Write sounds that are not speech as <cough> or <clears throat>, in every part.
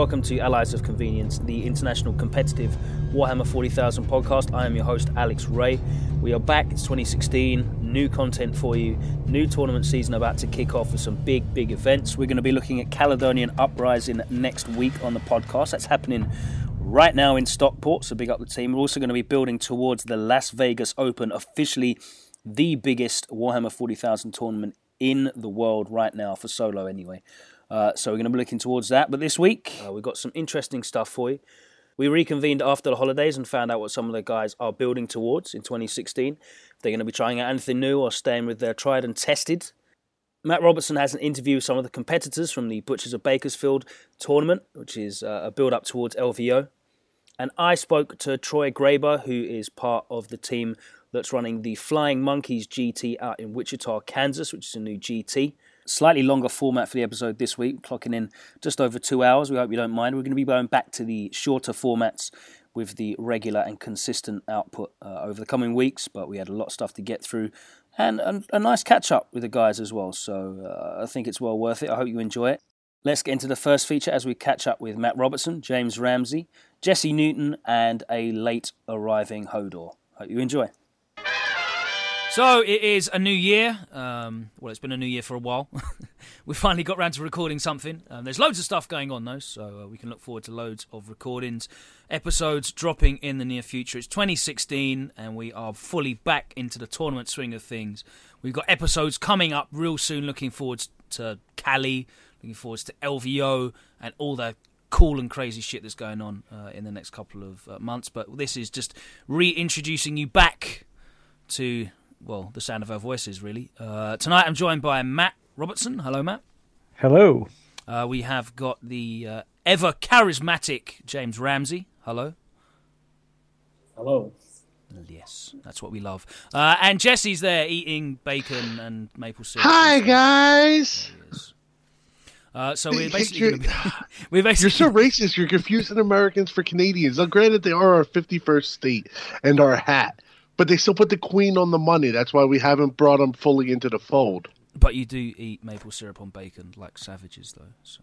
Welcome to Allies of Convenience, the international competitive Warhammer 40,000 podcast. I am your host, Alex Ray. We are back, it's 2016, new content for you, new tournament season about to kick off with some big, big events. We're going to be looking at Caledonian Uprising next week on the podcast. That's happening right now in Stockport, so big up the team. We're also going to be building towards the Las Vegas Open, officially the biggest Warhammer 40,000 tournament in the world right now for solo, anyway. Uh, so we're going to be looking towards that. But this week, uh, we've got some interesting stuff for you. We reconvened after the holidays and found out what some of the guys are building towards in 2016. If they're going to be trying out anything new or staying with their tried and tested. Matt Robertson has an interview with some of the competitors from the Butchers of Bakersfield tournament, which is uh, a build up towards LVO. And I spoke to Troy Graber, who is part of the team that's running the Flying Monkeys GT out in Wichita, Kansas, which is a new GT. Slightly longer format for the episode this week, clocking in just over two hours. We hope you don't mind. We're going to be going back to the shorter formats with the regular and consistent output uh, over the coming weeks, but we had a lot of stuff to get through and, and a nice catch up with the guys as well. So uh, I think it's well worth it. I hope you enjoy it. Let's get into the first feature as we catch up with Matt Robertson, James Ramsey, Jesse Newton, and a late arriving Hodor. Hope you enjoy. So it is a new year. Um, well, it's been a new year for a while. <laughs> we finally got around to recording something. Um, there's loads of stuff going on though, so uh, we can look forward to loads of recordings, episodes dropping in the near future. It's 2016, and we are fully back into the tournament swing of things. We've got episodes coming up real soon. Looking forward to Cali, looking forward to LVO, and all the cool and crazy shit that's going on uh, in the next couple of uh, months. But this is just reintroducing you back to well, the sound of our voices, really. Uh, tonight I'm joined by Matt Robertson. Hello, Matt. Hello. Uh, we have got the uh, ever charismatic James Ramsey. Hello. Hello. Yes, that's what we love. Uh, and Jesse's there eating bacon and maple syrup. Hi, guys. Uh, so we're basically be, <laughs> we're basically You're so racist. You're confusing Americans for Canadians. Now, granted, they are our 51st state and our hat, but they still put the queen on the money. That's why we haven't brought them fully into the fold. But you do eat maple syrup on bacon like savages, though. So.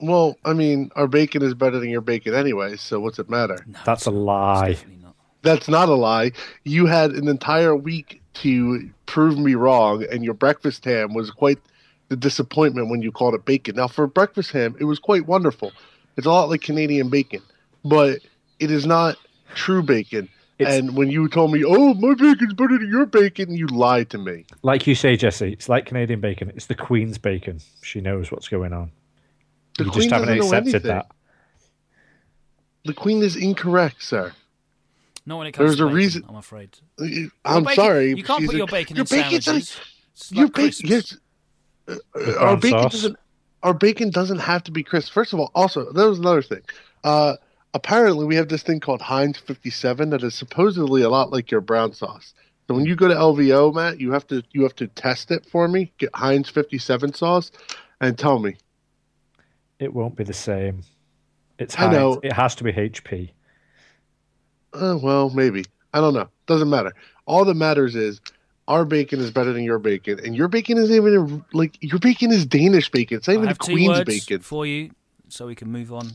Well, I mean, our bacon is better than your bacon anyway, so what's it matter? No, That's a lie. Not. That's not a lie. You had an entire week to prove me wrong, and your breakfast ham was quite the disappointment when you called it bacon. Now, for breakfast ham, it was quite wonderful. It's a lot like Canadian bacon, but it is not true bacon. It's, and when you told me, "Oh, my bacon's better than your bacon," you lied to me. Like you say, Jesse, it's like Canadian bacon. It's the Queen's bacon. She knows what's going on. The you Queen just haven't accepted that. The Queen is incorrect, sir. No, when it comes There's to a bacon, reason. I'm afraid. I'm bacon, sorry. You can't put a, your bacon your in sandwiches. Like your bacon, yes. Uh, our bacon sauce. doesn't. Our bacon doesn't have to be crisp. First of all, also there was another thing. Uh, apparently we have this thing called Heinz 57 that is supposedly a lot like your brown sauce. So when you go to LVO, Matt, you have to you have to test it for me. Get Heinz 57 sauce, and tell me. It won't be the same. It's I know. It has to be HP. Uh, well, maybe. I don't know. Doesn't matter. All that matters is our bacon is better than your bacon, and your bacon isn't even like your bacon is Danish bacon. It's not I even have the two Queen's words bacon. for you, so we can move on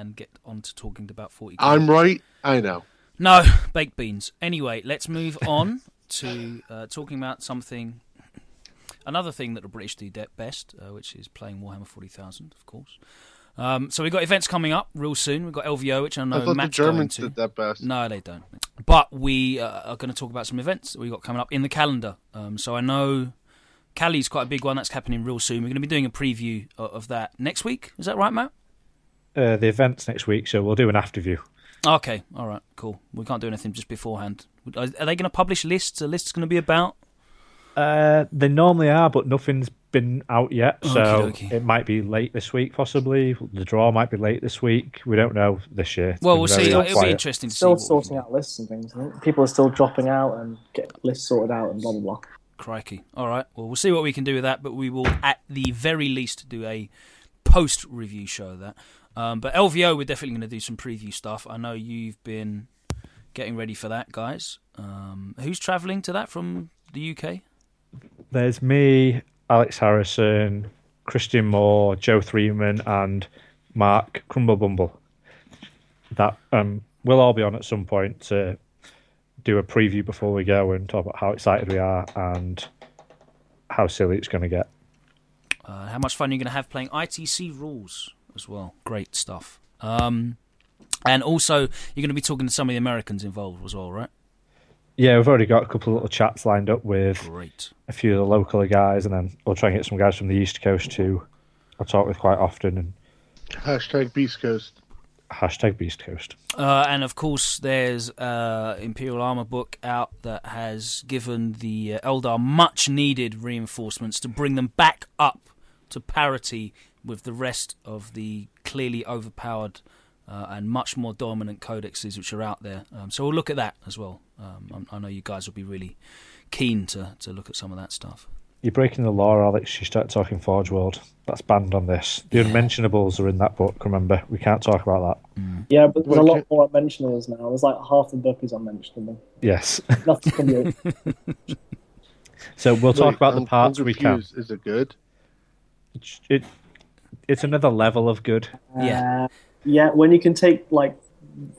and get on to talking about 40. I'm right. I know. No, baked beans. Anyway, let's move <laughs> on to uh, talking about something. Another thing that the British do de- best, uh, which is playing Warhammer 40,000, of course. Um, so we've got events coming up real soon. We've got LVO, which I know I thought Matt's the Germans did that best. No, they don't. But we uh, are going to talk about some events that we've got coming up in the calendar. Um, so I know Cali's quite a big one that's happening real soon. We're going to be doing a preview of, of that next week. Is that right, Matt? Uh, the event's next week, so we'll do an after view. Okay, all right, cool. We can't do anything just beforehand. Are, are they going to publish lists? Are lists going to be about? Uh, they normally are, but nothing's been out yet, so Okey-dokey. it might be late this week. Possibly the draw might be late this week. We don't know this year. It's Well, been we'll very see. It'll, quiet. be interesting to Still see. what sorting out lists and things. People are still dropping out and get lists sorted out and blah blah blah. Crikey. All right. Well, we'll see what we can do with that, but we will, at the very least, do a post review show of that. Um, but LVO, we're definitely going to do some preview stuff. I know you've been getting ready for that, guys. Um, who's travelling to that from the UK? There's me, Alex Harrison, Christian Moore, Joe Threeman, and Mark, Crumble Bumble. That um, we'll all be on at some point to do a preview before we go and talk about how excited we are and how silly it's going to get. Uh, how much fun you're going to have playing ITC rules as well. Great stuff. Um, and also, you're going to be talking to some of the Americans involved as well, right? Yeah, we've already got a couple of little chats lined up with Great. a few of the local guys, and then we'll try and get some guys from the East Coast too. I talk with quite often, and Hashtag Beast Coast. hashtag Beast Coast. Uh, and of course, there's uh, Imperial Armor book out that has given the uh, Eldar much needed reinforcements to bring them back up to parity with the rest of the clearly overpowered uh, and much more dominant codexes which are out there. Um, so we'll look at that as well. Um, I I know you guys will be really keen to, to look at some of that stuff. You're breaking the law, Alex. You start talking Forge World. That's banned on this. The Yeah. Unmentionables are in that book. Remember, we can't talk about that. Yeah, but there's a Well, lot more unmentionables now. There's like half the book is unmentionable. Yes. <laughs> Nothing can <laughs> be. so we'll talk Wait, about the parts we can. confused. Is it good? It, it it's another level of good. Yeah. Uh, yeah, when you can take like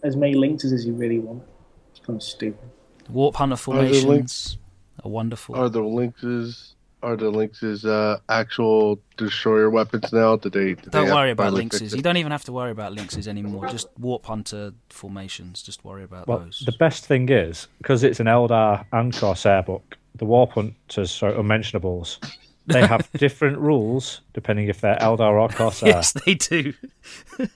as many Lynx as you really want. It's kind of stupid. Warp Hunter there Lynx? formations are wonderful. Are the Lynxes are the Lynxes uh, actual destroyer weapons now? Did they? Did Don't they worry about finally lynxes. You don't even have to worry about lynxes anymore. Just warp hunter formations. Just worry about Well, those. the best thing is because it's an Eldar and Corsair book. The Warp Hunters, so unmentionables, they have different rules depending if they're Eldar or Corsair. <laughs> yes, they do. <laughs>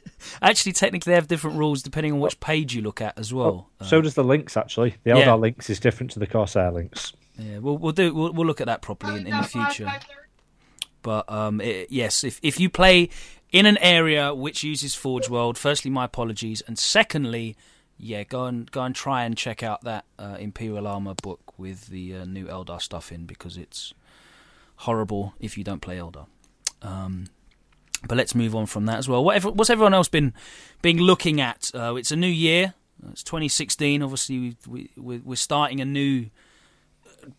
Actually, technically, they have different rules depending on which page you look at as well. Uh, So does the Lynx actually. The Eldar Yeah. Lynx is different to the Corsair Lynx. yeah, we'll we'll do we'll, we'll look at that properly in, in the future. But um, it, yes, if if you play in an area which uses Forge World, firstly, my apologies, and secondly, yeah, go and go and try and check out that uh, Imperial Armor book with the uh, new Eldar stuff in because it's horrible if you don't play Eldar. Um, but let's move on from that as well. Whatever, what's everyone else been been looking at? Uh, it's a new year. It's 2016. Obviously, we, we, we're starting a new,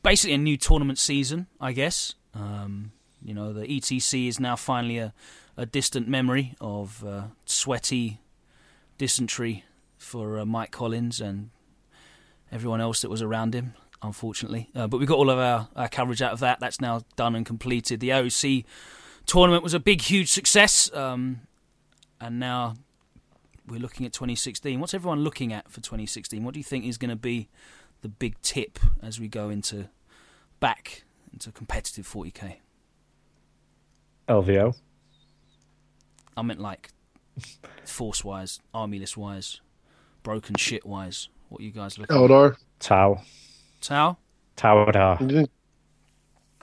basically a new tournament season, I guess. Um, you know, the ETC is now finally a, a distant memory of uh, sweaty dysentery for uh, Mike Collins and everyone else that was around him, unfortunately. Uh, but we got all of our, our coverage out of that. That's now done and completed. The OC tournament was a big, huge success. Um, and now we're looking at 2016. What's everyone looking at for 2016? What do you think is going to be the big tip as we go into back into competitive 40k? LVO. I meant like force wise, army list wise, broken shit wise. What are you guys looking at? Eldar. Tau. Tau? Tauadar. You think-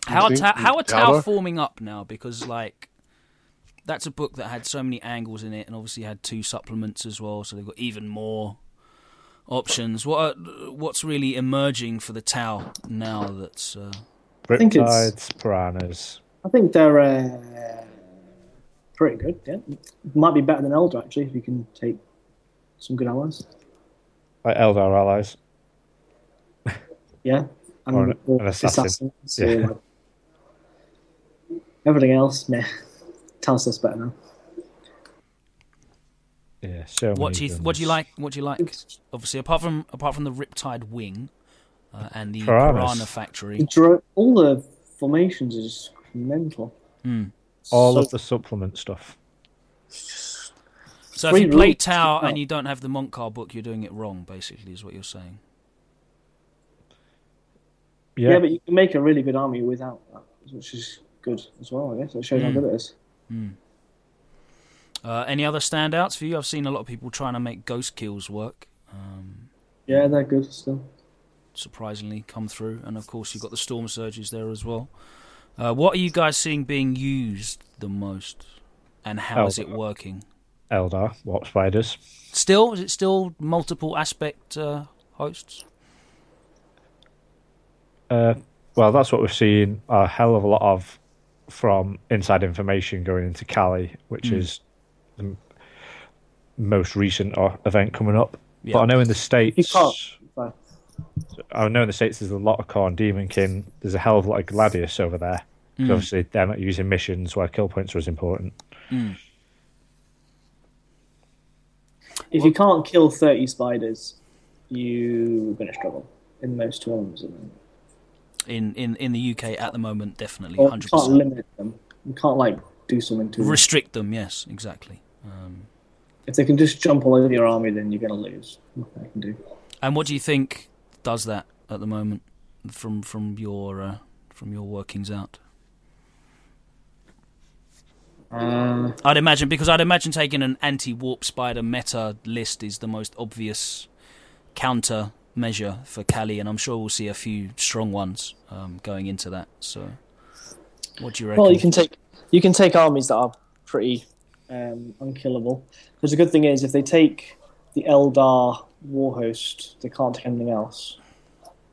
How are, think ta- how are Tau Tau? forming up now? Because like that's a book that had so many angles in it, and obviously had two supplements as well, so they've got even more options. What are, what's really emerging for the Tau now? That's uh, think it's- piranhas. I think they're uh, pretty good. Yeah, might be better than Eldar actually if you can take some good allies. Like Eldar allies. Yeah, and Or an- or an assassin. assassins. Yeah. or, like- everything else, meh. Tells us better now. Yeah, so what do you guns. what do you like? What do you like? Obviously, apart from apart from the Riptide Wing uh, and the Piranhas. Piranha Factory. The dro- all the formations is mental. Hmm. All So- of the supplement stuff. So if you play rules. Tau Oh. and you don't have the Mont'ka book, you're doing it wrong. Basically, is what you're saying. Yeah, Yeah. but you can make a really good army without that, which is good as well. I guess it shows how Mm. good it is. Uh, any other standouts for you? I've seen a lot of people trying to make Ghostkeels work. Um, Yeah, they're good still. surprisingly, come through, and of course you've got the Stormsurges there as well. Uh, what are you guys seeing being used the most, and how is it working? Eldar, Warp Spiders. Still, is it still multiple aspect uh, hosts? Uh, well, that's what we've seen a hell of a lot of from inside information going into Cali, which Mm. is the m- most recent uh, event coming up. Yeah. But I know in the states. I know in the states there's a lot of Khorne Daemonkin. There's a hell of a lot of Gladius over there. Mm. Obviously, they're not using missions where kill points are as important. Mm. if you can't kill 30 spiders, you're going to struggle in most tournaments. At the moment. In, in in the UK at the moment, definitely, Or you hundred can't limit them. You can't like do something to them. Restrict them, yes, exactly. Um, If they can just jump all over your army, then you're going to lose. Nothing I can do. and what do you think does that at the moment from from your uh, from your workings out? Uh, I'd imagine because I'd imagine taking an anti-warp spider meta list is the most obvious counter measure for Cali, and I'm sure we'll see a few strong ones um, going into that. So, what do you reckon? well, you can take you can take armies that are pretty um, unkillable. Because the good thing is, if they take the Eldar Warhost, they can't take anything else.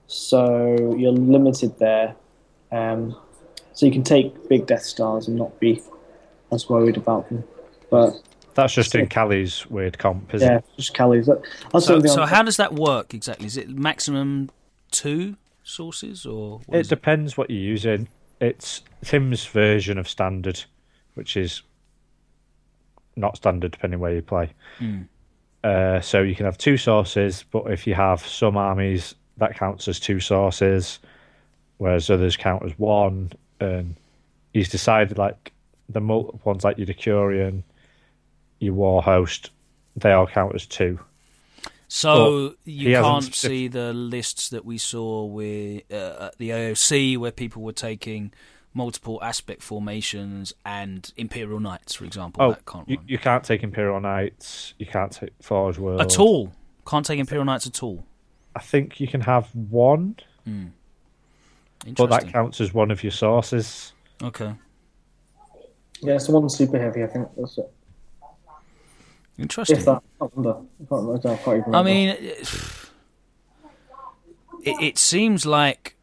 So you're limited there. Um, so you can take big Death Stars and not be as worried about them. But That's just in So- Cali's weird comp, isn't it? yeah, it? just Cali's. That, that's so, so how does that work exactly? Is it maximum two sources or what It is it? depends what you're using. It's Tim's version of standard, which is not standard depending where you play. Hmm. Uh, so you can have two sources, but if you have some armies, that counts as two sources, whereas others count as one. And he's decided like the multiple ones, like your Decurion, your war host, they all count as two. So Well, you can't spec- see the lists that we saw with uh, at the AOC where people were taking multiple aspect formations and Imperial Knights, for example. Oh, that can't you, run. you can't take Imperial Knights, you can't take Forge World at all. Can't take Imperial Knights at all. I think you can have one, but that counts as one of your sources. Okay. yeah, it's the one super heavy. I think that's it. Interesting. If that, I can't remember. I can't remember. I can't even I mean, it, it seems like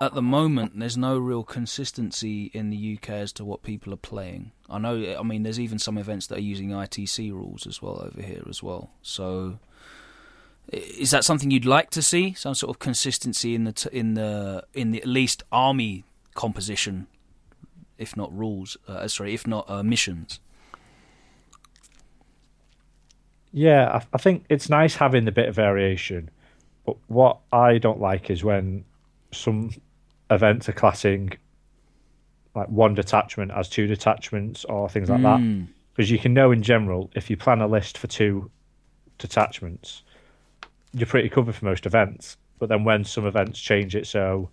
at the moment there's no real consistency in the UK as to what people are playing. I know. I mean, there's even some events that are using ITC rules as well over here as well. So, is that something you'd like to see? Some sort of consistency in the t- in the in the at least army composition, if not rules. Uh, sorry, if not uh, missions. Yeah, I, I think it's nice having the bit of variation, but what I don't like is when some events are classing like one detachment as two detachments or things like that. Mm. Because you can know in general if you plan a list for two detachments, you're pretty covered for most events. But then when some events change it so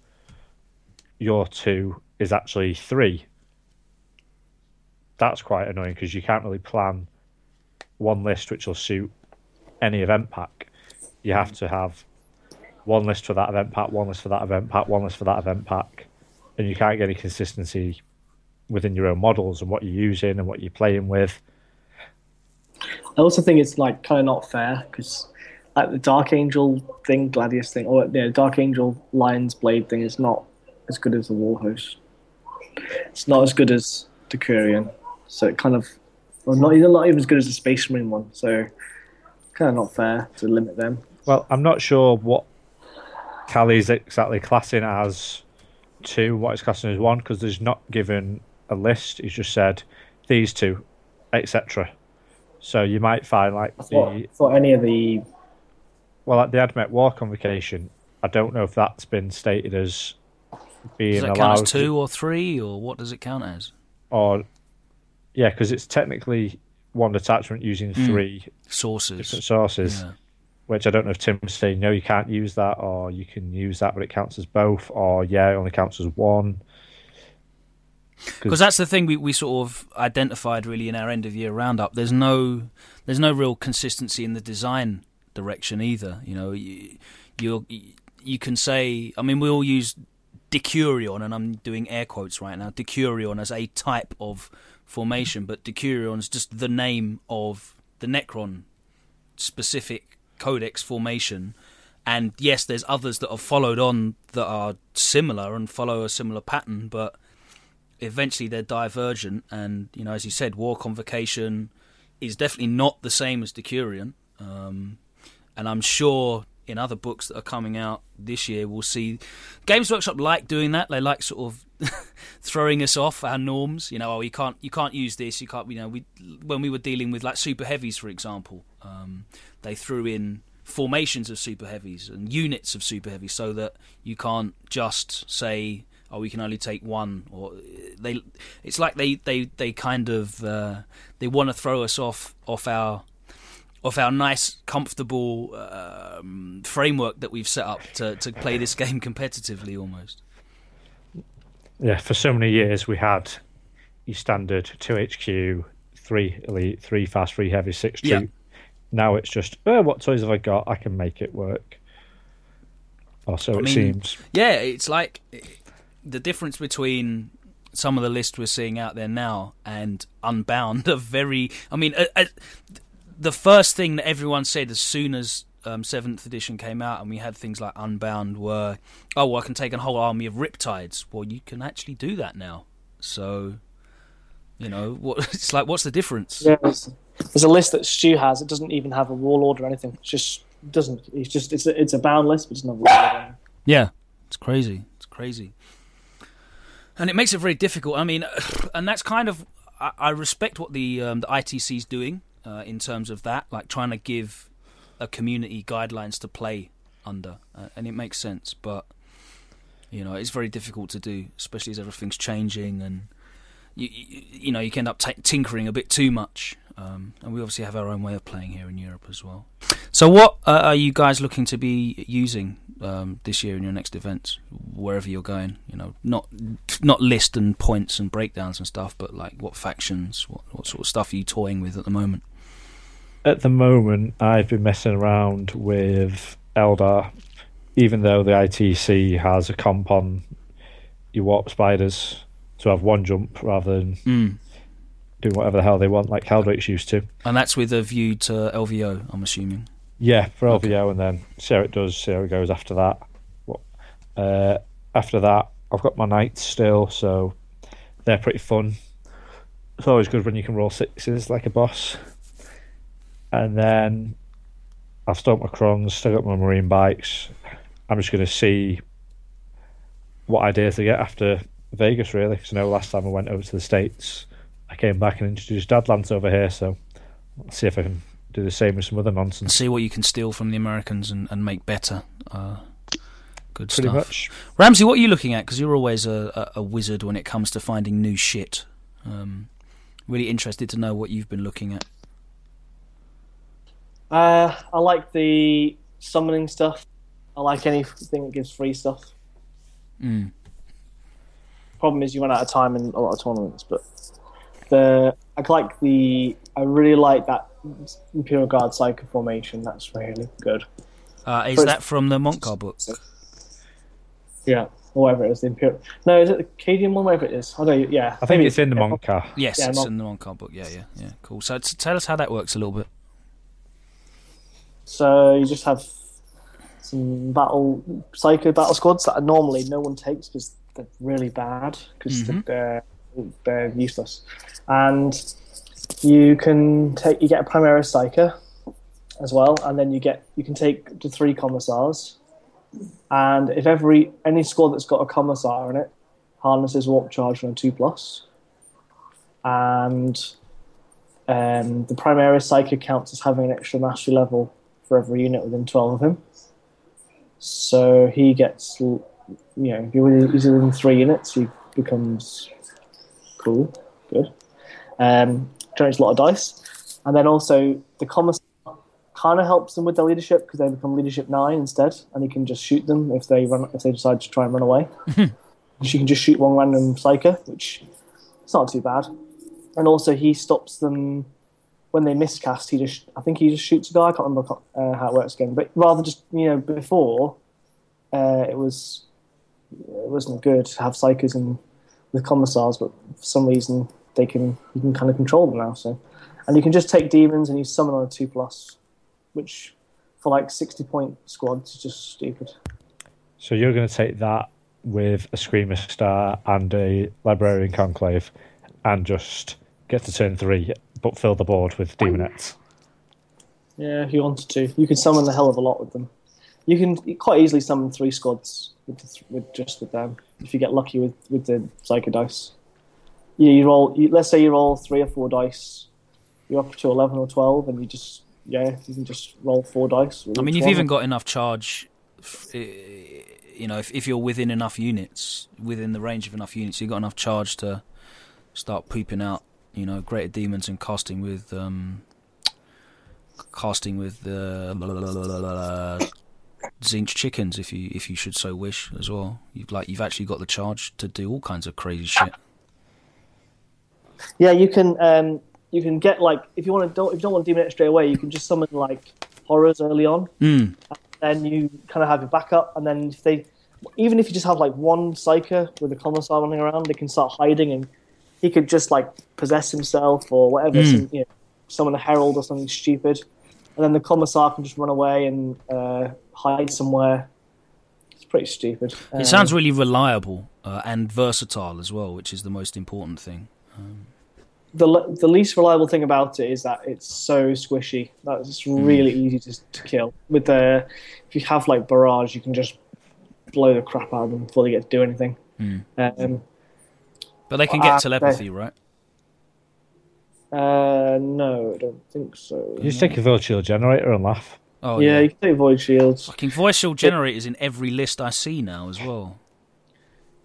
your two is actually three, that's quite annoying because you can't really plan one list which will suit any event pack. You have to have one list for that event pack, one list for that event pack, one list for that event pack, and you can't get any consistency within your own models and what you're using and what you're playing with. I also think it's like kind of not fair because like the Dark Angel thing, Gladius thing, or the Dark Angel Lion's Blade thing is not as good as the Warhost. It's not as good as Decurion, so it kind of, well, not even not even as good as the Space Marine one. So kind of not fair to limit them. Well, I'm not sure what Cali's exactly classing as two, what it's classing as one, because there's not given a list. He's just said these two, etc. So you might find like I thought, the thought any of the well, like the Admech War Convocation. I don't know if that's been stated as being Does that allowed count as two or three, or what does it count as? or yeah, because it's technically one detachment using hmm. three Sources. different sources. Yeah. Which I don't know if Tim's saying no, you can't use that, or you can use that, but it counts as both, or yeah, it only counts as one. because that's the thing we, we sort of identified really in our end of year roundup. There's no there's no real consistency in the design direction either. You know, you you you can say. I mean, we all use Decurion, and I'm doing air quotes right now. Decurion as a type of formation, but Decurion is just the name of the Necron specific codex formation. And yes, there's others that have followed on that are similar and follow a similar pattern, but eventually they're divergent and you know as you said war convocation is definitely not the same as decurion um, and i'm sure in other books that are coming out this year, we'll see Games Workshop like doing that. They like sort of <laughs> throwing us off our norms. You know, oh, you can't you can't use this. You can't. You know, we when we were dealing with like super heavies, for example, um, they threw in formations of super heavies and units of super heavies so that you can't just say oh we can only take one or they it's like they they they kind of uh, they want to throw us off off our off our nice comfortable um, framework that we've set up to to play this game competitively almost yeah for so many years we had your standard 2 hq 3 elite 3 fast 3 heavy 6 troop Yeah. now it's just oh, what toys have i got i can make it work or so I it mean, seems Yeah, it's like the difference between some of the lists we're seeing out there now and Unbound are very. I mean, the first thing that everyone said as soon as um, seventh edition came out, and we had things like Unbound, were, "Oh, well, I can take a whole army of Riptides." Well, you can actually do that now. So, you know, what <laughs> it's like. What's the difference? Yeah, there's, a list that Stu has. It doesn't even have a warlord or anything. It's just it doesn't. It's just it's a, it's a bound list, but it's doesn't warlord. Yeah, it's crazy. It's crazy, and it makes it very difficult. I mean, <sighs> and that's kind of I, I respect what the um, the ITC's doing uh, in terms of that, like trying to give a community guidelines to play under, uh, and it makes sense. But you know, it's very difficult to do, especially as everything's changing and. You, you, you know, you can end up t- tinkering a bit too much, um, and we obviously have our own way of playing here in Europe as well. So, what uh, are you guys looking to be using um, this year in your next events, wherever you're going? You know, not not list and points and breakdowns and stuff, but like what factions, what what sort of stuff are you toying with at the moment? At the moment i've been messing around with eldar even though the itc has a comp on your warp spiders to have one jump rather than Mm. do whatever the hell they want like Haldrix used to And that's with a view to LVO, I'm assuming. Yeah, for Okay. LVO, and then see how it does, see how it goes after that. What uh, after that, I've got my knights still, so they're pretty fun. It's always good when you can roll sixes like a boss. And then I've still got my crons, still got my marine bikes. I'm just going to see what ideas they get after Vegas, really. Because I know last time I went over to the States, I came back and introduced Dadlands over here, so let's see if I can do the same with some other nonsense. And see what you can steal from the Americans and, and make better. Uh, good Pretty stuff. much. Ramsey, what are you looking at? Because you're always a, a, a wizard when it comes to finding new shit. Um, really interested to know what you've been looking at. Uh, I like the summoning stuff. I like anything that gives free stuff. Mm. Problem is, you run out of time in a lot of tournaments. But the I like the I really like that Imperial Guard Psyker formation. That's really good. Uh, is First- that from the Mont'ka book? Yeah, or whatever it is. The Imperial. No, is it the Cadian one? Whatever it is. I don't. Yeah, I think maybe it's in the yeah, Mont'ka. Yes, Yeah, it's Mon- in the Mont'ka book. Yeah, yeah, yeah. Cool. So t- tell us how that works a little bit. So you just have some battle psyker battle squads that normally no one takes because they're really bad because Mhm. they're they're useless, and you can take you get a Primaris psyker as well, and then you get you can take the three commissars, and if every any squad that's got a commissar in it harnesses warp charge on a two plus, and um, the Primaris Psyker counts as having an extra mastery level for every unit within 12 of him. So he gets, you know, if he's within three units, he becomes cool, good. Um, generates a lot of dice. And then also the commissar kind of helps them with their leadership because they become leadership nine instead, and he can just shoot them if they run if they decide to try and run away. she can just shoot one random psyker, which it's not too bad. And also he stops them when they miscast, he just I think he just shoots a guy. I can't remember uh, how it works again, but rather just you know before uh, it was it wasn't good to have psykers and with commissars, but for some reason they can you can kind of control them now. So and you can just take demons and you summon on a two plus, which for like sixty point squads is just stupid. So you're going to take that with a Screamer Star and a Librarian Conclave and just get to turn three, but fill the board with Daemonettes. Yeah, if you wanted to, you could summon a hell of a lot with them. you can quite easily summon three squads with, the, th- with just with them if you get lucky with with the psyker dice. You, you roll. You, let's say you roll three or four dice. You're up to eleven or twelve, and you just yeah, you can just roll four dice. I mean, you've one. even got enough charge. eh, You know, if, if you're within enough units, within the range of enough units, you've got enough charge to start pooping out. You know, greater demons and casting with um, casting with the uh, Tzeentch chickens, if you if you should so wish as well. You've like you've actually got the charge to do all kinds of crazy shit. Yeah, you can um, you can get like if you want to don't if you don't want to demon it straight away, you can just summon like horrors early on. Mm. Then you kind of have your backup, and then if they even if you just have like one psyker with a commissar running around, they can start hiding, and he could just like possess himself or whatever, Mm. some, you know, summon a herald or something stupid, and then the commissar can just run away and uh, hide somewhere. It's pretty stupid. It sounds really reliable uh, and versatile as well, which is the most important thing. the le- the least reliable thing about it is that it's so squishy. That's just really easy to, to kill. With the if you have like barrage, you can just blow the crap out of them before they get to do anything. Um, But they can get Ah, telepathy, right? uh, no, I don't think so. You just take a Void Shield generator and laugh. Oh yeah, you can take void shields. Fucking void shield generators in every list I see now as well.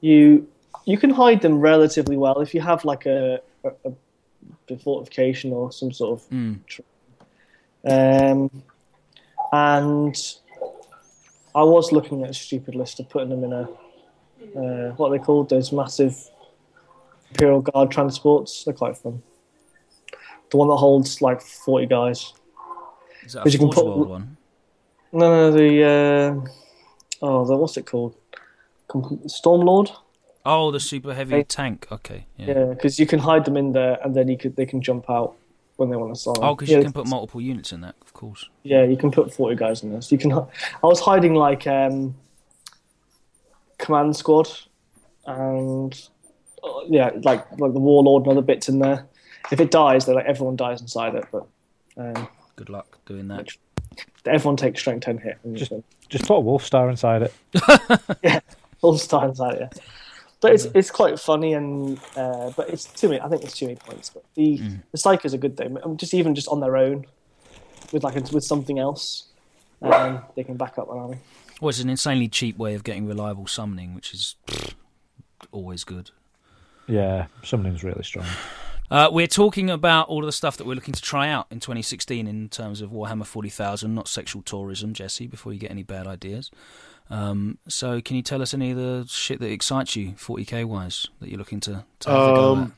You you can hide them relatively well if you have like a, a, a fortification or some sort of Mm. Um, and I was looking at a stupid list of putting them in a uh, what are they called? Those massive Imperial Guard transports. They're quite fun. The one that holds like forty guys. Is that a you can put- World one? No, no, the uh, oh, the what's it called? Stormlord. Oh, the super heavy tank. Okay, yeah. Yeah, because you can hide them in there, and then you could they can jump out when they want to summon. Oh, because yeah, you can put multiple units in that, of course. Yeah, you can put forty guys in this. You can. I was hiding like um, command squad, and yeah, like like the warlord and other bits in there. If it dies, then like everyone dies inside it. But um, Good luck doing that. everyone takes strength ten hit. Just- just Just put a Wolf Star inside it. all the time inside it. Yeah. But it's it's quite funny and uh, but it's too many. I think it's too many points. But the the psykers are good though. Um, Just even just on their own, with like a, with something else, um, they can back up an army. Well, it's an insanely cheap way of getting reliable summoning, which is pfft, always good. Yeah, summoning's really strong. Uh, we're talking about all of the stuff that we're looking to try out in 2016 in terms of Warhammer 40,000, not sexual tourism, Jesse, before you get any bad ideas. Um, so, can you tell us any of the shit that excites you, 40k wise, that you're looking to, to have a go Um,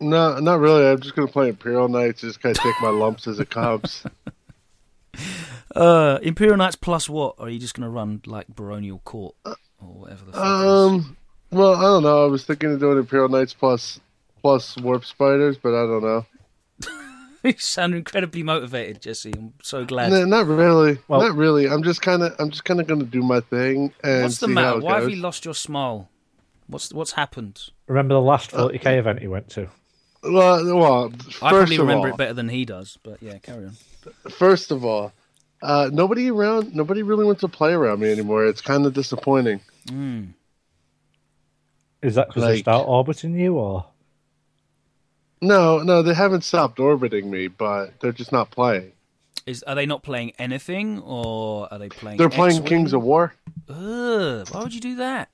No, not really. I'm just gonna play Imperial Knights. Just kind of take my lumps as it comes. <laughs> Uh, Imperial Knights plus what? Or are you just going to run like Baronial Court or whatever the fuck? Um, well, I don't know. I was thinking of doing Imperial Knights plus plus Warp Spiders, but I don't know. <laughs> you sound incredibly motivated, Jesse. I'm so glad. No, not really. Well- not really. I'm just kind of. I'm just kind of gonna do my thing and What's the see how matter? it Why have you lost your smile? What's what's happened? Remember the last 40k event you went to? Well, well, first I probably of remember all, it better than he does, but yeah, carry on. first of all, uh, nobody around. Nobody really wants to play around me anymore. It's kind of disappointing. Mm. Is that because they start orbiting you, or No, no, they haven't stopped orbiting me, but they're just not playing. Is are they not playing anything, or are they playing? They're playing X-Wing? Kings of War. Ugh, why would you do that?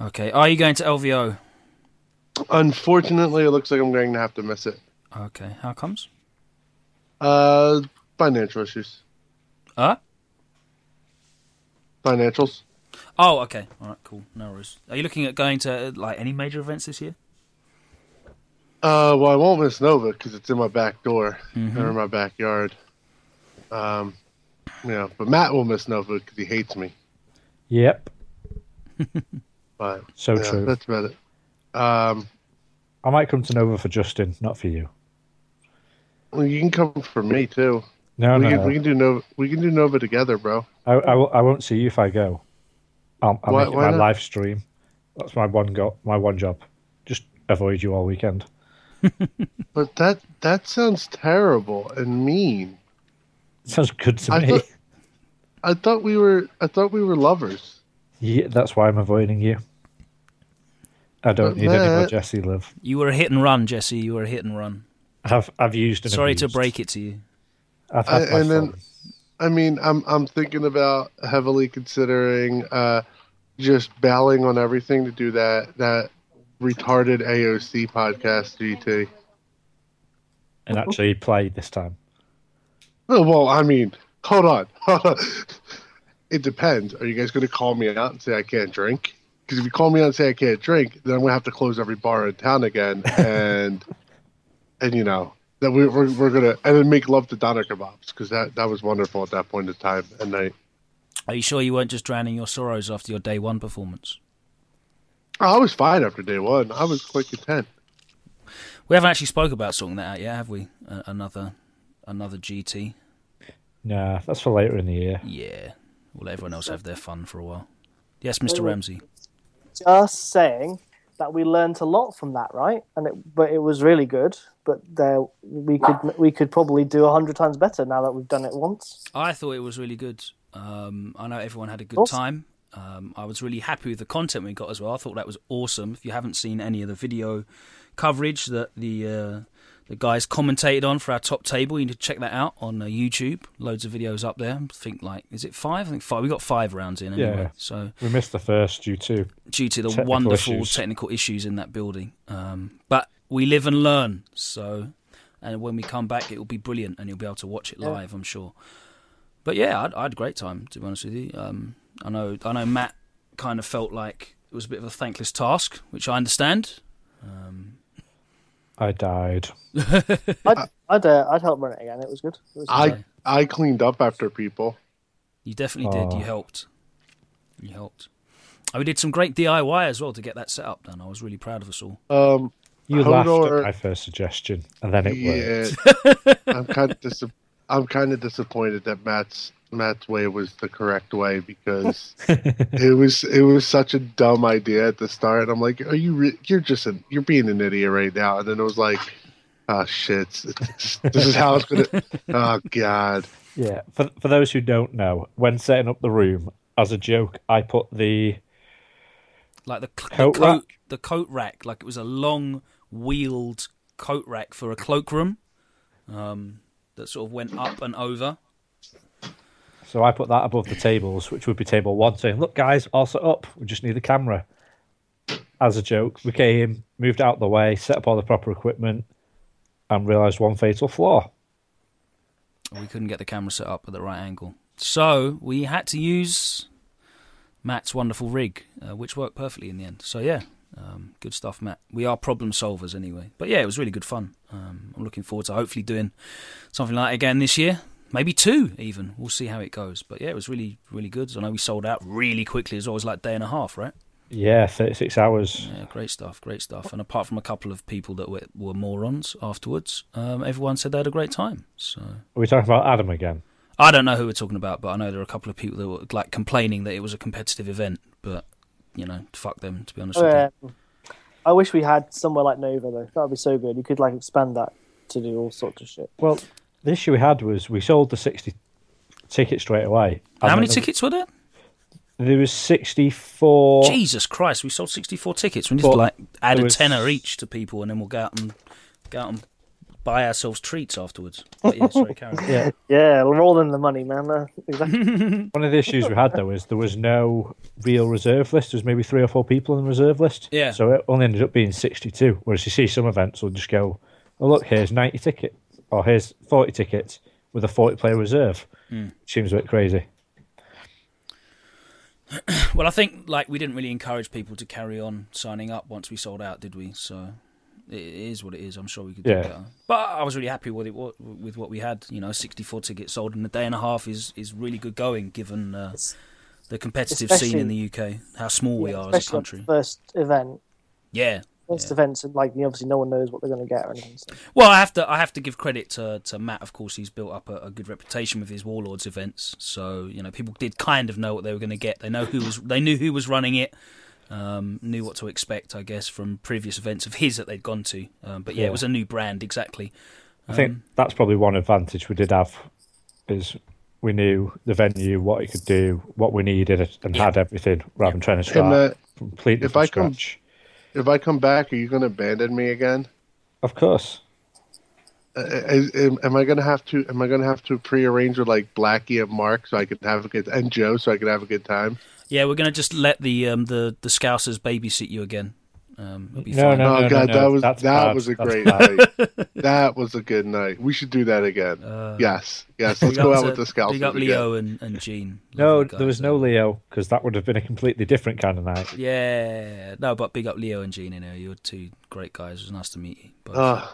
Okay, are you going to LVO? Unfortunately, it looks like I'm going to have to miss it. Okay, how comes? Uh, financial issues. Huh? Financials. Oh, okay. All right, cool. No worries. Are you looking at going to like any major events this year? Uh, well, I won't miss Nova because it's in my back door Mhm. or in my backyard. Um, yeah, but Matt will miss Nova because he hates me. yep, <laughs> But so yeah, true. that's about it. Um, I might come to Nova for Justin, not for you. well, you can come for me too. No, we, no, can, no. we can do Nova. We can do Nova together, bro. I, I, I won't see you if I go. I'll, I'll Why- make it why my not? live stream. That's my one go, my one job. Just avoid you all weekend. <laughs> But that that sounds terrible and mean. Sounds good to I me. thought I thought we were. I thought we were lovers. Yeah, that's why I'm avoiding you. I don't But need any more Jesse love. You were a hit and run, Jesse. You were a hit and run. I've I've used and Sorry to break it to you. I've had I- my and then- fun. I mean, I'm I'm thinking about heavily considering uh, just bailing on everything to do that that retarded AOC podcast GT. and actually play this time. Oh, well, I mean, hold on, hold <laughs> on. It depends. Are you guys going to call me out and say I can't drink? Because if you call me out and say I can't drink, then I'm going to have to close every bar in town again, and <laughs> and you know that we, we're we're gonna and then make love to doner kebabs because that that was wonderful at that point in time and night. Are you sure you weren't just drowning your sorrows after your day one performance? Oh, I was fine after day one. I was quite content. We haven't actually spoke about sorting that out yet, have we? Uh, another, another GT. Nah, that's for later in the year. Yeah. We'll let everyone else have their fun for a while. Yes, Mr. Ramsey. Just saying that we learnt a lot from that, right? And it, but it was really good. But there, we could we could probably do a hundred times better now that we've done it once. I thought it was really good. Um, I know everyone had a good Awesome. time. Um, I was really happy with the content we got as well. I thought that was awesome. If you haven't seen any of the video coverage that the uh, the guys commentated on for our top table, you need to check that out on uh, YouTube. Loads of videos up there. I think like is it five? I think five. We got five rounds in anyway. Yeah. So We missed the first due to due to the Technical wonderful issues. technical issues in that building. Um, but we live and learn. So, and when we come back, it will be brilliant, and you'll be able to watch it Yeah. live. I'm sure. But yeah, I'd, I had a great time. To be honest with you, um, I know I know Matt kind of felt like it was a bit of a thankless task, which I understand. Um, I died. <laughs> I'd I'd, uh, I'd help run it again. It was good. It was I good. I cleaned up after people. you definitely did. Oh. You helped. You helped. And we did some great DIY as well to get that set up done. I was really proud of us all. Um, You Hold laughed at my first suggestion, and then it worked. I'm kind of dis- I'm kind of disappointed that Matt's Matt's way was the correct way because <laughs> it was it was such a dumb idea at the start. I'm like, are you re- you're just an you're being an idiot right now, and then it was like, oh shit, this, this is how it's gonna. <laughs> Oh god, Yeah, for for those who don't know, when setting up the room, as a joke, I put the like the, cl- Coat the coat rack? the coat rack like it was a long wheeled coat rack for a cloakroom um, that sort of went up and over so I put that above the tables, which would be table one, saying, "Look, guys, all set up. We just need the camera." As a joke, we came, moved out the way, set up all the proper equipment, and realised one fatal flaw. we couldn't get the camera set up at the right angle so we had to use matt's wonderful rig uh, which worked perfectly in the end so yeah um, good stuff matt we are problem solvers anyway but yeah it was really good fun um, i'm looking forward to hopefully doing something like that again this year maybe two even we'll see how it goes but yeah it was really really good i know we sold out really quickly it was always like day and a half right Yeah, thirty-six hours. Yeah, great stuff, great stuff. And apart from a couple of people that were, were morons afterwards, um, everyone said they had a great time. So Are we talking about Adam again? I don't know who we're talking about, but I know there are a couple of people that were like complaining that it was a competitive event. But you know, fuck them. To be honest with Uh, you. I wish we had somewhere like Nova though. That would be so good. You could like expand that to do all sorts of shit. Well, the issue we had was we sold the sixty tickets straight away. How many tickets were there? There was sixty-four. Jesus Christ, we sold sixty-four tickets. We need But to like add a was- tenner each to people, and then we'll go out and go out and buy ourselves treats afterwards. <laughs> But yeah, sorry, Karen. Yeah. Yeah, roll in the money, man. Uh, exactly. <laughs> One of the issues we had though is there was no real reserve list. There was maybe three or four people in the reserve list. Yeah. So it only ended up being sixty-two. Whereas you see some events will just go, "Oh look, here's ninety tickets, or here's forty tickets with a forty-player reserve." Hmm. Seems a bit crazy. <clears throat> Well, I think like we didn't really encourage people to carry on signing up once we sold out, did we? So it is what it is. I'm sure we could do Yeah. better. But I was really happy with it what- with what we had. You know, 64 tickets sold in a day and a half is is really good going given uh, the competitive scene in the UK, how small we are as a country. the First event. Yeah. First Yeah. events, like obviously no one knows what they're going to get or anything. So. Well, I have to I have to give credit to, to Matt. Of course, he's built up a, a good reputation with his Warlords events. So you know, people did kind of know what they were going to get. They know who was they knew who was running it. Um, knew what to expect, I guess, from previous events of his that they'd gone to. Um, but yeah, Yeah. it was a new brand exactly. I think Um, that's probably one advantage we did have is we knew the venue, what it could do, what we needed, and had everything, rather than trying to Hey, start Matt, completely if from I come- scratch. if I come back, are you going to abandon me again? Of course. Uh, is, am, am I going to have to? Am I going to have to prearrange with like Blackie and Mark so I can have a good and Joe so I can have a good time? Yeah, we're gonna just let the um, the the Scousers babysit you again. Um, it'll be No, fine. no, oh no, God, no, that was that's that bad, was a that's great bad. night. <laughs> that was a good night. We should do that again. Uh, yes, yes. Let's go out to- with the scouts. Big up again. Leo and, and Gene. No, Lovely there was guys, no Leo because that would have been a completely different kind of night. Yeah, no, but big up Leo and Gene. You know, you're two great guys. It was nice to meet you. both. Uh,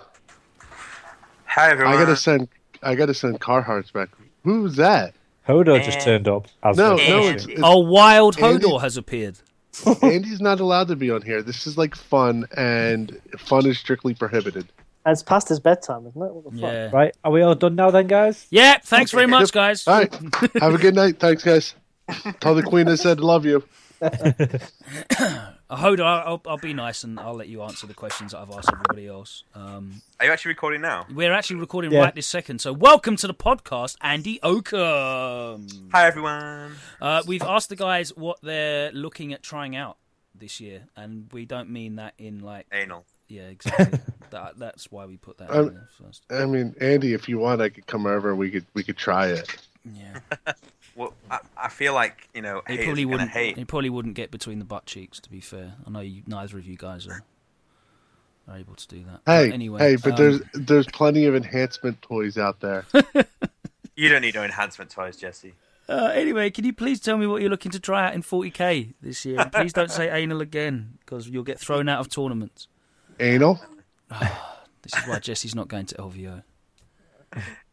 Hi everyone. I gotta send. I gotta send Carhartts back. Who's that? Hodor just turned up. As No, no, And- it's, it's oh, Wild Andy- Hodor has appeared. <laughs> Andy's not allowed to be on here. This is like fun, and fun is strictly prohibited. And it's past his bedtime, isn't it? What the fuck? Yeah. Right, are we all done now then, guys? Yeah, thanks very much, guys. All right, have a good night. Thanks, guys. <laughs> Tell the queen I said love you. <laughs> Uh, Hodor, I'll, I'll, I'll be nice and I'll let you answer the questions that I've asked everybody else. Um, Are you actually recording now? we're actually recording Yeah. right this second, so welcome to the podcast, Andy Oakham. Hi everyone. Uh, we've asked the guys what they're looking at trying out this year, and we don't mean that in like, Anal. yeah, exactly. <laughs> that, that's why we put that Um, in there first. I mean, Andy, if you want, I could come over. We could we could try it. Yeah, <laughs> Well, I, I feel like you know he probably wouldn't. hate. He probably wouldn't get between the butt cheeks. To be fair, I know you, neither of you guys are, are able to do that. Hey, But anyway, hey, but um, there's there's plenty of enhancement toys out there. <laughs> You don't need no enhancement toys, Jesse. Uh, anyway, can you please tell me what you're looking to try out in 40k this year? And please don't say anal again, because you'll get thrown out of tournaments. Anal. <sighs> This is why Jesse's not going to LVO.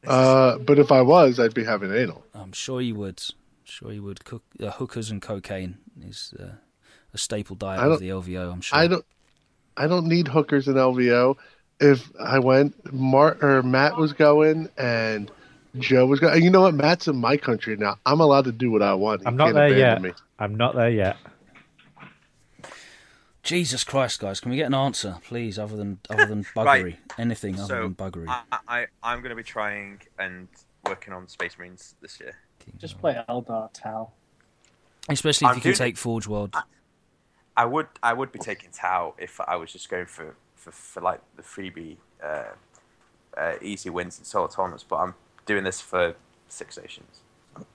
Uh, but if I was, I'd be having anal. I'm sure you would. Sure you would. Cook, uh, hookers and cocaine is uh, a staple diet of the LVO. I'm sure. I don't. I don't need hookers and LVO. If I went, Mark or Matt was going, and Joe was going. You know what? Matt's in my country now. I'm allowed to do what I want. He I'm not can't there yet. Me. I'm not there yet. Jesus Christ, guys! Can we get an answer, please, other than other than <laughs> buggery? Right. Anything other So, than buggery? I, I I'm going to be trying and working on Space Marines this year. Just play Eldar Tau. Especially if I'm you can doing- take Forge World. I would I would be taking Tau if I was just going for for, for like the freebie uh, uh, easy wins in solo tournaments, but I'm doing this for six stations.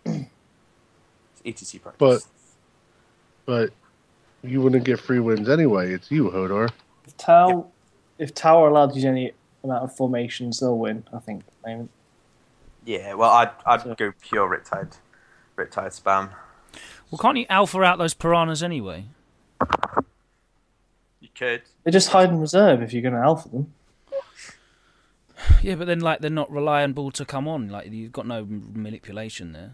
<clears throat> It's ETC practice. But you wouldn't get free wins anyway. It's you, Hodor. If Tau, if Tau are allowed to use any amount of formations, they'll win. I think. at the moment. yeah, well I'd I'd So- go pure Riptide, Riptide spam. Well, can't you alpha out those piranhas anyway? You could. They just hide in reserve if you're going to alpha them. Yeah, but then like they're not reliable to come on. Like you've got no manipulation there.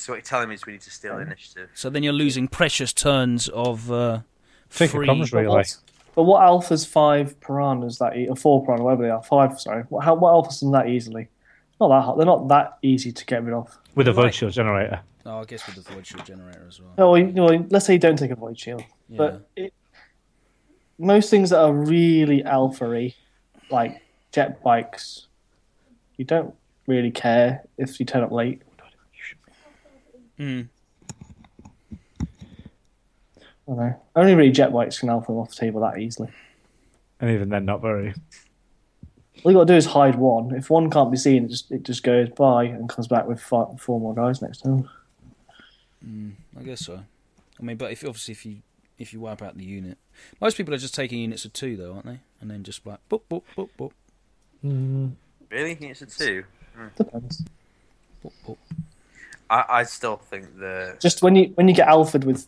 So what you're telling me is we need to steal initiative. So then you're losing precious turns of uh, Think free. it comes But really. what, but what alphas five piranhas that e- or four piranha, whatever they are, five. Sorry, what, how, what alphas them that easily? Not that hard. They're not that easy to get rid of. With a Right. void shield generator. Oh, I guess with the void shield generator as well. Oh, well, you- well, let's say you don't take a void shield, Yeah. but it, most things that are really alpha-y, like jet bikes, you don't really care if you turn up late. Mm. I don't know. Only really jet bikes can alpha them off the table that easily. And even then, not very. All you got to do is hide one. If one can't be seen, it just it just goes by and comes back with five, four more guys next to him. Mm, I guess so. I mean, but if obviously if you if you wipe out the unit, most people are just taking units of two though, aren't they? And then just like boop boop boop boop Mm, Really? It's a two. Depends. boop boop. I, I still think the Just when you when you get alphaed with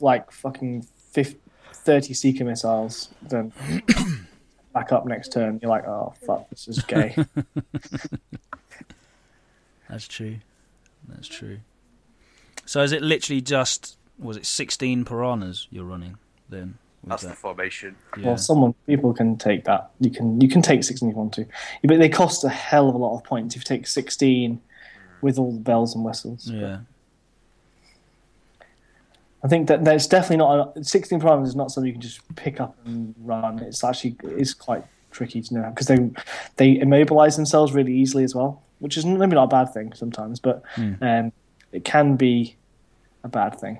like fucking 50, 30 seeker missiles, then <coughs> back up next turn. You're like, oh fuck, this is gay. <laughs> That's true. That's true. So is it literally just was it sixteen piranhas you're running then? with that's the formation. Yeah. Well, someone people can take that. You can you can take sixteen if you want to, but they cost a hell of a lot of points if you take sixteen with all the bells and whistles. yeah. I think that that's definitely not a, sixteen primes is not something you can just pick up and run. It's actually it's quite tricky to know because they they immobilize themselves really easily as well. which is maybe not a bad thing sometimes, but um, it can be a bad thing,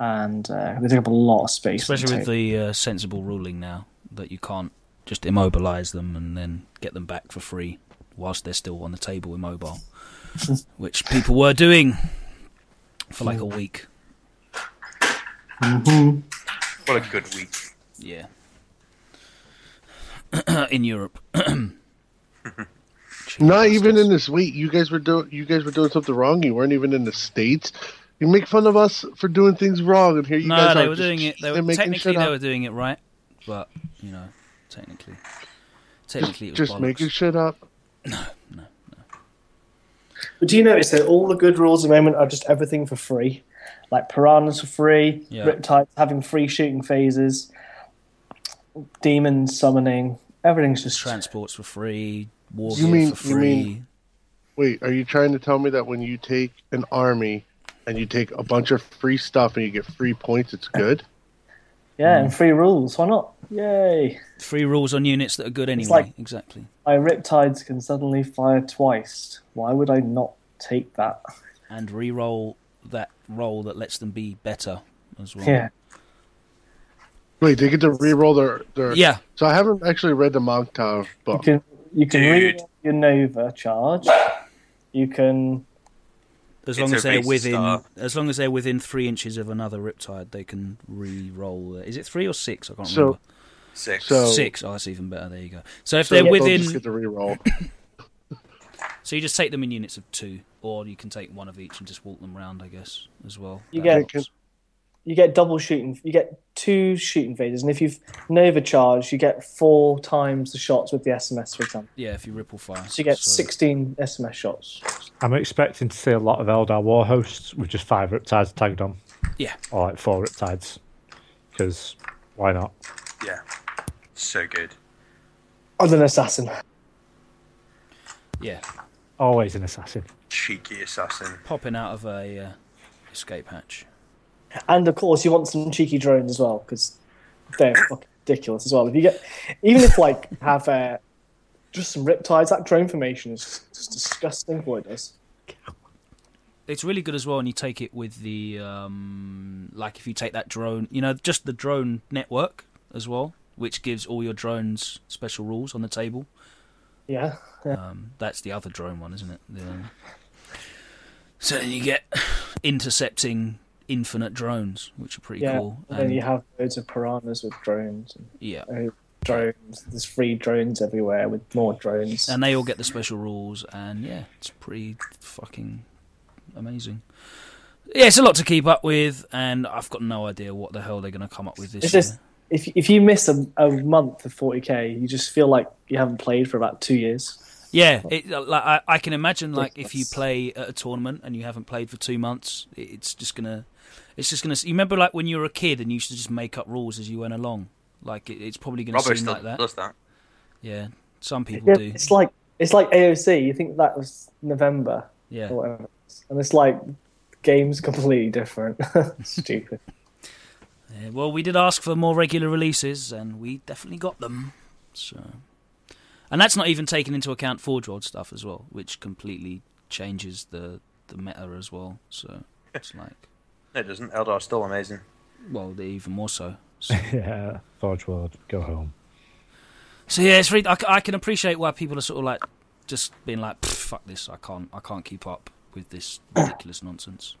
and uh, they take up a lot of space. Especially with the uh, sensible ruling now that you can't just immobilize them and then get them back for free whilst they're still on the table immobile, which people were doing for like a week. Mm-hmm. What a good week. Yeah. <clears throat> in Europe. <clears throat> Not even in this week. You guys were doing. You guys were doing something wrong. You weren't even in the states. You make fun of us for doing things wrong, and here you no, guys they are were just doing it. They were technically they up. were doing it right, but you know, technically, technically it was just bollocks. making shit up. But do you notice that all the good rules at the moment are just everything for free? Like piranhas for free, Yeah. riptides having free shooting phases, demons summoning, everything's just transports for free, war You gear mean- for you free. mean- Wait, are you trying to tell me that when you take an army and you take a bunch of free stuff and you get free points, it's good? yeah, Mm. and free rules. Why not? Yay! Free rules on units that are good anyway. like- exactly. My riptides can suddenly fire twice. Why would I not take that? And re-roll that roll that lets them be better as well. Yeah, Wait, they get to re-roll their their. Yeah. So I haven't actually read the Mont'ka you book. can you can Dude. read your Nova charge. You can As long a as they're within, star. as long as they're within three inches of another riptide, they can re-roll. Is it three or six? I can't So- remember. Six. So- Six. Oh, that's even better. There you go. So if So they're they'll within, just get to re-roll. <laughs> so you just take them in units of two, or you can take one of each and just walk them round, I guess, as well. You That get- helps. you get double shooting. You get two shooting phases, and if you've Nova charge, you get four times the shots with the SMS, for example. yeah, if you ripple fire. So you get sixteen SMS shots. I'm expecting to see a lot of Eldar war hosts with just five riptides tagged on, Yeah, or like four riptides, because why not? Yeah. So good. As an assassin. yeah, Always an assassin. Cheeky assassin. popping out of a uh, escape hatch. And of course, you want some cheeky drones as well because they're fucking ridiculous as well. If you get, even if like have uh, just some riptides, that drone formation is just disgusting. What it does. It's really good as well, and you take it with the um, like if you take that drone, you know, just the drone network as well, which gives all your drones special rules on the table. Yeah, yeah. Um, that's the other drone one, isn't it? The, so then you get intercepting infinite drones, which are pretty yeah. cool. And then you have loads of piranhas with drones. And, yeah, uh, drones. There's free drones everywhere with more drones. and they all get the special rules, and yeah, it's pretty fucking amazing. Yeah, it's a lot to keep up with, and I've got no idea what the hell they're going to come up with this It's year. just if if you miss a, a month of 40k, you just feel like you haven't played for about two years. Yeah, it, like I, I can imagine, like if you play at a tournament and you haven't played for two months, it's just gonna, it's just gonna. You remember, like when you were a kid and you used to just make up rules as you went along. Like it, it's probably gonna Robbo seem still like that. does that. Yeah, some people Yeah, do. it's like it's like AOC. You think that was November Yeah, or whatever, and it's like games <laughs> completely different. <laughs> Stupid. Yeah, well, we did ask for more regular releases, and we definitely got them. So, and that's not even taking into account Forge World stuff as well, which completely changes the the meta as well. So <laughs> it's like, it doesn't. Eldar's still amazing. well, they're even more so. <laughs> so. yeah, Forge World, go home. So yeah, it's really, I can appreciate why people are sort of like just being like, "Fuck this! I can't, I can't keep up with this ridiculous nonsense."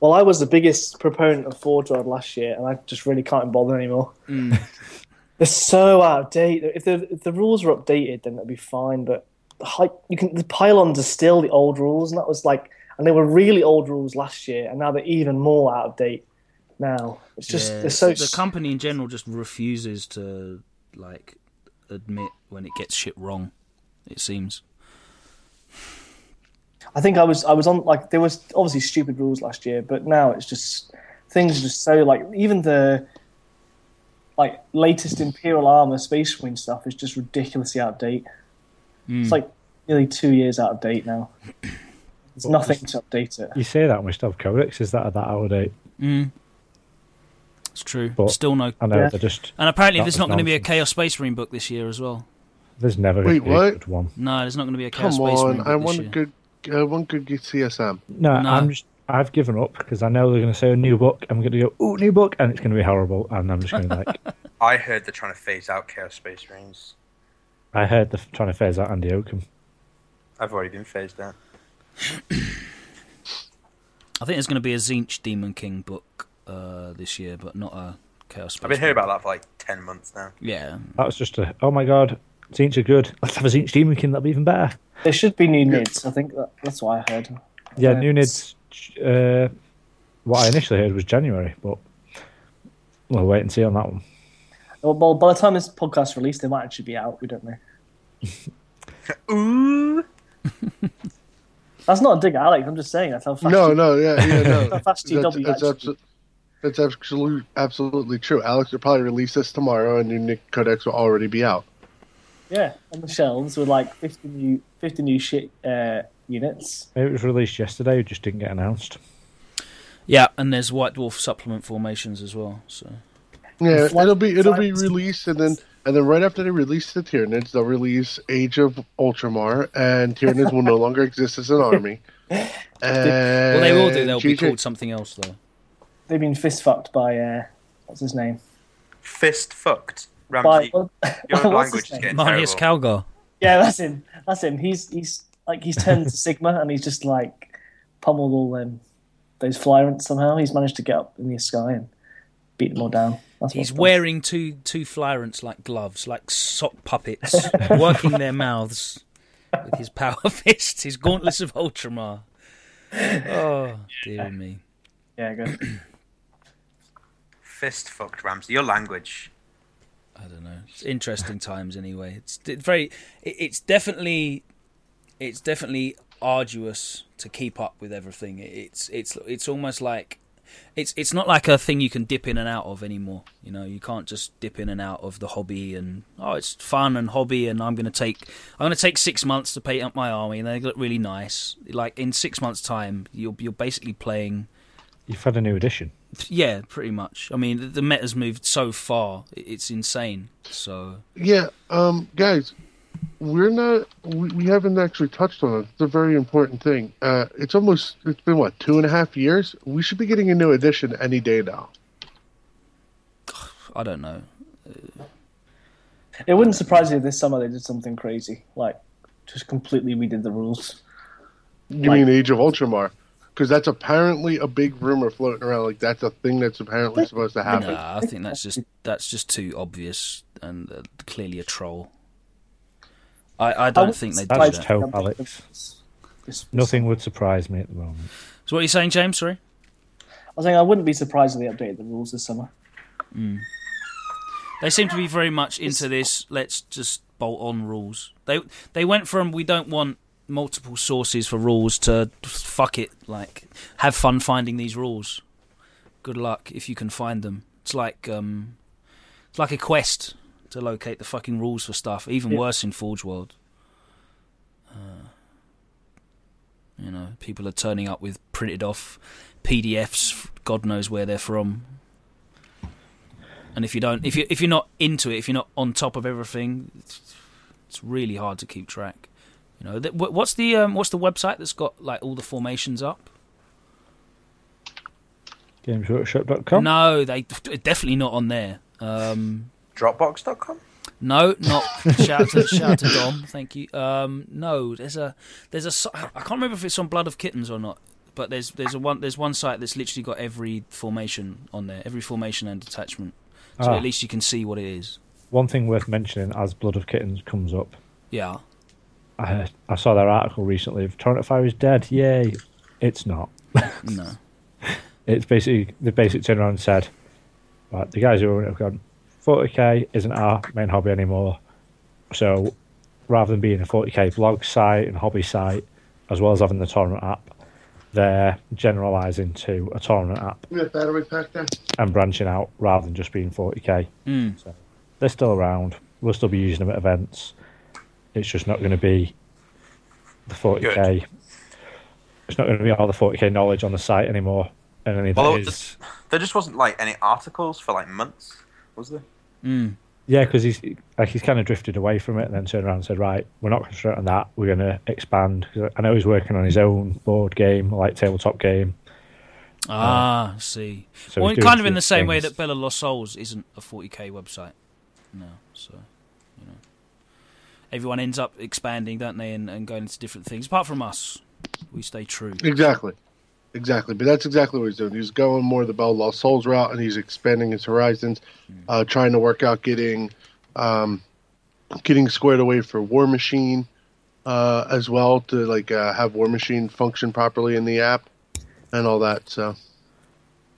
Well, I was the biggest proponent of Forge World last year, and I just really can't bother anymore. Mm. <laughs> They're so out of date. If the if the rules were updated, then that'd be fine. But the you can the pylons are still the old rules, and that was like, and they were really old rules last year, and now they're even more out of date. Now it's just Yeah, so the company in general just refuses to like admit when it gets shit wrong. It seems. I think I was I was on like there was obviously stupid rules last year, but now it's just things are just so like even the like latest Imperial armor Space Marine stuff is just ridiculously out of date. Mm. It's like nearly two years out of date now. <coughs> There's nothing to update it. You say that, and we still have Codex is that that out of date. Mm. It's true. But- Still no. I know Yeah. they're just And apparently, there's not going to be a. Chaos Space Marine book this year as well. There's never going to be a good one. No, there's not going to be a Chaos Come Space on, Marine I book this want a year. good, I want good CSM. No, No. I'm just. I've given up because I know they're going to say a new book. I'm going to go, ooh, new book, and it's going to be horrible. And I'm just going to like. <laughs> I heard they're trying to phase out Chaos Space Marines. I heard they're trying to phase out Andy Oakham. I've already been phased out. I think there's going to be a Tzeentch Daemonkin book uh, this year, but not a Chaos Space. I've been hearing Marine. about that for like ten months now. Yeah, That was just a. Oh my god, Tzeentch are good. Let's have a Tzeentch Daemonkin. That'll be even better. There should be new nids. I think that, that's what I heard. Yeah, Uh, new Nids. Uh, what I initially heard was January, but we'll wait and see on that one. Well, well, by the time this podcast released, they might actually be out. We don't know. <laughs> Ooh. <laughs> That's not a dig at Alex. I'm just saying that's how fast. No, you- no, yeah, yeah, <laughs> no. How fast that's, GW that's, actually- abso- that's absolutely, absolutely true. Alex will probably release this tomorrow, and your Nick Codex will already be out. Yeah, on the shelves with like 50 new, 50 new shit uh, units. It was released yesterday, it just didn't get announced. yeah, and there's White Dwarf supplement formations as well. So Yeah, Fly- it'll be it'll be released, and then and then right after they release the Tyranids, they'll release Age of Ultramar, and Tyranids will no <laughs> longer exist as an army. And well, they will do. They'll be called something else though. They've been fist fucked by uh, what's his name? Fist fucked. By, Ramsey, well, <laughs> your language is name? getting Marius terrible. Calgar. Yeah, that's him. That's him. He's he's like he's turned to <laughs> Sigmar and he's just like pummeled all them those flyrants somehow. He's managed to get up in the sky and beat them all down. That's He's what's done. wearing two two flyrants like gloves, like sock puppets, <laughs> working their mouths with his power fists, his gauntlets of Ultramar. Oh, dear me. Yeah, good. <clears throat> Fist fucked Ramsey. Your language. I don't know. It's interesting times anyway. It's very. It's definitely. It's definitely arduous to keep up with everything. It's it's it's almost like. It's it's not like a thing you can dip in and out of anymore. You know, you can't just dip in and out of the hobby and oh, it's fun and hobby and I'm gonna take I'm gonna take six months to paint up my army and they look really nice. Like in six months' time, you're you're basically playing You've had a new edition. Yeah, pretty much. I mean, the, the meta's moved so far; it's insane. So Yeah, um, guys, we're not. We, we haven't actually touched on it. It's a very important thing. Uh, it's almost. It's been what two and a half years. We should be getting a new edition any day now. <sighs> I don't know. It wouldn't surprise me if this summer they did something crazy, like just completely redid the rules. You Like- mean Age of Ultramar? Because that's apparently a big rumor floating around. Like that's a thing that's apparently supposed to happen. Nah, I think that's just that's just too obvious and uh, clearly a troll. I, I don't would think they do That's just that. hope, Alex. This- this- Nothing would surprise me at the moment. So what are you saying, James? Sorry. I was saying I wouldn't be surprised if they updated the rules this summer. They seem to be very much into this. Let's just bolt on rules. They they went from we don't want multiple sources for rules to fuck it. Like have fun finding these rules. Good luck if you can find them. It's like um, it's like a quest to locate the fucking rules for stuff. Even Yeah. worse in Forge World. Uh, you know, people are turning up with printed off PDFs. God knows where they're from. And if you don't, if you if you're not into it, if you're not on top of everything, it's, it's really hard to keep track. You know, th- what's the um, what's the website that's got like all the formations up? Gamesworkshop.com. No, they definitely not on there. Um, Dropbox.com? no, not shout out to shout out to Dom. Thank you. Um, no, there's a there's a si- I can't remember if it's on Blood of Kittens or not. But there's there's a one there's one site that's literally got every formation on there, every formation and detachment. So Ah. at least you can see what it is. One thing worth mentioning as Blood of Kittens comes up, Yeah. I, I saw their article recently of Torrent Fire is dead. Yay. It's not. No. <laughs> It's basically, the basically turned around and said, right, the guys who own it have gone, 40k isn't our main hobby anymore. So rather than being a 40k blog site and hobby site, as well as having the tournament app, they're generalising to a tournament app We have battery pack there. and branching out rather than just being 40k. Mm. They're still around. We'll still be using them at events. It's just not going to be the 40k. It's not going to be all the 40k knowledge on the site anymore. And any Well, that it is There just wasn't like any articles for like months, was there? Mm. Yeah, because he's like he's kind of drifted away from it, and then turned around and said, "Right, we're not concentrating on that. We're going to expand." 'Cause I know he's working on his own board game, like tabletop game. Ah, I see. So well, kind of in the same way that Bell of Lost Souls isn't a 40k website. No, so you know, everyone ends up expanding, don't they, and, and going into different things. Apart from us, we stay true. Exactly. Exactly. But that's exactly what he's doing. He's going more the Bell Lost Souls route and he's expanding his horizons, uh, trying to work out getting um, getting squared away for Warmachine uh, as well to like uh, have Warmachine function properly in the app and all that. So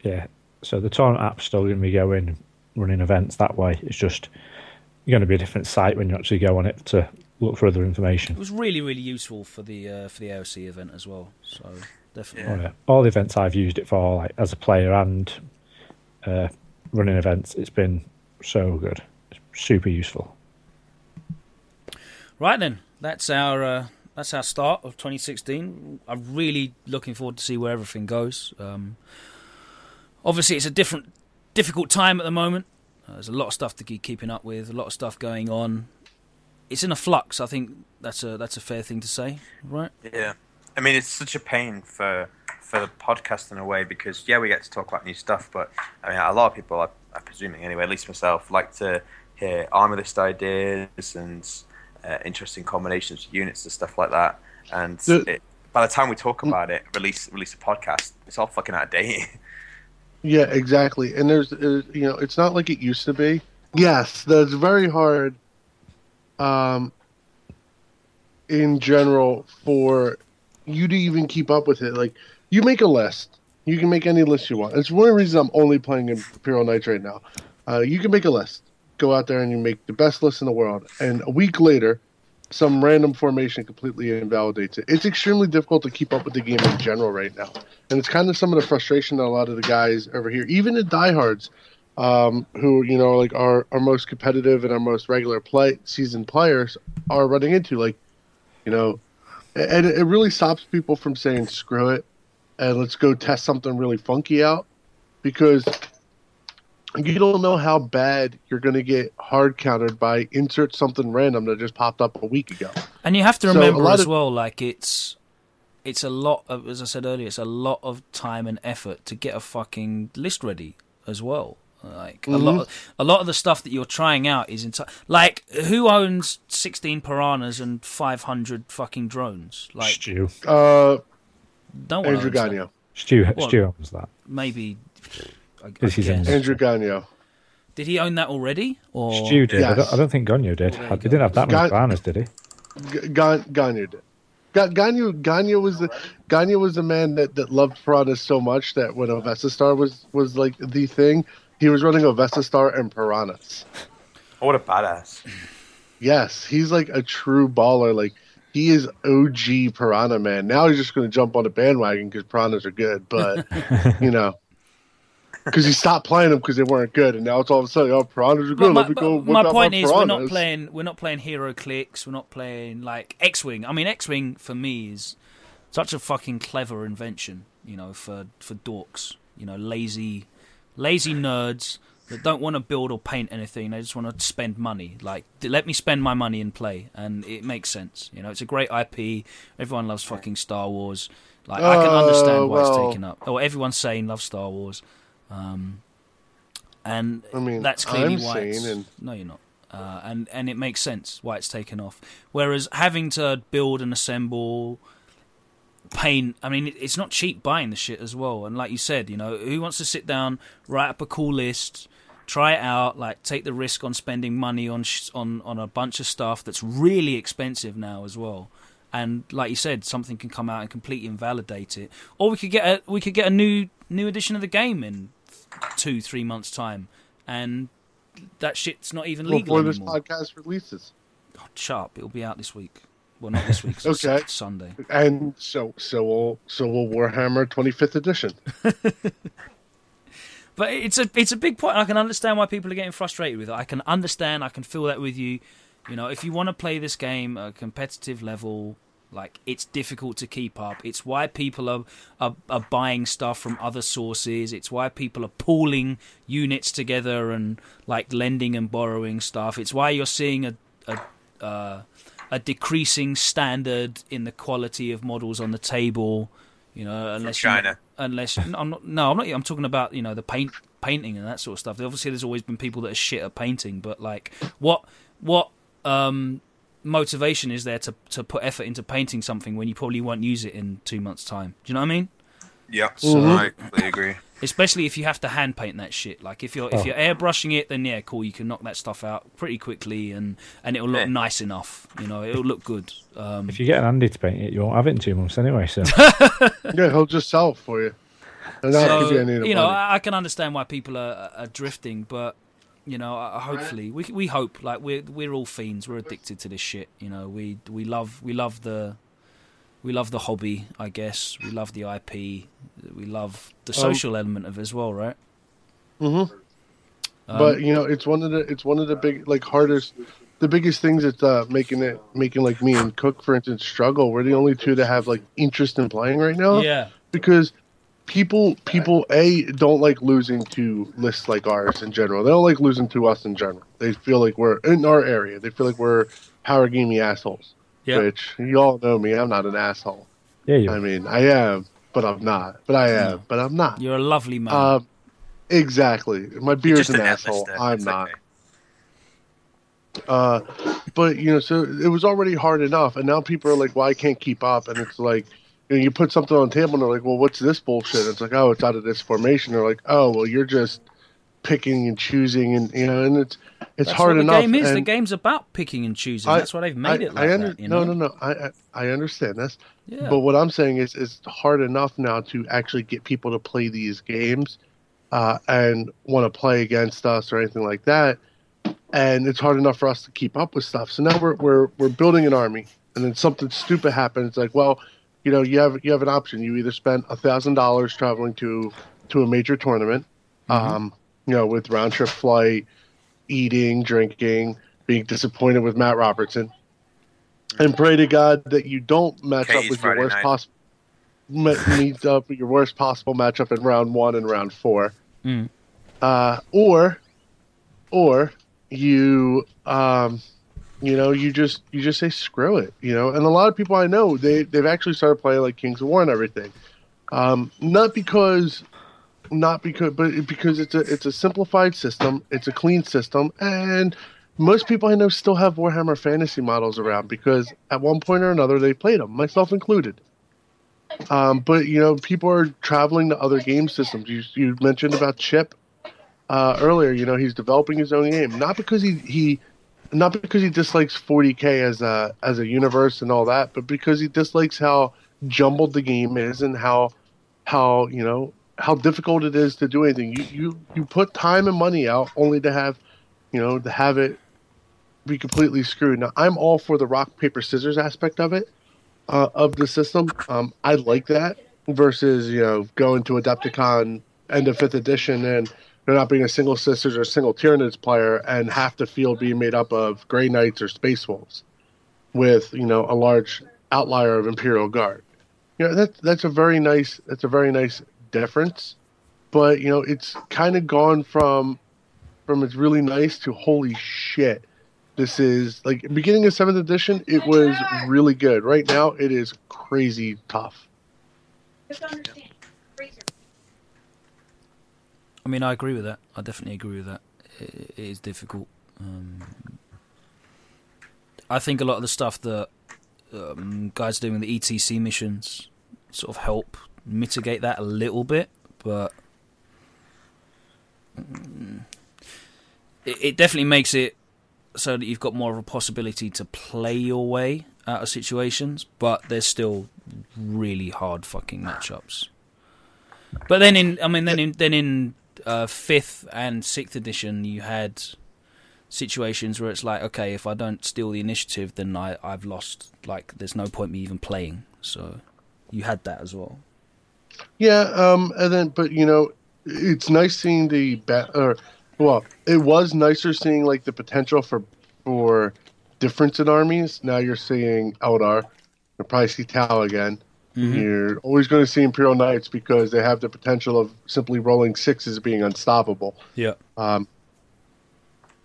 Yeah. So the tournament app's still going to be going running events that way. It's just going to be a different site when you actually go on it to look for other information. It was really, really useful for the uh, for the AOC event as well. So definitely. Oh, yeah. All the events I've used it for, like as a player and uh, running events, it's been so good. It's super useful. Right then, that's our uh, that's our start of 2016. I'm really looking forward to see where everything goes. Um, obviously, it's a different, difficult time at the moment. Uh, there's a lot of stuff to keep keeping up with, a lot of stuff going on. It's in a flux. I think that's a that's a fair thing to say, right? Yeah, I mean it's such a pain for for the podcast in a way because yeah we get to talk about new stuff, but I mean a lot of people, I, I'm presuming anyway, at least myself, like to hear armor list ideas and uh, interesting combinations of units and stuff like that. And The- it, by the time we talk about it, release release a podcast, it's all fucking out of date. <laughs> Yeah, exactly. And there's, uh, you know, it's not like it used to be. Yes, that's very hard. Um, in general, for you to even keep up with it, like you make a list. You can make any list you want. It's one of the reasons I'm only playing Imperial Knights right now. Uh, you can make a list. Go out there and you make the best list in the world. And a week later, some random formation completely invalidates it. It's extremely difficult to keep up with the game in general right now, and it's kind of some of the frustration that a lot of the guys over here, even the diehards, um, who you know like our our most competitive and our most regular play season players are running into. Like, you know, and it it really stops people from saying screw it and let's go test something really funky out because you don't know how bad you're going to get hard countered by insert something random that just popped up a week ago. And you have to remember lot as of- well, like it's it's a lot of, as I said earlier, it's a lot of time and effort to get a fucking list ready as well. Like a lot, of, a lot of the stuff that you're trying out is entire. Like who owns 16 piranhas and 500 fucking drones? Like Stu, Uh, no one Andrew owns that. Gagnon. Stu, What? Stu owns that. Maybe. I, I This is guess. Andrew Gagnon. Did he own that already? Or Stu did. I, don't, I don't think Gonyo did. There He didn't have that many Gon- banners, did he? G- Gan- Gagne did. Ga- Gagne, Gagne was the Gagne was the man that, that loved piranhas so much that when Ovesta Star was was like the thing, he was running Ovesta Star and piranhas. Oh, what a badass! Yes, he's like a true baller. Like he is OG piranha man. Now he's just going to jump on the bandwagon because piranhas are good, but <laughs> you know. Because he stopped playing them because they weren't good, and now it's all of a sudden, oh, piranhas are good. my, Let me go. my point my is, we're not playing. We're not playing HeroClix. We're not playing like X-wing. I mean, X-wing for me is such a fucking clever invention. You know, for for dorks. You know, lazy, lazy nerds that don't want to build or paint anything. They just want to spend money. Like, let me spend my money and play, and it makes sense. You know, it's a great IP. Everyone loves fucking Star Wars. Like, I can Uh, understand why well- it's taken up. Or everyone's saying love Star Wars. Um, and I mean, that's clearly I'm why it's, and- no you're not. Uh, and and it makes sense why it's taken off. Whereas having to build and assemble paint i mean it's not cheap buying the shit as well. And like you said you know who wants to sit down write up a cool list try it out like take the risk on spending money on sh- on on a bunch of stuff that's really expensive now as well. And like you said something can come out and completely invalidate it. Or we could get a we could get a new new edition of the game in two three months time and that shit's not even legal before this anymore. podcast releases. Oh, sharp, it'll be out this week. Well, not this week. Okay. Sunday. And so, so will so will Warhammer 25th edition. <laughs> But it's a it's a big point. I can understand why people are getting frustrated with it. I can understand. I can feel that with you. You know, if you want to play this game at a competitive level, Like it's difficult to keep up. It's why people are, are are buying stuff from other sources. It's why people are pooling units together and like lending and borrowing stuff. It's why you're seeing a a uh, a decreasing standard in the quality of models on the table. You know, unless China. You, unless I'm not. No, I'm not. I'm talking about you know the paint painting and that sort of stuff. Obviously, there's always been people that are shit at painting, but like what what um motivation is there to to put effort into painting something when you probably won't use it in two months' time? Do you know what I mean? Yeah, So- I completely agree. Especially if you have to hand paint that shit. Like if you're if Oh. you're airbrushing it, then yeah, cool. You can knock that stuff out pretty quickly, and and it'll look Yeah. nice enough. You know, it'll look good. Um, If you get an Andy to paint it, you won't have it in two months anyway. So <laughs> Yeah, he'll just sell it for you. And so, you any of the you know, money. I, I can understand why people are, are drifting, but you know, uh, hopefully, we we hope like we're we're all fiends. We're addicted to this shit. You know, we we love we love the we love the hobby. I guess we love the IP. We love the Um, social element of it as well, right? Mhm. Um, but you know, it's one of the it's one of the big like hardest, the biggest things that's uh, making it making like me and Cook, for instance, struggle. We're the only two that have like interest in playing right now. yeah, because people people a don't like losing to lists like ours in general. They don't like losing to us in general. They feel like we're in our area. They feel like we're power gamey assholes. Yeah. Which you all know me. I'm not an asshole. yeah, you. I mean, I am, but I'm not. But I am, No. but I'm not. you're a lovely man. Um, exactly. My You're beard's an an asshole. lister. I'm It's not. okay. Uh, but you know, so it was already hard enough, and now people are like, "Well, I can't keep up," and it's like, know, you put something on the table, and they're like, "Well, what's this bullshit?" It's like, "Oh, it's out of this formation." They're like, "Oh, well, you're just picking and choosing," and you know, and it's it's That's hard what the enough. game is. The game's about picking and choosing. I- That's why they've made I, it like I under, that. You know? No, no, no. I, I I understand this, Yeah. but what I'm saying is, it's hard enough now to actually get people to play these games, uh, and want to play against us or anything like that. And it's hard enough for us to keep up with stuff. So now we're we're we're building an army, and then something stupid happens. Like, well, you know, you have you have an option. You either spend a thousand dollars traveling to to a major tournament, um, you know, with round trip flight, eating, drinking, being disappointed with Matt Robertson, and pray to God that you don't match up with your worst possible meet up with your worst possible matchup in round one and round four, Mm. uh, or or you um, you know you just you just say screw it, you know. And a lot of people I know they they've actually started playing like Kings of War and everything, um, not because not because but because it's a it's a simplified system it's a clean system and most people i know still have warhammer fantasy models around because at one point or another they played them myself included. Um, but you know people are traveling to other game systems. You, you mentioned about chip uh, earlier you know he's developing his own game. Not because he, he not because he dislikes 40k as a as a universe and all that but because he dislikes how jumbled the game is and how how you know how difficult it is to do anything. You you you put time and money out only to have, you know, to have it be completely screwed. Now I'm all for the rock paper scissors aspect of it, uh, of the system. Um, I like that versus you know going to Adepticon end of fifth edition and there not being a single Sisters or single Tyranids player and half the field being made up of Grey Knights or Space Wolves, with you know a large outlier of Imperial Guard. You know that's that's a very nice that's a very nice difference, but you know it's kind of gone from from it's really nice to holy shit. This is like beginning of seventh edition. It was really good. Right now, it is crazy tough. I mean, I agree with that. I definitely agree with that. It, it is difficult. Um, I think a lot of the stuff that um, guys are doing with the ETC missions sort of help mitigate that a little bit, but it, it definitely makes it so that you've got more of a possibility to play your way out of situations, but there's still really hard fucking matchups. But then in, I mean, then in then in uh, fifth and sixth edition, you had situations where it's like, okay, if I don't steal the initiative, then I I've lost. Like, there's no point me even playing. So, you had that as well. Yeah, um, and then but you know, it's nice seeing the ba- or well, it was nicer seeing like the potential for for difference in armies. Now you're seeing Eldar, You'll probably see Tau again. Mhm. You're always going to see Imperial Knights because they have the potential of simply rolling sixes being unstoppable. Yeah. Um,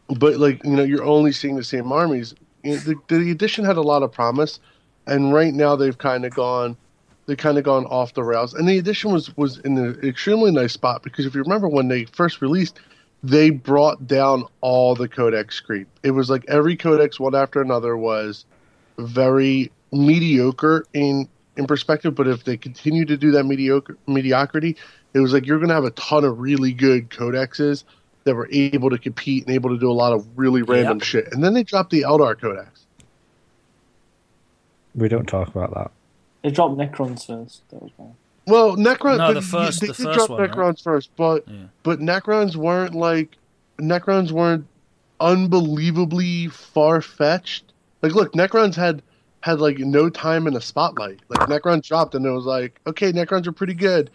but like you know, you're only seeing the same armies. You know, The, the edition had a lot of promise, and right now they've kind of gone, they kind of gone off the rails. And the edition was was in an extremely nice spot because if you remember when they first released, they brought down all the codex creep. It was like every codex one after another was very mediocre in in perspective. But if they continue to do that mediocre mediocrity, it was like you're going to have a ton of really good codexes that were able to compete and able to do a lot of really random Yep. shit. And then they dropped the Eldar codex. We don't talk about that. They dropped Necrons first. That was fine. Well, Necrons. No, the first- they the did first drop one, right? Necrons first, but Yeah. but Necrons weren't like Necrons weren't unbelievably far fetched. Like, look, Necrons had had like no time in the spotlight. Like Necrons dropped, and it was like, okay, Necrons are pretty good,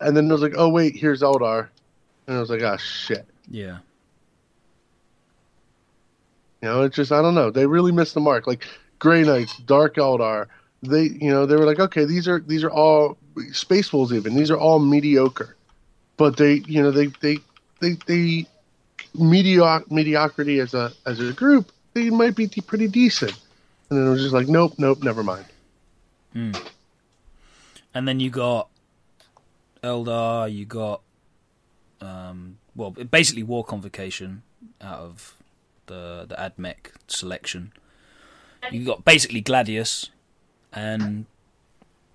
and then it was like, oh wait, here's Eldar, and I was like, ah, shit. Yeah. You know, it's just I don't know. They really missed the mark. Like Grey Knights, Dark Eldar, they you know they were like, okay, these are these are all Space Wolves even. These are all mediocre, but they you know they they they they medioc mediocrity as a as a group they might be pretty decent. And then it was just like, nope, nope, never mind. And then you got Eldar, you got um, well, basically War Convocation out of the the AdMech selection. You got basically Gladius, and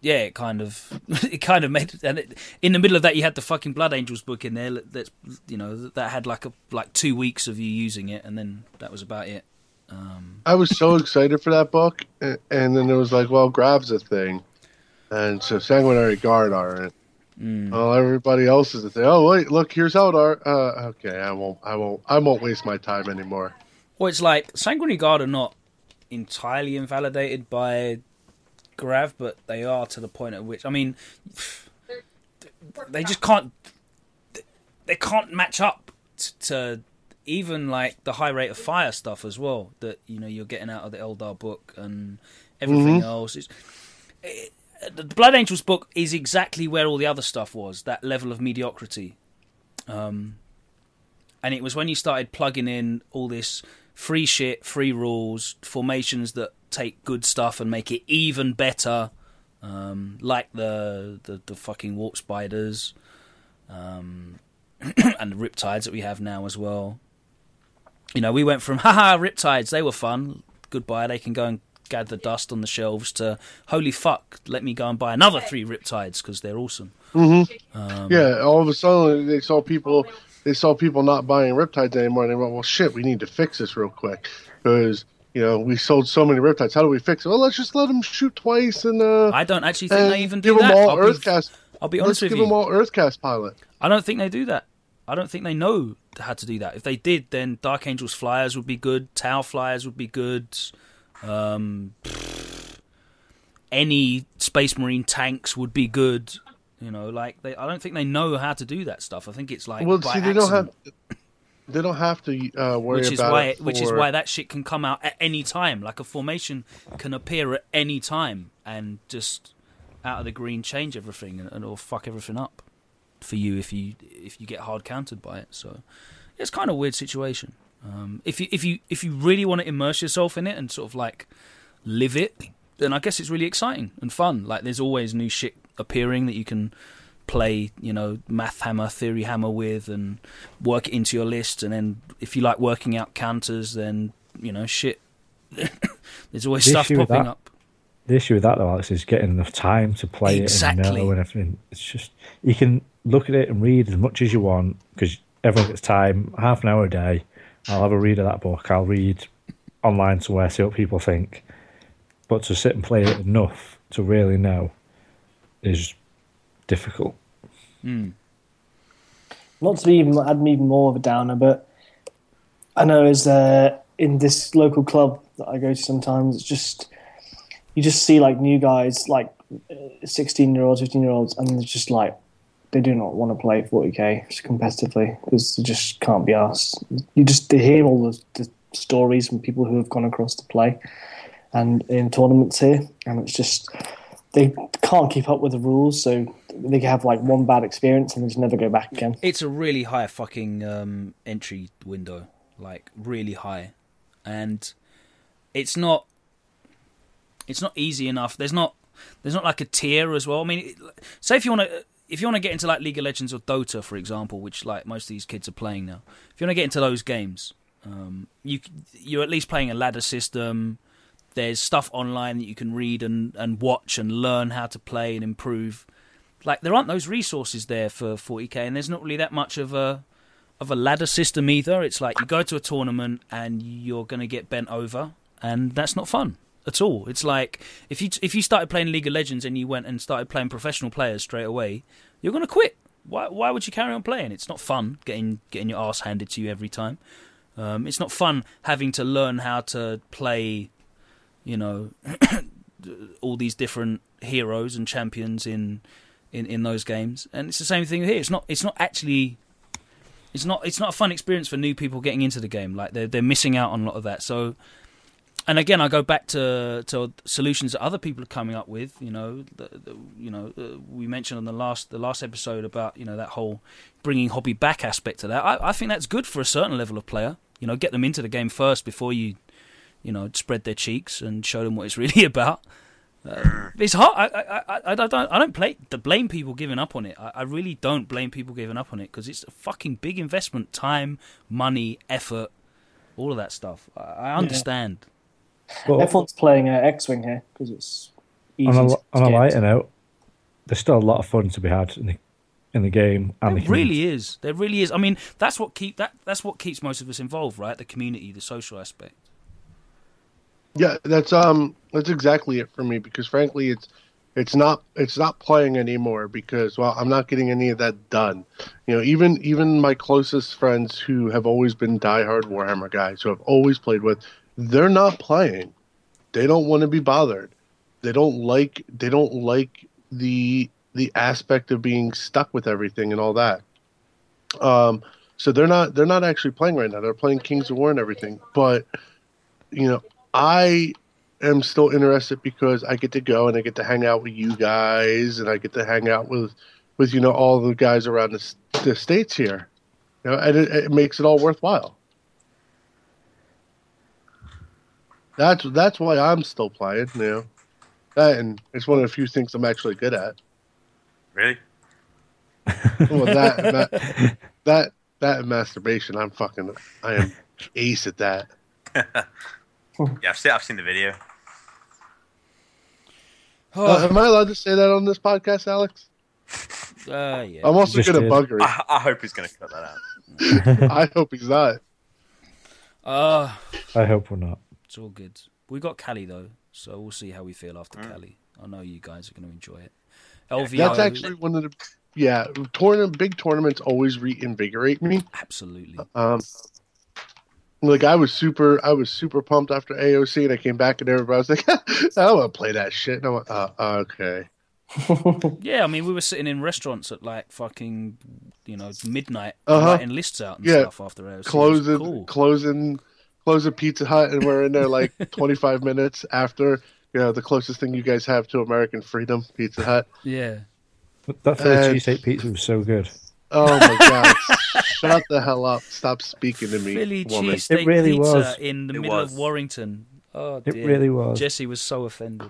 yeah, it kind of <laughs> it kind of made and it, in the middle of that you had the fucking Blood Angels book in there that you know that had like a like two weeks of you using it, and then that was about it. Um, I was so <laughs> excited for that book, and then it was like, well, Grav's a thing, and so Sanguinary Guard aren't. mm, Well, everybody else is a thing. Oh wait, look, here's Eldar. Uh, okay, I won't, I won't, I won't waste my time anymore. Well, it's like Sanguinary Guard are not entirely invalidated by Grav, but they are to the point at which I mean, they just can't. They can't match up to even like the high rate of fire stuff as well that you know you're getting out of the Eldar book and everything else. It's, it, the Blood Angels book is exactly where all the other stuff was. That level of mediocrity. Um, and it was when you started plugging in all this free shit, free rules, formations that take good stuff and make it even better, um, like the, the the fucking warp spiders, um, <clears throat> and the riptides that we have now as well. You know, we went from haha riptides, they were fun, goodbye, they can go and gather dust on the shelves to holy fuck, let me go and buy another three riptides because they're awesome. Um, Yeah, all of a sudden they saw people, they saw people not buying Riptides anymore, and they went, "Well, shit, we need to fix this real quick because you know we sold so many Riptides. How do we fix it? Well, let's just let them shoot twice and uh, I don't actually think they even do give that. them all I'll be- Earth Caste. I'll be Let's honest with give you. them all Earth Caste pilot. I don't think they do that. I don't think they know how to do that. If they did, then Dark Angels flyers would be good. Tau flyers would be good. Um, any Space Marine tanks would be good. You know, like they. I don't think they know how to do that stuff. I think it's like well, see, they don't have, they don't have to uh, worry which is about why it. which is why that shit can come out at any time. Like a formation can appear at any time and just out of the green change everything and, and or fuck everything up for you if you if you get hard countered by it. So it's kind of a weird situation. Um, if you if you if you really want to immerse yourself in it and sort of like live it, then I guess it's really exciting and fun. Like there's always new shit appearing that you can play, you know, math hammer, theory hammer with, and work it into your list. And then if you like working out counters, then you know, shit. <laughs> there's always The stuff popping up. The issue with that though, Alex, is getting enough time to play it and know and everything. It's just you can look at it and read as much as you want because everyone gets time, half an hour a day. I'll have a read of that book. I'll read online somewhere, see what people think. But to sit and play it enough to really know is difficult. not to be even add me even more of a downer, but I know as uh, in this local club that I go to sometimes, it's just you just see like new guys, like sixteen year olds, fifteen year olds, and they're just like they do not want to play 40k competitively because they just can't be asked. You just they hear all the, the stories from people who have gone across to play, and in tournaments here, and it's just they can't keep up with the rules, so they have like one bad experience and they just never go back again. It's a really high fucking um, entry window, like really high, and it's not it's not easy enough. There's not there's not like a tier as well. I mean, say if you want to if you want to get into like League of Legends or Dota, for example, which like most of these kids are playing now, if you want to get into those games, um, you you're at least playing a ladder system. There's stuff online that you can read and, and watch and learn how to play and improve. Like there aren't those resources there for 40k, and there's not really that much of a of a ladder system either. It's like you go to a tournament and you're going to get bent over, and that's not fun at all. It's like if you if you started playing League of Legends and you went and started playing professional players straight away, you're going to quit. Why why would you carry on playing? It's not fun getting getting your ass handed to you every time. Um, it's not fun having to learn how to play, you know, <coughs> all these different heroes and champions in, in in those games. And it's the same thing here. It's not it's not actually it's not it's not a fun experience for new people getting into the game. Like they're they're missing out on a lot of that. So and again, I go back to to solutions that other people are coming up with. You know, the, the, you know, uh, we mentioned on the last the last episode about you know that whole bringing hobby back aspect to that. I, I think that's good for a certain level of player. You know, get them into the game first before you, you know, spread their cheeks and show them what it's <laughs> really about. Uh, it's hard. I, I, I, I don't, I don't play, blame people giving up on it. I, I really don't blame people giving up on it because it's a fucking big investment, time, money, effort, all of that stuff. I, I understand. Yeah. But Everyone's playing uh, X-wing here because it's easy. On a, to on a lighter note, there's still a lot of fun to be had in the in the game. And there the really is. There really is. I mean, that's what keep that that's what keeps most of us involved, right? The community, the social aspect. Yeah, that's um that's exactly it for me because frankly it's it's not it's not playing anymore because well I'm not getting any of that done. You know, even even my closest friends who have always been diehard Warhammer guys who I've always played with, they're not playing. They don't want to be bothered. They don't like they don't like the the aspect of being stuck with everything and all that. Um, so they're not they're not actually playing right now. They're playing Kings of War and everything. But you know, I am still interested because I get to go and I get to hang out with you guys and I get to hang out with with you know all the guys around the, the states here. You know, and it, it makes it all worthwhile. That's that's why I'm still playing. You know, that and it's one of the few things I'm actually good at. Really? well, <laughs> that that that that masturbation, I'm fucking, I am ace at that. <laughs> yeah, I've seen I've seen the video. Uh, am I allowed to say that on this podcast, Alex? Uh, yeah. I'm also Just good at buggery. I, I hope he's going to cut that out. <laughs> I hope he's not. Uh, I hope we're not. It's all good. We got Cali though, so we'll see how we feel after Mm. Cali. I know you guys are going to enjoy it. LVO, That's actually one of the yeah tournament big tournaments always reinvigorate me. absolutely. Um, like I was super, I was super pumped after AOC, and I came back and everybody was like, <laughs> "I don't want to play that shit." And I went, uh, "Okay." <laughs> Yeah, I mean, we were sitting in restaurants at like fucking, you know, midnight, Uh-huh. writing lists out and Yeah. stuff after AOC. Closing, cool. closing, closing Pizza Hut, and we're in there like <laughs> 25 minutes after. You know, the closest thing you guys have to American freedom, Pizza Hut. Yeah. But that Philly Uh, cheesesteak pizza was so good. Oh my god! <laughs> Shut the hell up! Stop speaking to me, Philly woman. cheesesteak It really pizza was. in the It middle was. of Warrington. Oh, It really was. Jesse was so offended.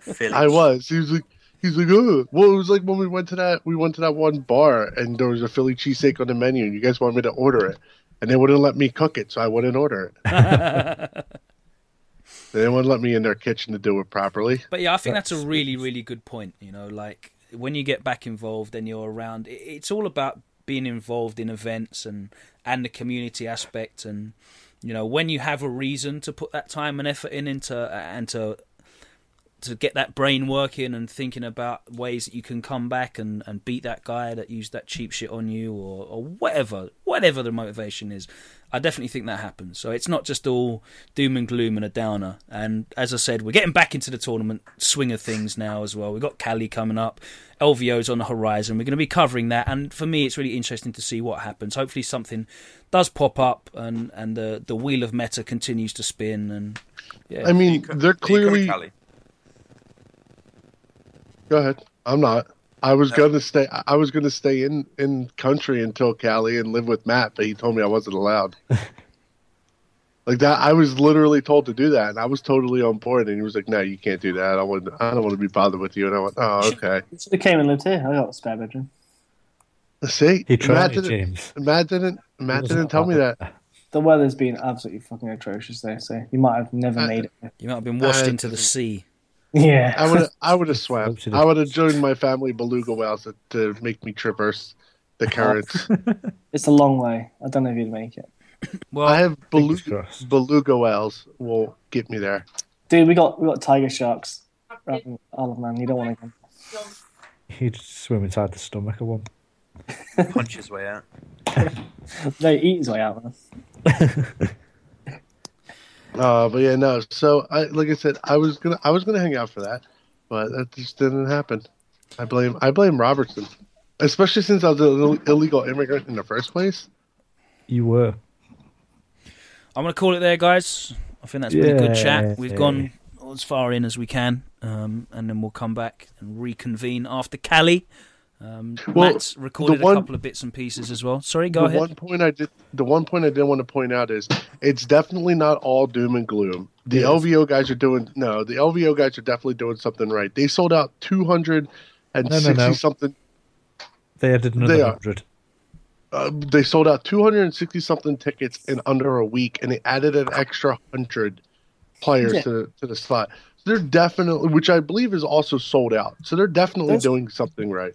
Philly. I was. He was like, he's like, oh. Well, it was like when we went to that, we went to that one bar, and there was a Philly cheesesteak on the menu, and you guys wanted me to order it, and they wouldn't let me cook it, so I wouldn't order it. <laughs> they wouldn't let me in their kitchen to do it properly. But yeah, I think that's, That's- a really, really good point. You know, like when you get back involved and you're around, it's all about being involved in events and and the community aspect. And you know, when you have a reason to put that time and effort in into and to to get that brain working and thinking about ways that you can come back and, and beat that guy that used that cheap shit on you or, or whatever whatever the motivation is i definitely think that happens. So it's not just all doom and gloom and a downer. And as i said we're getting back into the tournament swing of things now as well. We've got cali coming up. Lvo's on the horizon. We're going to be covering that. And for me it's really interesting to see what happens. Hopefully something does pop up and and the the wheel of meta continues to spin and yeah. I mean, they're are you clearly. Cali? Go ahead. I'm not. I was No. gonna stay. I was gonna stay in in country until Cali and live with Matt, but he told me I wasn't allowed. <laughs> like that, I was literally told to do that, and I was totally on board. And he was like, "No, you can't do that. I want. I don't want to be bothered with you." And I went, "Oh, okay." So should have came and lived here. I got a spare bedroom. See, He tried Matt it, didn't. James. Matt didn't. Matt didn't tell me that. The weather's been absolutely fucking atrocious there, so you might have never Uh, made it. you might have been washed Uh, into the sea Yeah. I would. I would have swam. Slopes to the- I would have joined my family beluga whales to, to make me traverse the <laughs> currents. <laughs> It's a long way. I don't know if you'd make it. well I have Fingers beluga, beluga whales will get me there. Dude, we got we got tiger sharks. Right in Man. You don't want to go. He'd swim inside the stomach of one. punch his way out. <laughs> No, eat his way out, man. Uh, but yeah, no. So I, like I said, I was gonna, I was gonna hang out for that, but that just didn't happen. I blame, I blame Robertson, especially since I was an illegal immigrant in the first place. You were. I'm going to call it there, guys. I think that's been a good chat. We've gone as far in as we can, um, and then we'll come back and reconvene after Cali. Um, Well, Matt's recorded one- a couple of bits and pieces as well. Sorry, go the ahead. one point I did, the one point I did want to point out is it's definitely not all doom and gloom. The Yes. LVO guys are doing no. The LVO guys are definitely doing something right. They sold out two hundred and sixty No, no, no. something. They added another are. hundred. Uh, they sold out two hundred and sixty something tickets in under a week, and they added an extra hundred players Yeah. to the to the slot. So they're definitely, which I believe is also sold out. So they're definitely Those- doing something right.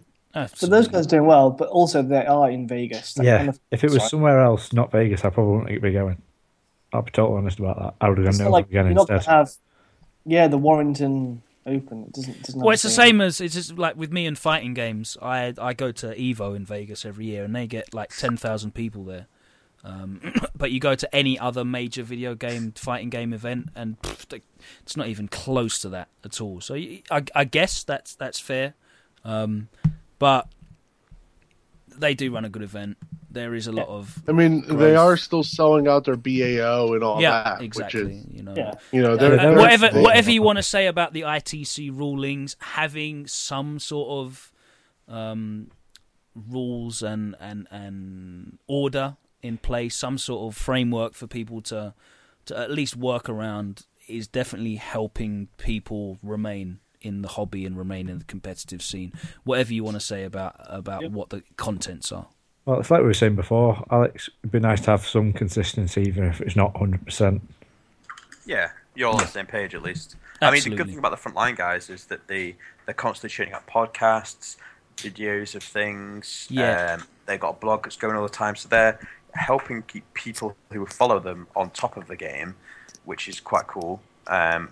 So those guys are doing well, but also they are in Vegas. Like, on Yeah. the- If it was Sorry. somewhere else, not Vegas, I probably wouldn't be going. I'll be totally honest about that. I would have It's gone not no like again you're not instead. have, yeah, the Warrington Open. It doesn't. doesn't Well, it's the same- same as it's just like with me and fighting games. I I go to Evo in Vegas every year, and they get like ten thousand people there. Um, <coughs> but you go to any other major video game fighting game event, and pff, it's not even close to that at all. So I, I guess that's that's fair. Um, but they do run a good event. There is a lot of I mean, they are still selling out their BAO and all yeah, that, exactly. which is you know, Yeah. you know they're, uh, they're- whatever they- whatever you want to say about the ITC rulings, having some sort of um, rules and, and and order in place, some sort of framework for people to to at least work around is definitely helping people remain in the hobby and remain in the competitive scene. Whatever you want to say about about Yep. what the contents are. Well, it's like we were saying before, Alex. It'd be nice to have some consistency, even if it's not hundred percent. Yeah, you're all on the same page at least. Absolutely. I mean, the good thing about the frontline guys is that they they're constantly shooting out podcasts, videos of things. Yeah. Um, they've got a blog that's going all the time, so they're helping keep people who follow them on top of the game, which is quite cool. Um,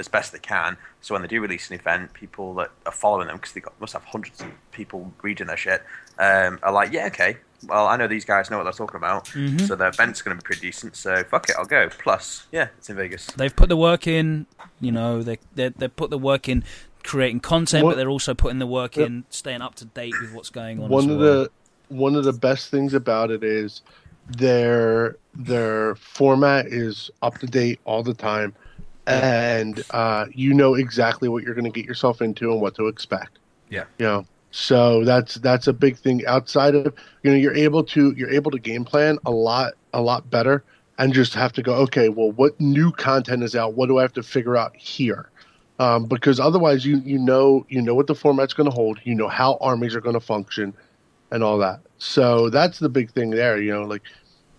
as best they can. So when they do release an event, people that are following them because they got, must have hundreds of people reading their shit um, are like, yeah, okay. Well, I know these guys know what they're talking about, Mhm. so their event's going to be pretty decent. So fuck it, I'll go. Plus, yeah, it's in Vegas. They've put the work in, you know, they they they put the work in creating content, What- but they're also putting the work Yep. in staying up to date with what's going on. one as of well. the one of the best things about it is their their format is up to date all the time and uh, you know exactly what you're going to get yourself into and what to expect. Yeah. you know? So that's that's a big thing outside of you know you're able to you're able to game plan a lot a lot better and just have to go okay well what new content is out? What do i have to figure out here? Um, because otherwise you you know you know what the format's going to hold you know how armies are going to function and all that. So that's the big thing there you know like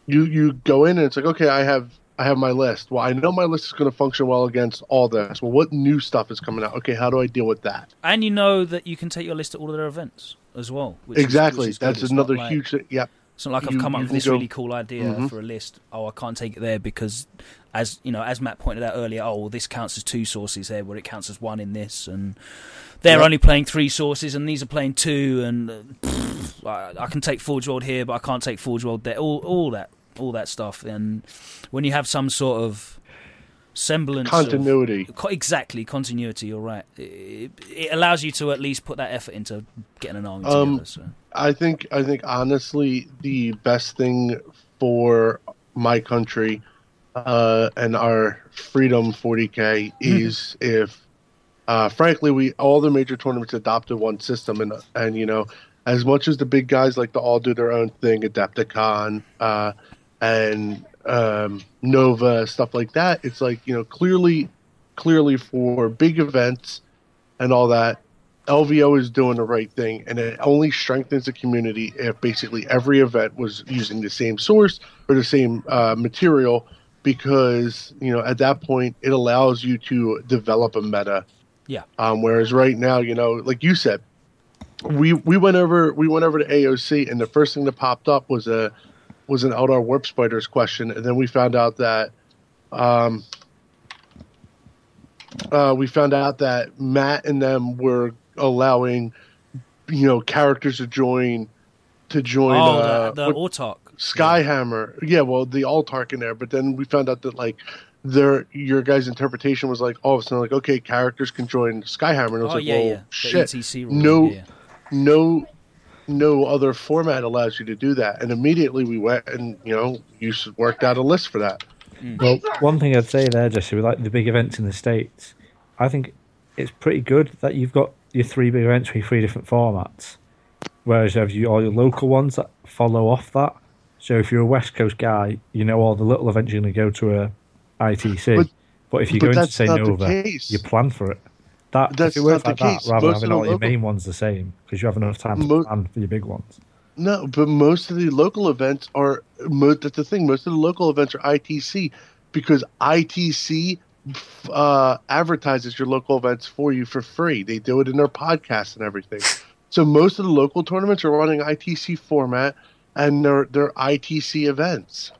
you you go in and it's like okay i have i have my list well i know my list is going to function well against all this well what new stuff is coming out okay how do i deal with that and you know that you can take your list to all of their events as well. Is- exactly which is that's It's another like- huge thing. yep It's not like I've You- come up with this go- really cool idea Mhm. for a list. Oh, I can't take it there because, as you know, as Matt pointed out earlier, oh, well, this counts as two sources there, where it counts as one in this, and they're only playing three sources, and these are playing two, and uh, pfft, I, I can take Forge World here, but I can't take Forge World there. All, all that, all that stuff, and when you have some sort of semblance Continuity. Co- exactly continuity you're right it, it allows you to at least put that effort into getting an army Um, together so. I think I think honestly the best thing for my country uh, and our freedom 40k is if uh, frankly we all the major tournaments adopted one system and and you know as much as the big guys like to all do their own thing Adepticon uh, and um, Nova stuff like that it's like you know clearly clearly for big events and all that LVO is doing the right thing, and it only strengthens the community if basically every event was using the same source or the same uh, material, because you know at that point it allows you to develop a meta. Yeah. Um, whereas right now, you know, like you said, we we went over we went over to AOC, and the first thing that popped up was a was an Eldar Warp Spiders question, and then we found out that. Um, uh, we found out that Matt and them were allowing, you know, characters to join, to join. oh uh, the, the Autarch Skyhammer. Yeah, well, the Autarch in there, but then we found out that like their your guys' interpretation was like all of a sudden like okay, characters can join Skyhammer, and it was oh like yeah well, yeah shit, No- yeah. no, no other format allows you to do that, and immediately we went and you know you worked out a list for that. Mm. Well, one thing I'd say there, Jesse, with like the big events in the states, I think it's pretty good that you've got your three big events with three different formats, whereas you have you all your local ones that follow off that. So if you're a West Coast guy, you know all the little events you're going to go to uh, a ITC. But- But, if you but go into say Nova, you plan for it. That That's if it works not like the that, case. rather than having all your local- main ones the same, because you have enough time to Mo- plan for your big ones. No, but most of the local events are. That's the thing. Most of the local events are ITC because ITC uh, advertises your local events for you for free. They do it in their podcasts and everything. So most of the local tournaments are running ITC format, and they're they're ITC events.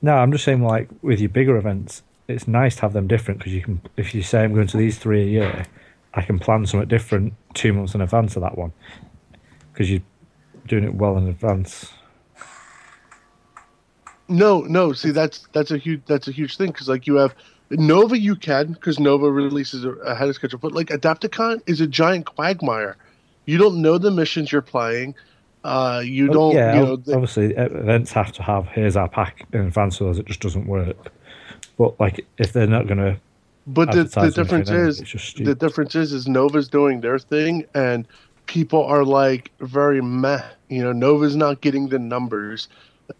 No, I'm just saying, like with your bigger events, it's nice to have them different because you can. If you say I'm going to these three a year, I can plan something different two months in advance of that one because you're doing it well in advance. No, no. See, that's that's a huge that's a huge thing because like you have Nova, you can because Nova releases ahead of schedule, but like Adepticon is a giant quagmire. You don't know the missions you're playing. Uh, you Oh, don't. yeah, you know, obviously events have to have here's our pack in advance, otherwise it just doesn't work. But like if they're not going to, But the, the difference then is the difference is is Nova's doing their thing and people are like very meh. You know, Nova's not getting the numbers.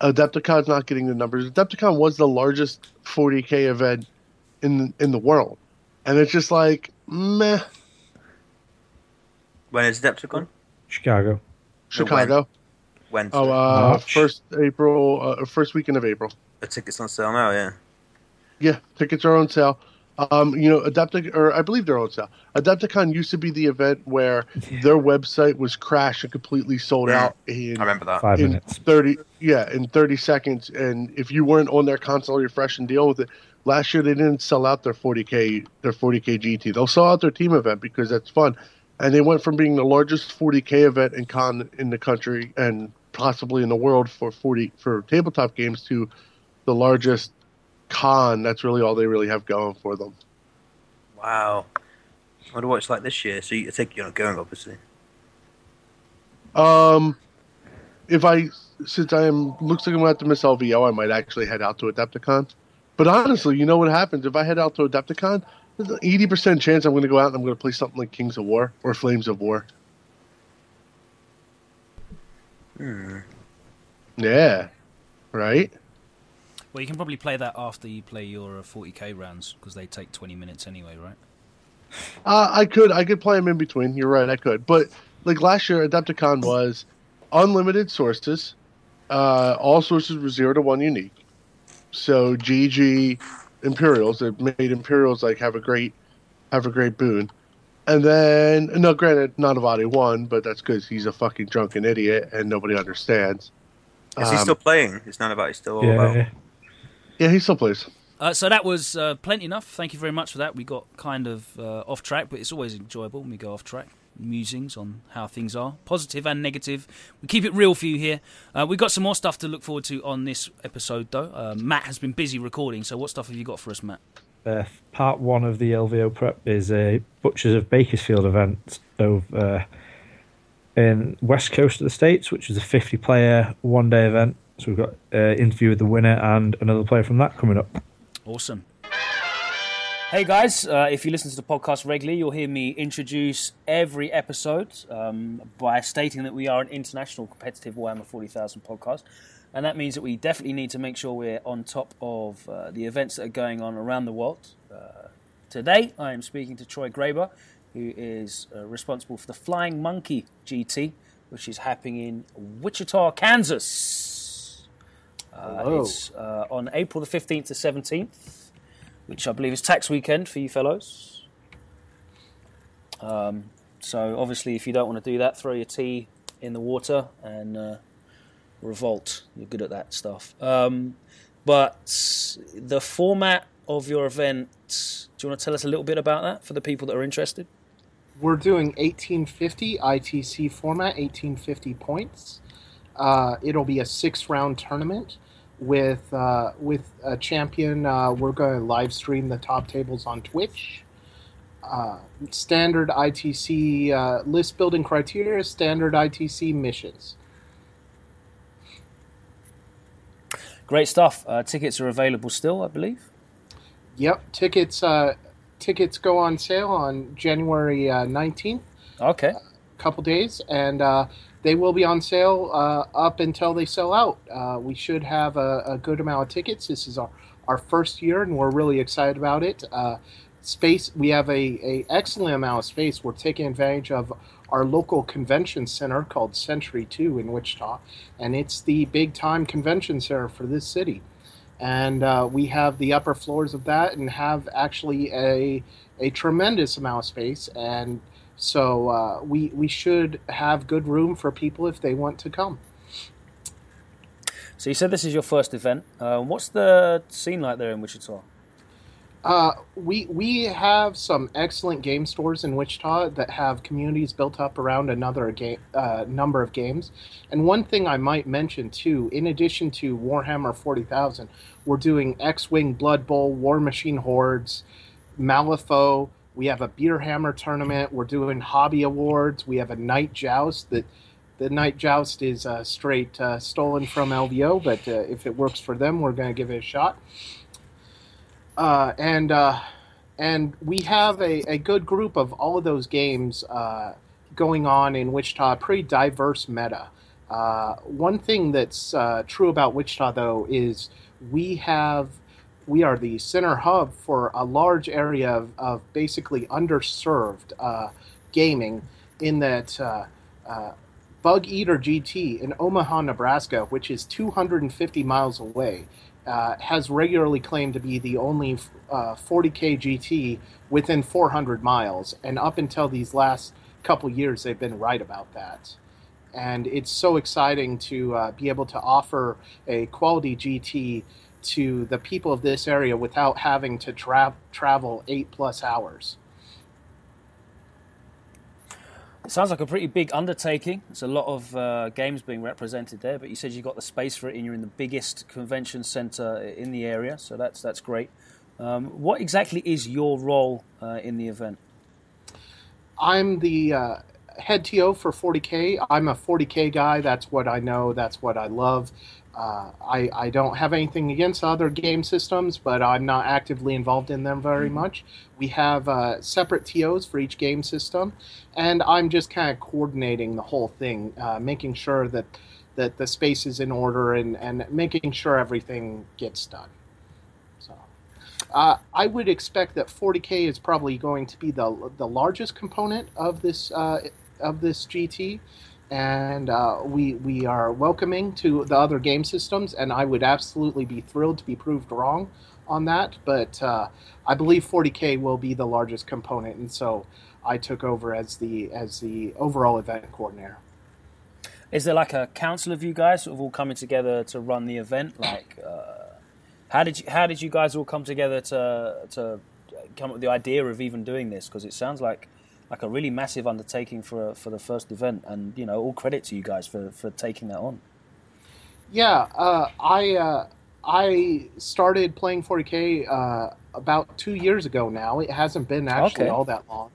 Adepticon's not getting the numbers. Adepticon was the largest 40k event in in the world, and it's just like meh. When is Adepticon? Chicago. Chicago. When? Oh, uh, first April, uh, first weekend of April. the tickets on sale now, yeah. Yeah, tickets are on sale. Um, you know, Adeptic, or I believe they're on sale. Adepticon used to be the event where <laughs> their website was crashed and completely sold Yeah. out in I remember that. Five in minutes. 30 yeah in 30 seconds and if you weren't on their console you're and deal with it last year they didn't sell out their 40k their 40k gt they'll sell out their team event because that's fun and they went from being the largest 40k event in con in the country and possibly in the world for 40 for tabletop games to the largest con that's really all they really have going for them Wow. I wonder what it's like this year. So you I think you're not going, obviously. um if i since i am looks like i'm going to have to miss lvo i might actually head out to adepticon But honestly, you know what happens if I head out to Adepticon? There's an eighty percent chance I'm going to go out and I'm going to play something like Kings of War or Flames of War. Hmm. Yeah, right. Well, you can probably play that after you play your uh, 40k rounds because they take 20 minutes anyway, right? Uh, I could I could play them in between. You're right, I could. But like last year, Adepticon was unlimited sources. Uh, all sources were zero to one unique. So GG Imperials that made Imperials like have a great have a great boon. And then, no, granted, Nanavati won, but that's because he's a fucking drunken idiot and nobody understands. Is he Um, still playing? Is none about still all Yeah, about? Yeah. Yeah, he still plays. Uh, so that was uh, plenty enough. Thank you very much for that. We got kind of uh, off track, but it's always enjoyable when we go off track. Musings on how things are, positive and negative. We keep it real for you here. Uh, we've got some more stuff to look forward to on this episode, though. Uh, Matt has been busy recording, so what stuff have you got for us, Matt? Uh, part one of the LVO prep is a Butchers of Bakersfield event over in west coast of the states, which is a 50 player one day event. So we've got uh, interview with the winner and another player from that coming up. Awesome. Hey guys, uh, if you listen to the podcast regularly, you'll hear me introduce every episode um, by stating that we are an international competitive Warhammer 40,000 podcast. And that means that we definitely need to make sure we're on top of uh, the events that are going on around the world. Uh, today, I am speaking to Troy Graber, who is uh, responsible for the Flying Monkey GT, which is happening in Wichita, Kansas. Uh, it's uh, on April the 15th to 17th which I believe is tax weekend for you fellows. Um, so obviously, if you don't want to do that, throw your tea in the water and uh, revolt. You're good at that stuff. Um, but the format of your event, do you want to tell us a little bit about that for the people that are interested? We're doing 1850 ITC format, 1850 points. Uh, it'll be a six-round tournament with uh, with a champion. Uh, we're going to live stream the top tables on Twitch. Uh, standard ITC uh, list building criteria, standard ITC missions. Great stuff. Uh, tickets are available still, I believe. Yep, tickets uh, tickets go on sale on January uh, 19th. Okay. couple days, and uh, they will be on sale uh, up until they sell out. Uh, we should have a, a good amount of tickets. This is our, our first year, and we're really excited about it. Uh, space, we have a, a excellent amount of space. We're taking advantage of our local convention center called Century Two in Wichita, and it's the big time convention center for this city. And uh, we have the upper floors of that, and have actually a a tremendous amount of space and so uh, we we should have good room for people if they want to come. So you said this is your first event. Uh, what's the scene like there in Wichita? Uh, we we have some excellent game stores in Wichita that have communities built up around another game uh, number of games. And one thing I might mention too, in addition to Warhammer Forty Thousand, we're doing X-wing Blood Bowl, Warmachine Hordes, Malifaux. We have a Beer Hammer tournament. We're doing hobby awards. We have a night joust that. The night joust is uh, straight uh, stolen from LVO, but uh, if it works for them, we're going to give it a shot. Uh, and uh, and we have a, a good group of all of those games uh, going on in Wichita, pretty diverse meta. One thing that's true about Wichita, though, is we have we are the center hub for a large area of, of basically underserved uh, gaming. In that uh, uh, Bug Eater GT in Omaha, Nebraska, which is 250 miles away, uh, has regularly claimed to be the only uh, 40k GT within 400 miles, and up until these last couple years, they've been right about that. And it's so exciting to uh, be able to offer a quality GT to the people of this area without having to tra- travel eight plus hours. It sounds like a pretty big undertaking. There's a lot of uh, games being represented there, but you said you've got the space for it, and you're in the biggest convention center in the area, so that's that's great. Um, what exactly is your role uh, in the event? I'm the uh, head TO for 40K. I'm a 40K guy. That's what I know. That's what I love. Uh, I, I don't have anything against other game systems, but I'm not actively involved in them very much. We have uh, separate TOs for each game system, and I'm just kind of coordinating the whole thing, uh, making sure that, that the space is in order and, and making sure everything gets done. So. Uh, I would expect that 40k is probably going to be the the largest component of this uh, of this GT, and uh, we we are welcoming to the other game systems. And I would absolutely be thrilled to be proved wrong on that, but uh, I believe 40k will be the largest component, and so I took over as the as the overall event coordinator. Is there like a council of you guys sort of all coming together to run the event? Like, uh, how did you how did you guys all come together to to come up with the idea of even doing this? Because it sounds like like a really massive undertaking for for the first event, and you know, all credit to you guys for for taking that on. Yeah, uh, I uh, I started playing 40k uh, about two years ago now. It hasn't been actually Okay. all that long,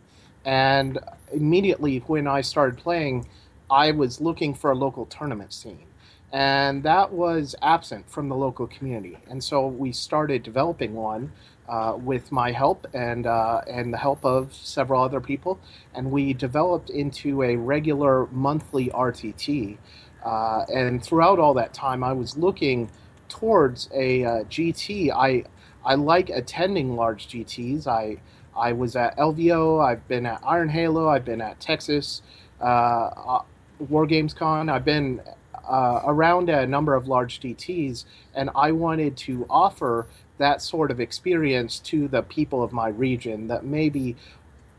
and immediately when I started playing, I was looking for a local tournament scene, and that was absent from the local community. And so we started developing one uh, with my help and uh, and the help of several other people, and we developed into a regular monthly RTT. Uh, and throughout all that time, I was looking towards a uh, GT. I I like attending large GTs. I I was at LVO. I've been at Iron Halo. I've been at Texas uh, uh, War Games Con. I've been around a number of large GTs, and I wanted to offer that sort of experience to the people of my region that maybe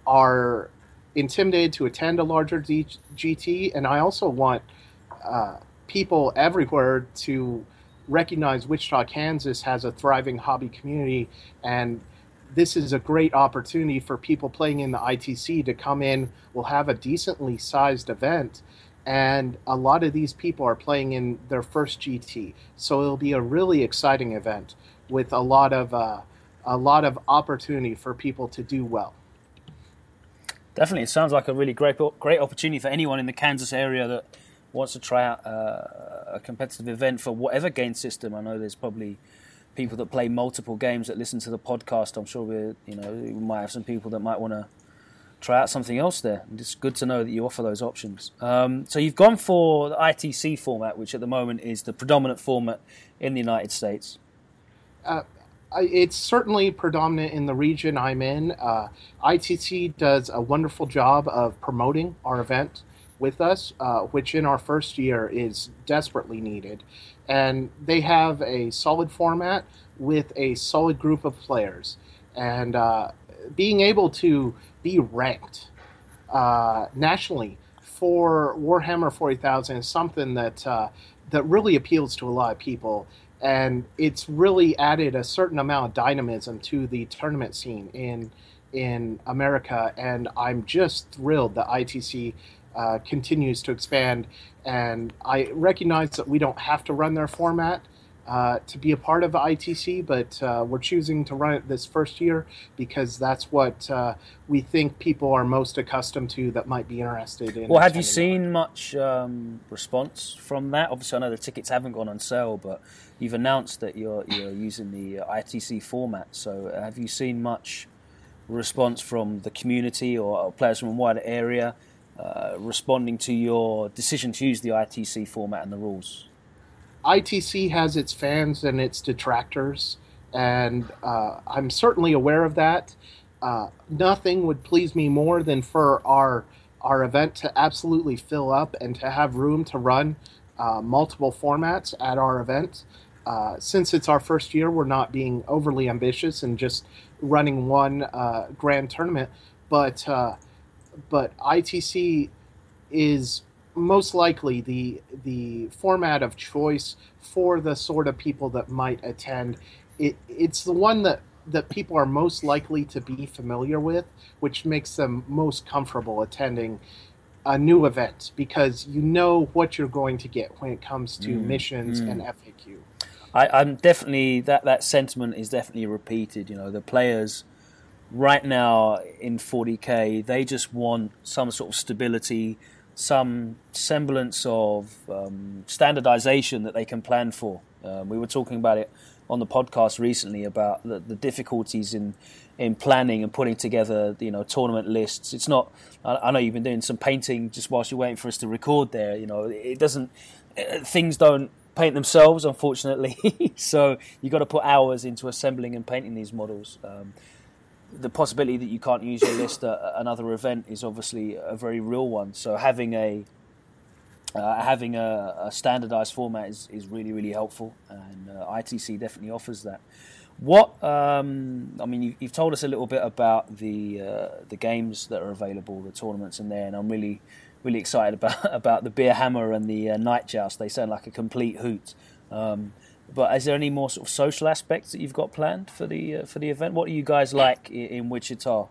are intimidated to attend a larger D- GT, and I also want uh, people everywhere to recognize Wichita, Kansas has a thriving hobby community, and this is a great opportunity for people playing in the ITC to come in. We'll have a decently sized event, and a lot of these people are playing in their first GT, so it'll be a really exciting event with a lot of uh, a lot of opportunity for people to do well. Definitely, it sounds like a really great great opportunity for anyone in the Kansas area that wants to try out uh, a competitive event for whatever game system. I know there's probably people that play multiple games that listen to the podcast. I'm sure we, you know, we might have some people that might want to try out something else there. It's good to know that you offer those options. Um, so you've gone for the ITC format, which at the moment is the predominant format in the United States. Uh, it's certainly predominant in the region I'm in. Uh, ITC does a wonderful job of promoting our event with us, uh, which in our first year is desperately needed. And they have a solid format with a solid group of players. And uh, being able to be ranked uh, nationally for Warhammer 40,000 is something that uh, that really appeals to a lot of people, and it's really added a certain amount of dynamism to the tournament scene in in America. And I'm just thrilled that ITC uh, continues to expand. And I recognize that we don't have to run their format uh, to be a part of ITC, but uh, we're choosing to run it this first year because that's what uh, we think people are most accustomed to that might be interested in. Well, have you seen much um, response from that? Obviously, I know the tickets haven't gone on sale, but you've announced that you're you're using the ITC format. So, have you seen much response from the community or, or players from a wider area uh, responding to your decision to use the ITC format and the rules? ITC has its fans and its detractors, and uh, I'm certainly aware of that. Uh, nothing would please me more than for our our event to absolutely fill up and to have room to run uh, multiple formats at our event. Uh, since it's our first year, we're not being overly ambitious and just running one uh, grand tournament, but uh, but ITC is most likely the the format of choice for the sort of people that might attend. It it's the one that that people are most likely to be familiar with, which makes them most comfortable attending a new event because you know what you're going to get when it comes to Mm, missions mm. and FAQ. I, I'm definitely that that sentiment is definitely repeated. You know, the players right now in 40k they just want some sort of stability, some semblance of um, standardization that they can plan for. Um, we were talking about it on the podcast recently about the, the difficulties in in planning and putting together you know tournament lists. It's not. I, I know you've been doing some painting just whilst you're waiting for us to record. There, you know, it doesn't. uh, Things don't paint themselves, unfortunately. <laughs> so you've got to put hours into assembling and painting these models. Um, the possibility that you can't use your list at another event is obviously a very real one. So having a uh, having a, a standardized format is, is really really helpful, and uh, ITC definitely offers that. What um, I mean, you, have told us a little bit about the uh, the games that are available, the tournaments in there, and I'm really really excited about <laughs> about the beer hammer and the uh, night joust. They sound like a complete hoot. Um, but is there any more sort of social aspects that you've got planned for the uh, for the event? What do you guys like in, in Wichita?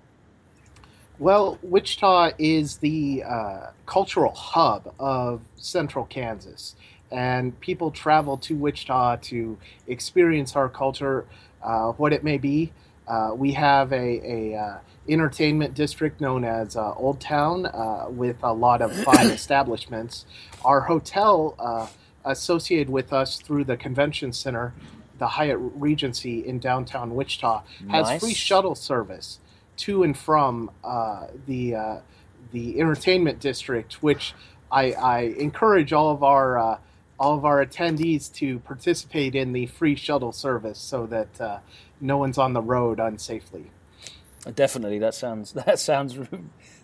Well, Wichita is the uh, cultural hub of central Kansas, and people travel to Wichita to experience our culture, uh, what it may be. Uh, we have a, a uh, entertainment district known as uh, Old Town uh, with a lot of fine <coughs> establishments. Our hotel associated with us through the convention center, the Hyatt Regency in downtown Wichita, has nice. free shuttle service to and from uh, the uh, the entertainment district, which I, I encourage all of our uh, all of our attendees to participate in the free shuttle service so that uh, no one's on the road unsafely. Definitely, that sounds <laughs> that sounds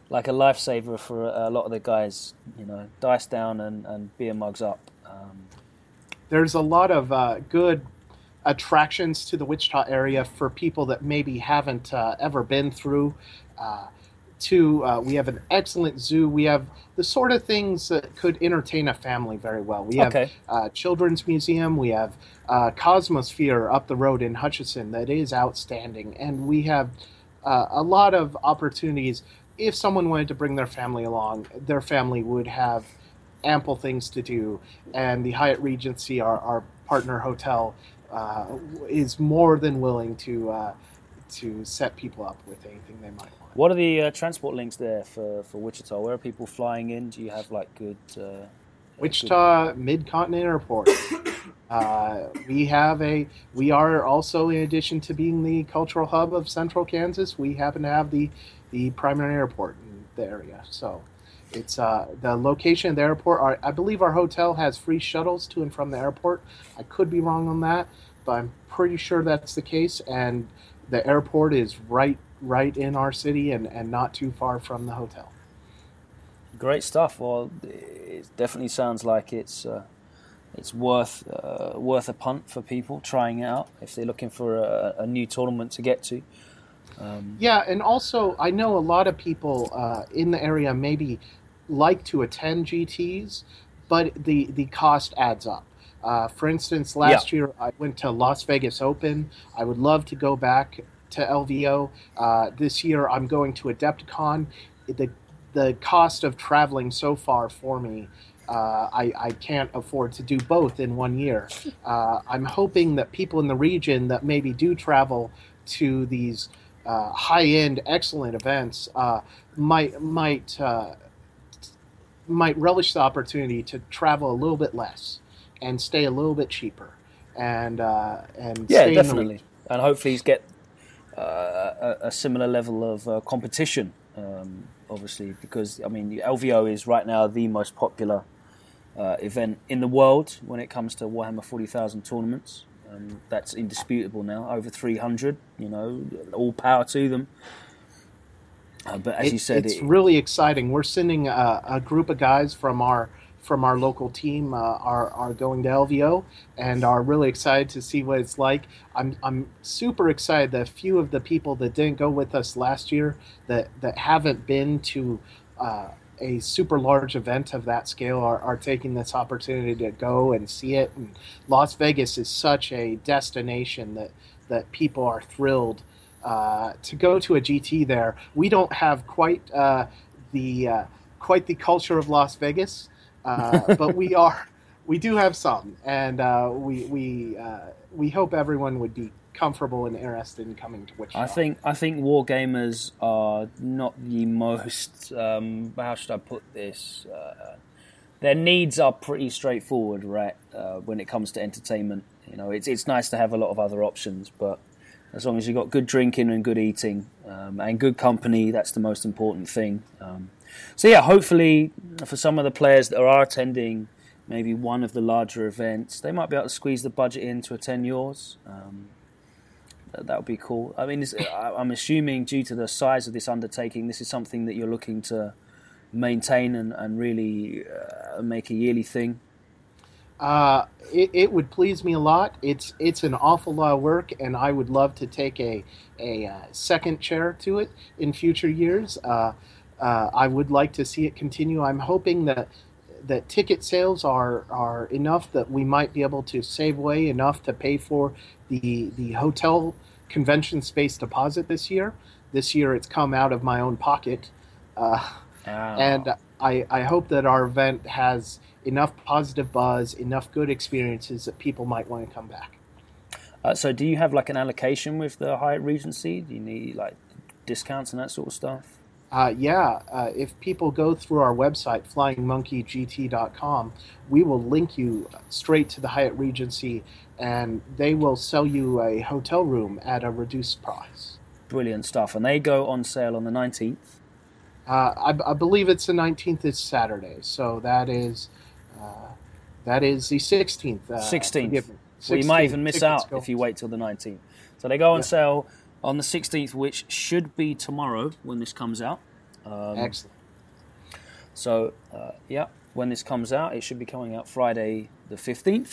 like a lifesaver for a lot of the guys. You know, dice down and, and beer mugs up. Um, There's a lot of uh, good attractions to the Wichita area for people that maybe haven't uh, ever been through. Uh, to uh, we have an excellent zoo. We have the sort of things that could entertain a family very well. We have okay. uh, children's museum. We have uh, Cosmosphere up the road in Hutchinson that is outstanding, and we have uh, a lot of opportunities. If someone wanted to bring their family along, their family would have ample things to do, and the Hyatt Regency, our, our partner hotel, uh, is more than willing to uh, to set people up with anything they might want. What are the uh, transport links there for, for Wichita? Where are people flying in? Do you have like good? Uh, Wichita Mid Continent Airport. <coughs> Uh, we have a. We are also, in addition to being the cultural hub of Central Kansas, we happen to have the the primary airport in the area. So it's uh, the location of the airport. Our, I believe our hotel has free shuttles to and from the airport. I could be wrong on that, but I'm pretty sure that's the case. And the airport is right right in our city and, and not too far from the hotel. Great stuff. Well, it definitely sounds like it's uh, it's worth uh, worth a punt for people trying it out if they're looking for a, a new tournament to get to. Um, yeah, and also I know a lot of people uh, in the area maybe like to attend GTS, but the the cost adds up. Uh, for instance, last yeah. year I went to Las Vegas Open. I would love to go back to LVO. Uh, this year I'm going to Adepticon. The the cost of traveling so far for me. Uh, I, I, can't afford to do both in one year. Uh, I'm hoping that people in the region that maybe do travel to these uh, high-end, excellent events uh, might might uh, might relish the opportunity to travel a little bit less and stay a little bit cheaper, and uh, and yeah, definitely, and hopefully get uh, a, a, similar level of uh, competition. Um, obviously, because I mean, LVO is right now the most popular event in the world when it comes to Warhammer Forty Thousand tournaments. Um, that's indisputable now. Over 300, you know, all power to them. Uh, but as it, you said, it's it, really exciting. We're sending a, a, group of guys from our from our local team uh, are are going to LVO and are really excited to see what it's like. I'm I'm super excited that a few of the people that didn't go with us last year that that haven't been to. Uh, a super large event of that scale are, are taking this opportunity to go and see it. And Las Vegas is such a destination that, that people are thrilled uh, to go to a GT there. We don't have quite uh, the uh, quite the culture of Las Vegas, uh, <laughs> but we are we do have some, and uh, we we uh, we hope everyone would be comfortable and interested in coming to Wichita. I think I think wargamers are not the most. Um, how should I put this? Uh, their needs are pretty straightforward, right? Uh, when it comes to entertainment, you know, it's it's nice to have a lot of other options, but as long as you've got good drinking and good eating um, and good company, that's the most important thing. Um, so yeah, hopefully for some of the players that are attending maybe one of the larger events, they might be able to squeeze the budget in to attend yours. Um, that would be cool. I mean, I'm assuming due to the size of this undertaking, this is something that you're looking to maintain and, and really uh, make a yearly thing. Uh, it, it would please me a lot. It's it's an awful lot of work, and I would love to take a a uh, second chair to it in future years. Uh, uh, I would like to see it continue. I'm hoping that that ticket sales are are enough that we might be able to save away enough to pay for the the hotel convention space deposit this year. This year, it's come out of my own pocket, uh, and I I hope that our event has enough positive buzz, enough good experiences that people might want to come back. Uh, so, do you have like an allocation with the Hyatt Regency? Do you need like discounts and that sort of stuff? Uh, yeah, uh, if people go through our website, flyingmonkeygt.com, we will link you straight to the Hyatt Regency and they will sell you a hotel room at a reduced price. Brilliant stuff. And they go on sale on the 19th? Uh, I, I, believe it's the 19th is Saturday, so that is that is the 16th. 16th. 16th. Well, you might even miss out if you wait till the 19th. So they go on yeah. sale on the 16th, which should be tomorrow when this comes out. Um, Excellent. So, uh, yeah, when this comes out, it should be coming out Friday the 15th.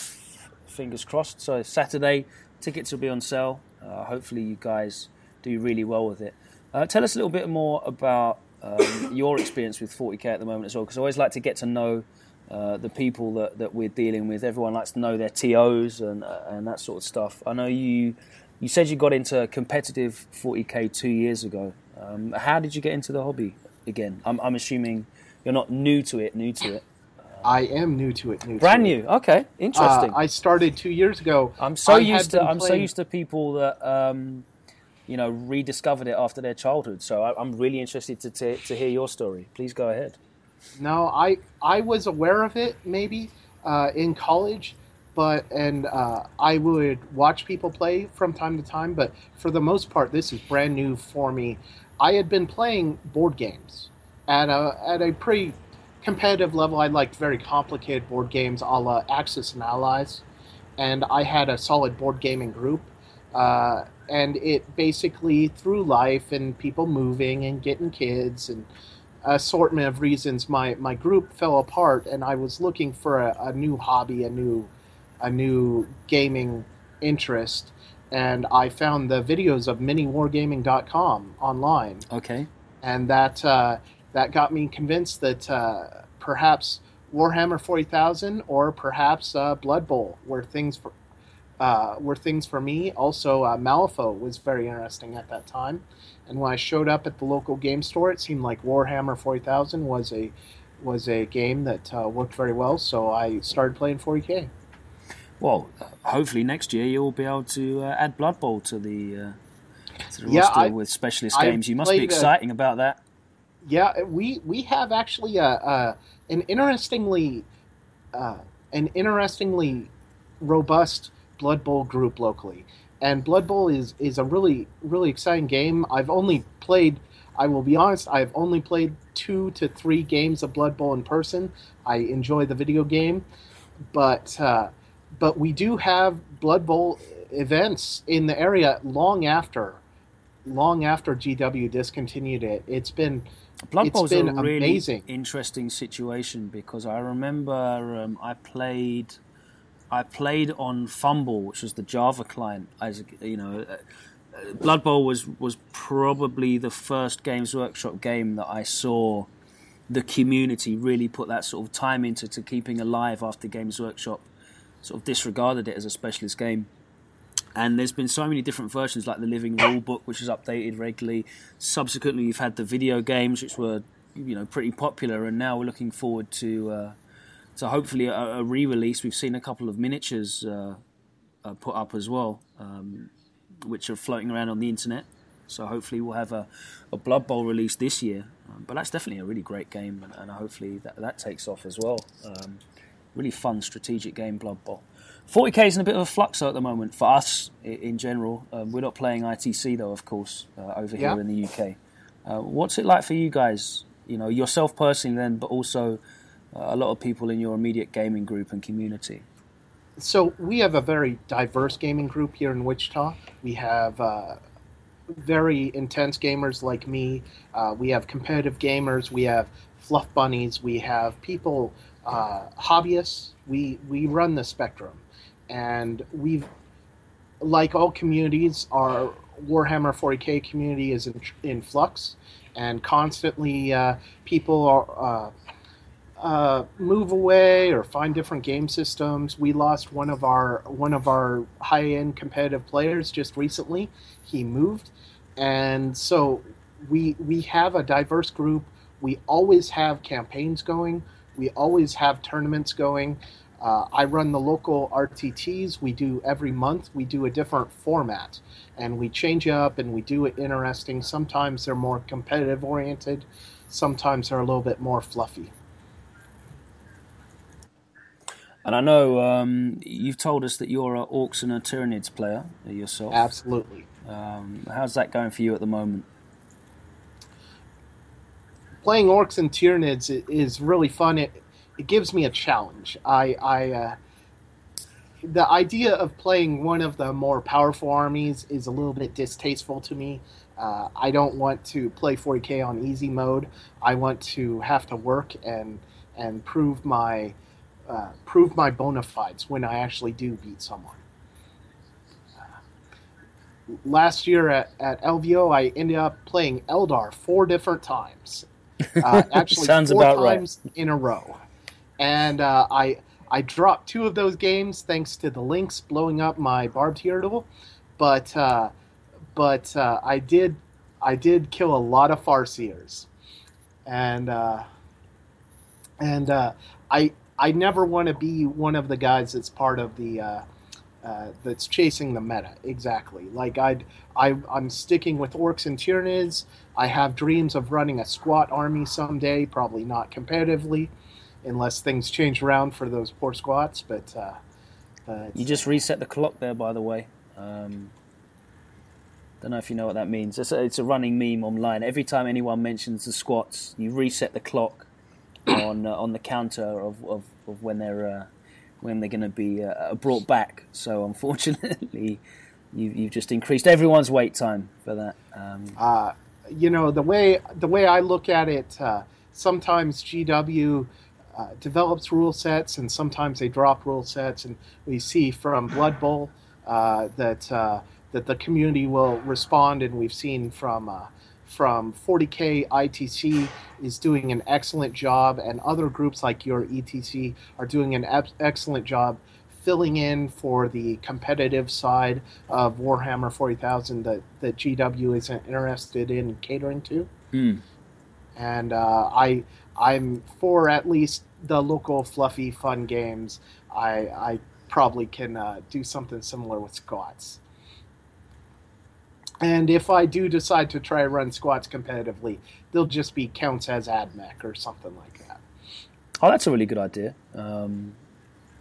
Fingers crossed. So, Saturday, tickets will be on sale. Uh, hopefully, you guys do really well with it. Uh, tell us a little bit more about um, your experience with 40k at the moment as well, because I always like to get to know uh, the people that, that we're dealing with. Everyone likes to know their TOs and uh, and that sort of stuff. I know you you said you got into competitive 40k two years ago. Um, how did you get into the hobby again? I'm, I'm assuming you're not new to it. New to it. I am new to it. New Brand new. It. Okay, interesting. Uh, I started two years ago. I'm so I used to. I'm so used to people that um, you know rediscovered it after their childhood. So I, am really interested to, to to hear your story. Please go ahead. No, I I was aware of it maybe uh, in college, but and uh, I would watch people play from time to time. But for the most part, this is brand new for me. I had been playing board games at a at a pretty competitive level. I liked very complicated board games, a la Axis and Allies, and I had a solid board gaming group. Uh, and it basically through life and people moving and getting kids and assortment of reasons my, my group fell apart and I was looking for a, a new hobby, a new a new gaming interest, and I found the videos of miniwargaming.com online. Okay. And that uh, that got me convinced that uh, perhaps Warhammer 40,000 or perhaps uh, Blood Bowl were things for uh, were things for me. Also, uh, Malifaux was very interesting at that time. And when I showed up at the local game store, it seemed like Warhammer 40,000 was a was a game that uh, worked very well. So I started playing 40k. Well, hopefully next year you'll be able to uh, add Blood Bowl to the, uh, to the yeah, roster I, with specialist I games. You must be exciting a, about that. Yeah, we we have actually a, a an interestingly uh, an interestingly robust Blood Bowl group locally, and Blood Bowl is is a really really exciting game. I've only played. I will be honest. I've only played two to three games of Blood Bowl in person. I enjoy the video game, but uh, but we do have Blood Bowl events in the area long after, long after GW discontinued it. It's been Blood Bowl's a really amazing. interesting situation because I remember um, I played, I played on FUMBBL, which was the Java client. As you know, uh, Blood Bowl was was probably the first Games Workshop game that I saw the community really put that sort of time into to keeping alive after Games Workshop sort of disregarded it as a specialist game. And there's been so many different versions, like the Living Rule Book, which is updated regularly. Subsequently, you've had the video games, which were you know pretty popular, and now we're looking forward to uh, to hopefully a, a, re-release. We've seen a couple of miniatures uh, uh, put up as well, um, which are floating around on the internet. So hopefully we'll have a, a Blood Bowl release this year. Um, but that's definitely a really great game, and, and hopefully that, that takes off as well. Um, really fun strategic game, Blood Bowl. 40k is in a bit of a flux at the moment for us in general. Um, we're not playing ITC though, of course, uh, over here yeah. in the UK. Uh, what's it like for you guys? You know, yourself personally, then, but also a lot of people in your immediate gaming group and community. So we have a very diverse gaming group here in Wichita. We have uh, very intense gamers like me. Uh, we have competitive gamers. We have fluff bunnies. We have people uh, hobbyists. We we run the spectrum, and we've like all communities, our Warhammer 40k community is in, in flux, and constantly uh, people are. Uh, move away or find different game systems. We lost one of our one of our high end competitive players just recently. He moved, and so we we have a diverse group. We always have campaigns going. We always have tournaments going. Uh, I run the local RTTs. We do every month. We do a different format, and we change up and we do it interesting. Sometimes they're more competitive oriented. Sometimes they're a little bit more fluffy. And I know um, you've told us that you're an Orcs and a Tyranids player yourself. Absolutely. Um, how's that going for you at the moment? Playing Orcs and Tyranids is really fun. It, it gives me a challenge. I, I uh, the idea of playing one of the more powerful armies is a little bit distasteful to me. Uh, I don't want to play 40k on easy mode. I want to have to work and and prove my uh, prove my bona fides when I actually do beat someone. Uh, last year at, at LVO, I ended up playing Eldar four different times. Uh, <laughs> actually, Sounds four about right. times in a row, and uh, I I dropped two of those games thanks to the Lynx blowing up my barbed turtle, but uh, but uh, I did I did kill a lot of Farseers, and uh, and uh, I I never want to be one of the guys that's part of the uh, uh, that's chasing the meta exactly. Like I'd I I'm sticking with orcs and Tyranids. I have dreams of running a squat army someday, probably not competitively, unless things change around for those poor squats. But uh, You just reset the clock there, by the way. Um, don't know if you know what that means. It's a, it's a running meme online. Every time anyone mentions the squats, you reset the clock <clears throat> on uh, on the counter of, of, of when they're uh, when they're going to be uh, brought back. So unfortunately, <laughs> you, you've just increased everyone's wait time for that. Um, you know the way the way I look at it. Sometimes GW uh, develops rule sets, and sometimes they drop rule sets, and we see from Blood Bowl uh, that uh, that the community will respond, and we've seen from from 40k ITC is doing an excellent job, and other groups like your ETC are doing an ep- excellent job filling in for the competitive side of Warhammer 40,000 that, that GW isn't interested in catering to. hmm. And uh, I I'm for at least the local fluffy fun games. I I probably can uh, do something similar with squats. And if I do decide to try run squats competitively, they'll just be counts as admech or something like that. Oh, that's a really good idea. Um,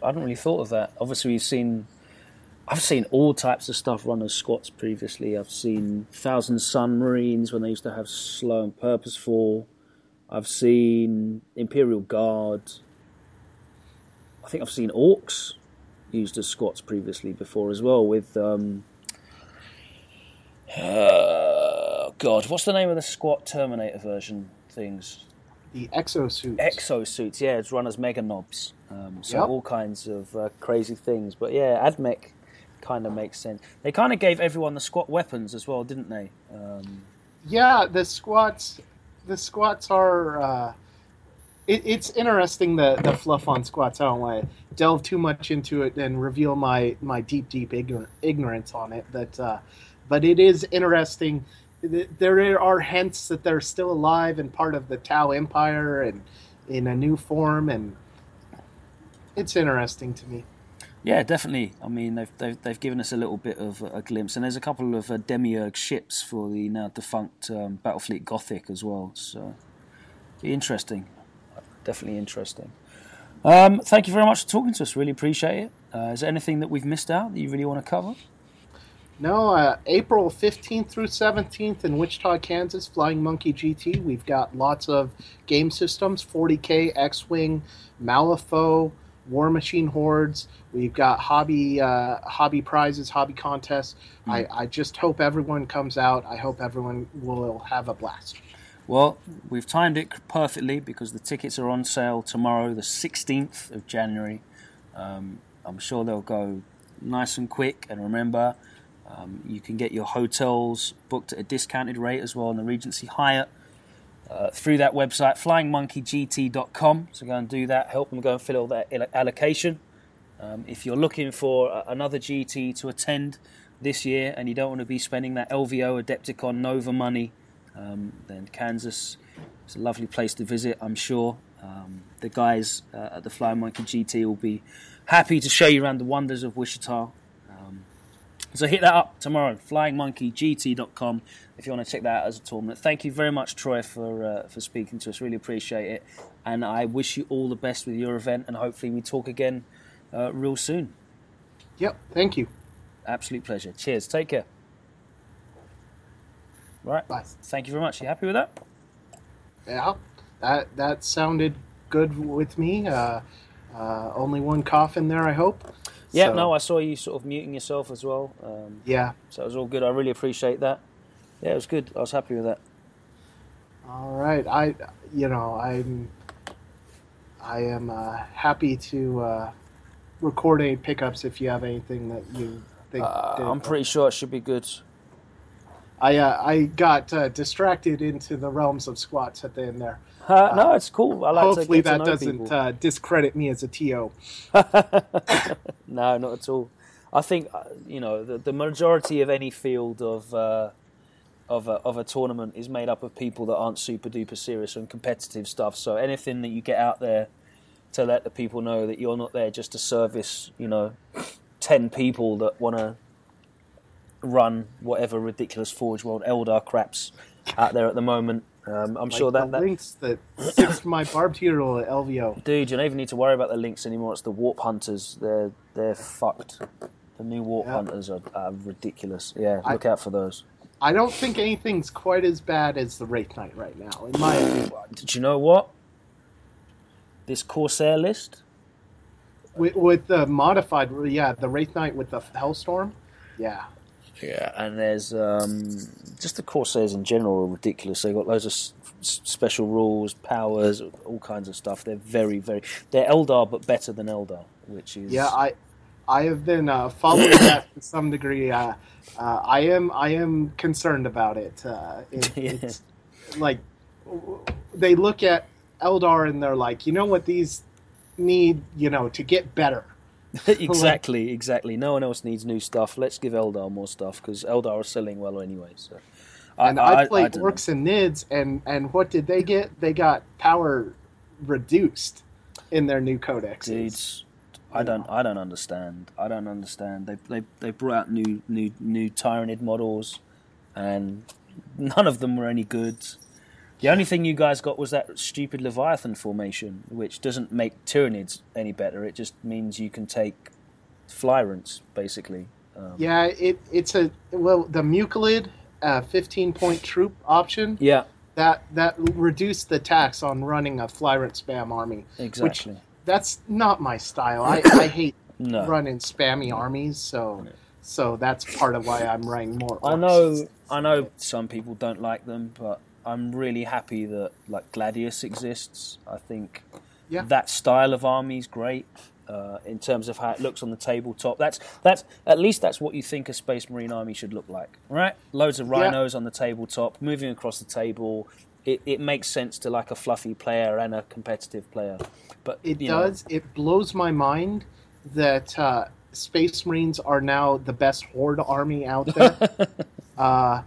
I hadn't really thought of that. Obviously, we've seen, I've seen all types of stuff run as squats previously. I've seen Thousand Sons Marines when they used to have slow and purposeful. I've seen Imperial Guard. I think I've seen Orcs used as squats previously before as well with. Um, uh, God, what's the name of the squat Terminator version things? The exosuits. exosuits. Yeah, it's run as Mega Nobz. Um, so Yep. all kinds of uh, crazy things. But yeah, Admech kind of makes sense. They kind of gave everyone the squat weapons as well, didn't they? Um, Yeah, the squats. The squats are. Uh, it, it's interesting the the fluff on squats. I don't want to delve too much into it and reveal my my deep deep ignor- ignorance on it. But uh, but it is interesting. There are hints that they're still alive and part of the Tau Empire and in a new form, and it's interesting to me. yeah, definitely. I mean, they've, they've they've given us a little bit of a, glimpse, and there's a couple of uh, demiurge ships for the now defunct um, Battlefleet Gothic as well. So interesting. Definitely interesting. Um, thank you very much for talking to us. Really appreciate it. Uh, is there anything that we've missed out that you really want to cover? No, uh, April 15th through 17th in Wichita, Kansas, Flying Monkey GT. We've got lots of game systems 40K, X Wing, Malifaux, Warmachine Hordes. We've got hobby uh, hobby prizes, hobby contests. I, I just hope everyone comes out. I hope everyone will have a blast. Well, we've timed it perfectly because the tickets are on sale tomorrow, the 16th of January. Um, I'm sure they'll go nice and quick. And remember, um, you can get your hotels booked at a discounted rate as well in the Regency Hyatt uh, through that website, flyingmonkeygt.com. So go and do that. Help them go and fill all that allocation. Um, if you're looking for another GT to attend this year and you don't want to be spending that LVO Adepticon Nova money, um, then Kansas is a lovely place to visit, I'm sure. Um, the guys uh, at the Flying Monkey GT will be happy to show you around the wonders of Wichita. So hit that up tomorrow, flyingmonkeygt.com, if you want to check that out as a tournament. Thank you very much, Troy, for uh, for speaking to us. Really appreciate it, and I wish you all the best with your event, and hopefully we talk again uh, real soon. Yep, thank you. Absolute pleasure. Cheers. Take care. Right. Bye. Thank you very much. You happy with that? Yeah, that that sounded good with me. Uh, uh, only one cough in there, I hope. Yeah, so, no, I saw you sort of muting yourself as well. Um, yeah. So it was all good. I really appreciate that. Yeah, it was good. I was happy with that. All right. I, you know, I'm, I am uh, happy to uh, record any pickups if you have anything that you think. Uh, I'm pretty sure it should be good. I uh, I got uh, distracted into the realms of squats at the end there. Uh, no, it's cool. I like hopefully that doesn't uh, discredit me as a TO. <laughs> no, not at all. I think uh, you know the, the majority of any field of uh, of a, of a tournament is made up of people that aren't super duper serious and competitive stuff. So anything that you get out there to let the people know that you're not there just to service, you know, ten people that want to run whatever ridiculous Forge World Eldar craps out there at the moment. Um, I'm like sure that, that Lynx that six my barbed hero at LVO. Dude, you don't even need to worry about the Lynx anymore. It's the warp hunters. They're they're fucked. The new warp hunters are, are ridiculous. Yeah, I- look out for those. I don't think anything's quite as bad as the Wraith Knight right now, in my opinion. <sighs> Did you know what? This Corsair list. With, with the modified, yeah, the Wraith Knight with the Hellstorm, yeah. Yeah, and there's um, just the Corsairs in general are ridiculous. They've got loads of s- special rules, powers, all kinds of stuff. They're very, very. They're Eldar, but better than Eldar, which is. Yeah, I I have been uh, following that to some degree. Uh, uh, I am I am concerned about it. Uh, <laughs> it Yeah. It's like they look at Eldar and they're like, you know what these need, you know, to get better. <laughs> exactly, exactly. No one else needs new stuff. Let's give Eldar more stuff because Eldar are selling well anyway. So, And I, played don't know. And Nids, and and what did they get? They got power reduced in their new codexes. dudes. I don't. I don't understand. I don't understand. They they they brought out new new new Tyranid models, and none of them were any good. The only thing you guys got was that stupid Leviathan formation, which doesn't make Tyranids any better. It just means you can take Flyrants, basically. Um, Yeah, it it's a well the Mucolid uh, 15 point troop option yeah, that that reduced the tax on running a Flyrant spam army. exactly. Which, That's not my style. I, I hate <coughs> no, running spammy armies, so so that's part of why I'm running more. I know, I know some people don't like them, but I'm really happy that like Gladius exists. I think Yeah. that style of army is great uh, in terms of how it looks on the tabletop. That's that's at least that's what you think a Space Marine army should look like, right? Loads of Yeah. rhinos on the tabletop, moving across the table. It, it makes sense to like a fluffy player and a competitive player, but It you know, does. It blows my mind that uh, Space Marines are now the best Horde army out there. <laughs> uh,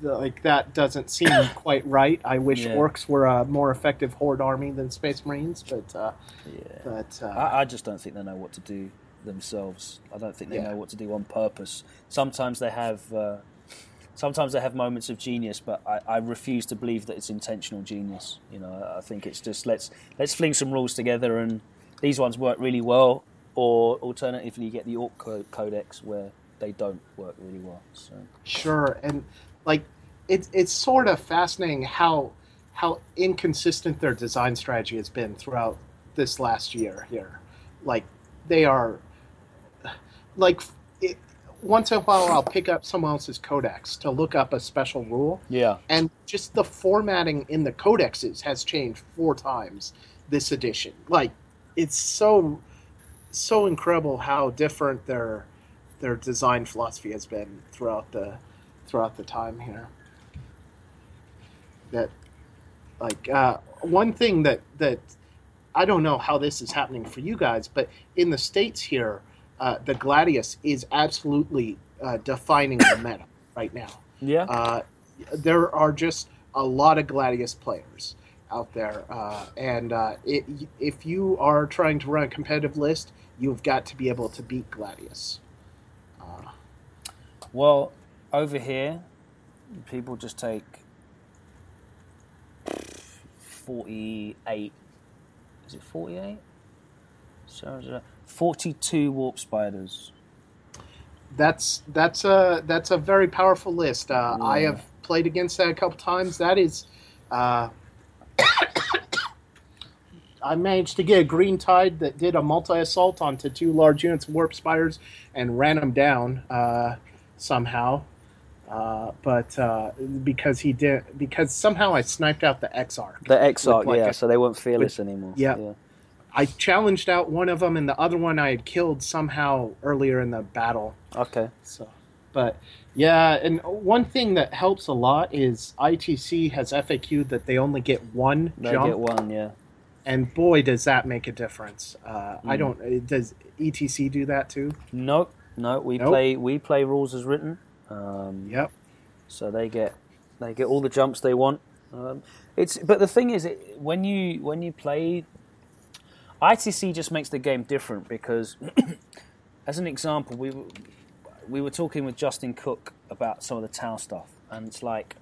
the, like that doesn't seem <coughs> quite right. I wish Yeah. Orcs were a more effective Horde army than Space Marines, but uh, yeah. but uh, I, I just don't think they know what to do themselves. I don't think they Yeah. know what to do on purpose. Sometimes they have, uh, sometimes they have moments of genius, but I, I refuse to believe that it's intentional genius. You know, I- I think it's just let's let's fling some rules together, and these ones work really well. Or alternatively, you get the Orc Codex where they don't work really well. So Sure, and like it's it's sort of fascinating how how inconsistent their design strategy has been throughout this last year here. Like they are like it, once in a while I'll pick up someone else's codex to look up a special rule, Yeah. and just the formatting in the codexes has changed four times this edition. Like it's so so incredible how different their their design philosophy has been throughout the throughout the time here. That like uh, one thing that that I don't know how this is happening for you guys, but in the states here, uh, the Gladius is absolutely uh, defining the meta right now. Yeah. Uh, there are just a lot of Gladius players out there, uh, and uh, it, if you are trying to run a competitive list, you've got to be able to beat Gladius. Uh, Well, over here, people just take 48. Is it 48? So, 42 warp spiders. that's that's a that's a very powerful list. Uh, I have played against that a couple times. That is, uh, <coughs> I managed to get a green tide that did a multi assault onto two large units of warp spiders and ran them down uh, somehow. Uh, but uh, because he did, because somehow I sniped out the Exarch. The Exarch, like yeah, a- so they weren't fearless anymore. yeah. yeah. I challenged out one of them, and the other one I had killed somehow earlier in the battle. Okay. So, but yeah, and one thing that helps a lot is ITC has FAQ'd that they only get one They jump, get one, yeah. and boy, does that make a difference. Uh, I Mm. don't. uh, Does ETC do that too? No, no, we Nope. play we play rules as written. Um, Yep. So they get they get all the jumps they want. Um, it's but the thing is, it, when you when you play, ITC just makes the game different because, <clears throat> as an example, we were, we were talking with Justin Cook about some of the Tau stuff, and it's like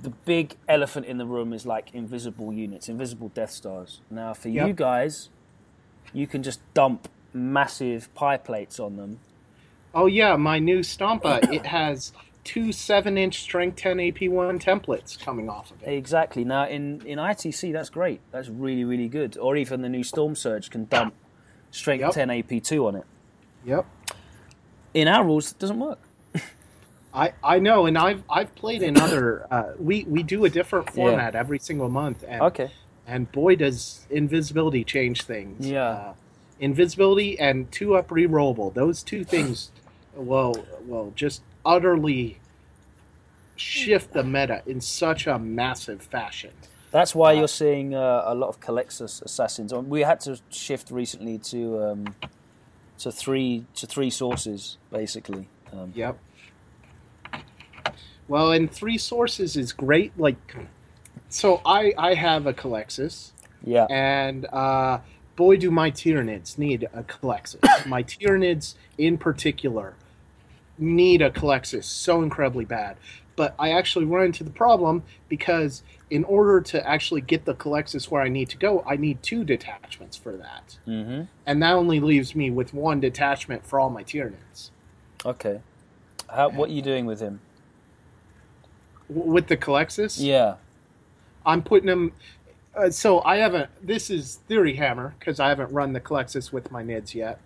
the big elephant in the room is like invisible units, invisible Death Stars. Now, for you guys, you can just dump massive pie plates on them Oh yeah, my new Stompa. it has two seven-inch strength 10 AP1 templates coming off of it. Exactly. Now in in ITC, that's great. That's really really good. Or even the new Stormsurge can dump strength Yep. 10 AP2 on it. Yep. In our rules, it doesn't work. <laughs> I, I know, and I've I've played in other. Uh, we we do a different format every single month, and Okay. and boy does invisibility change things. Yeah. Uh, invisibility and two up rerollable. Those two things, well, well, just utterly shift the meta in such a massive fashion. That's why you're seeing uh, a lot of Culexus assassins. Um, We had to shift recently to um, to three to three sources basically. Um, Yep. Well, and three sources is great. Like, so I I have a Culexus. yeah. and uh, boy, do my Tyranids need a Culexus. my Tyranids, in particular, need a Culexus so incredibly bad. But I actually run into the problem because in order to actually get the Culexus where I need to go, I need two detachments for that. hmm And that only leaves me with one detachment for all my Tyranids. Okay. How, what are you doing with him? With the Culexus, Yeah. I'm putting them. Uh, so I haven't. This is Theory Hammer because I haven't run the Culexus with my Nids yet.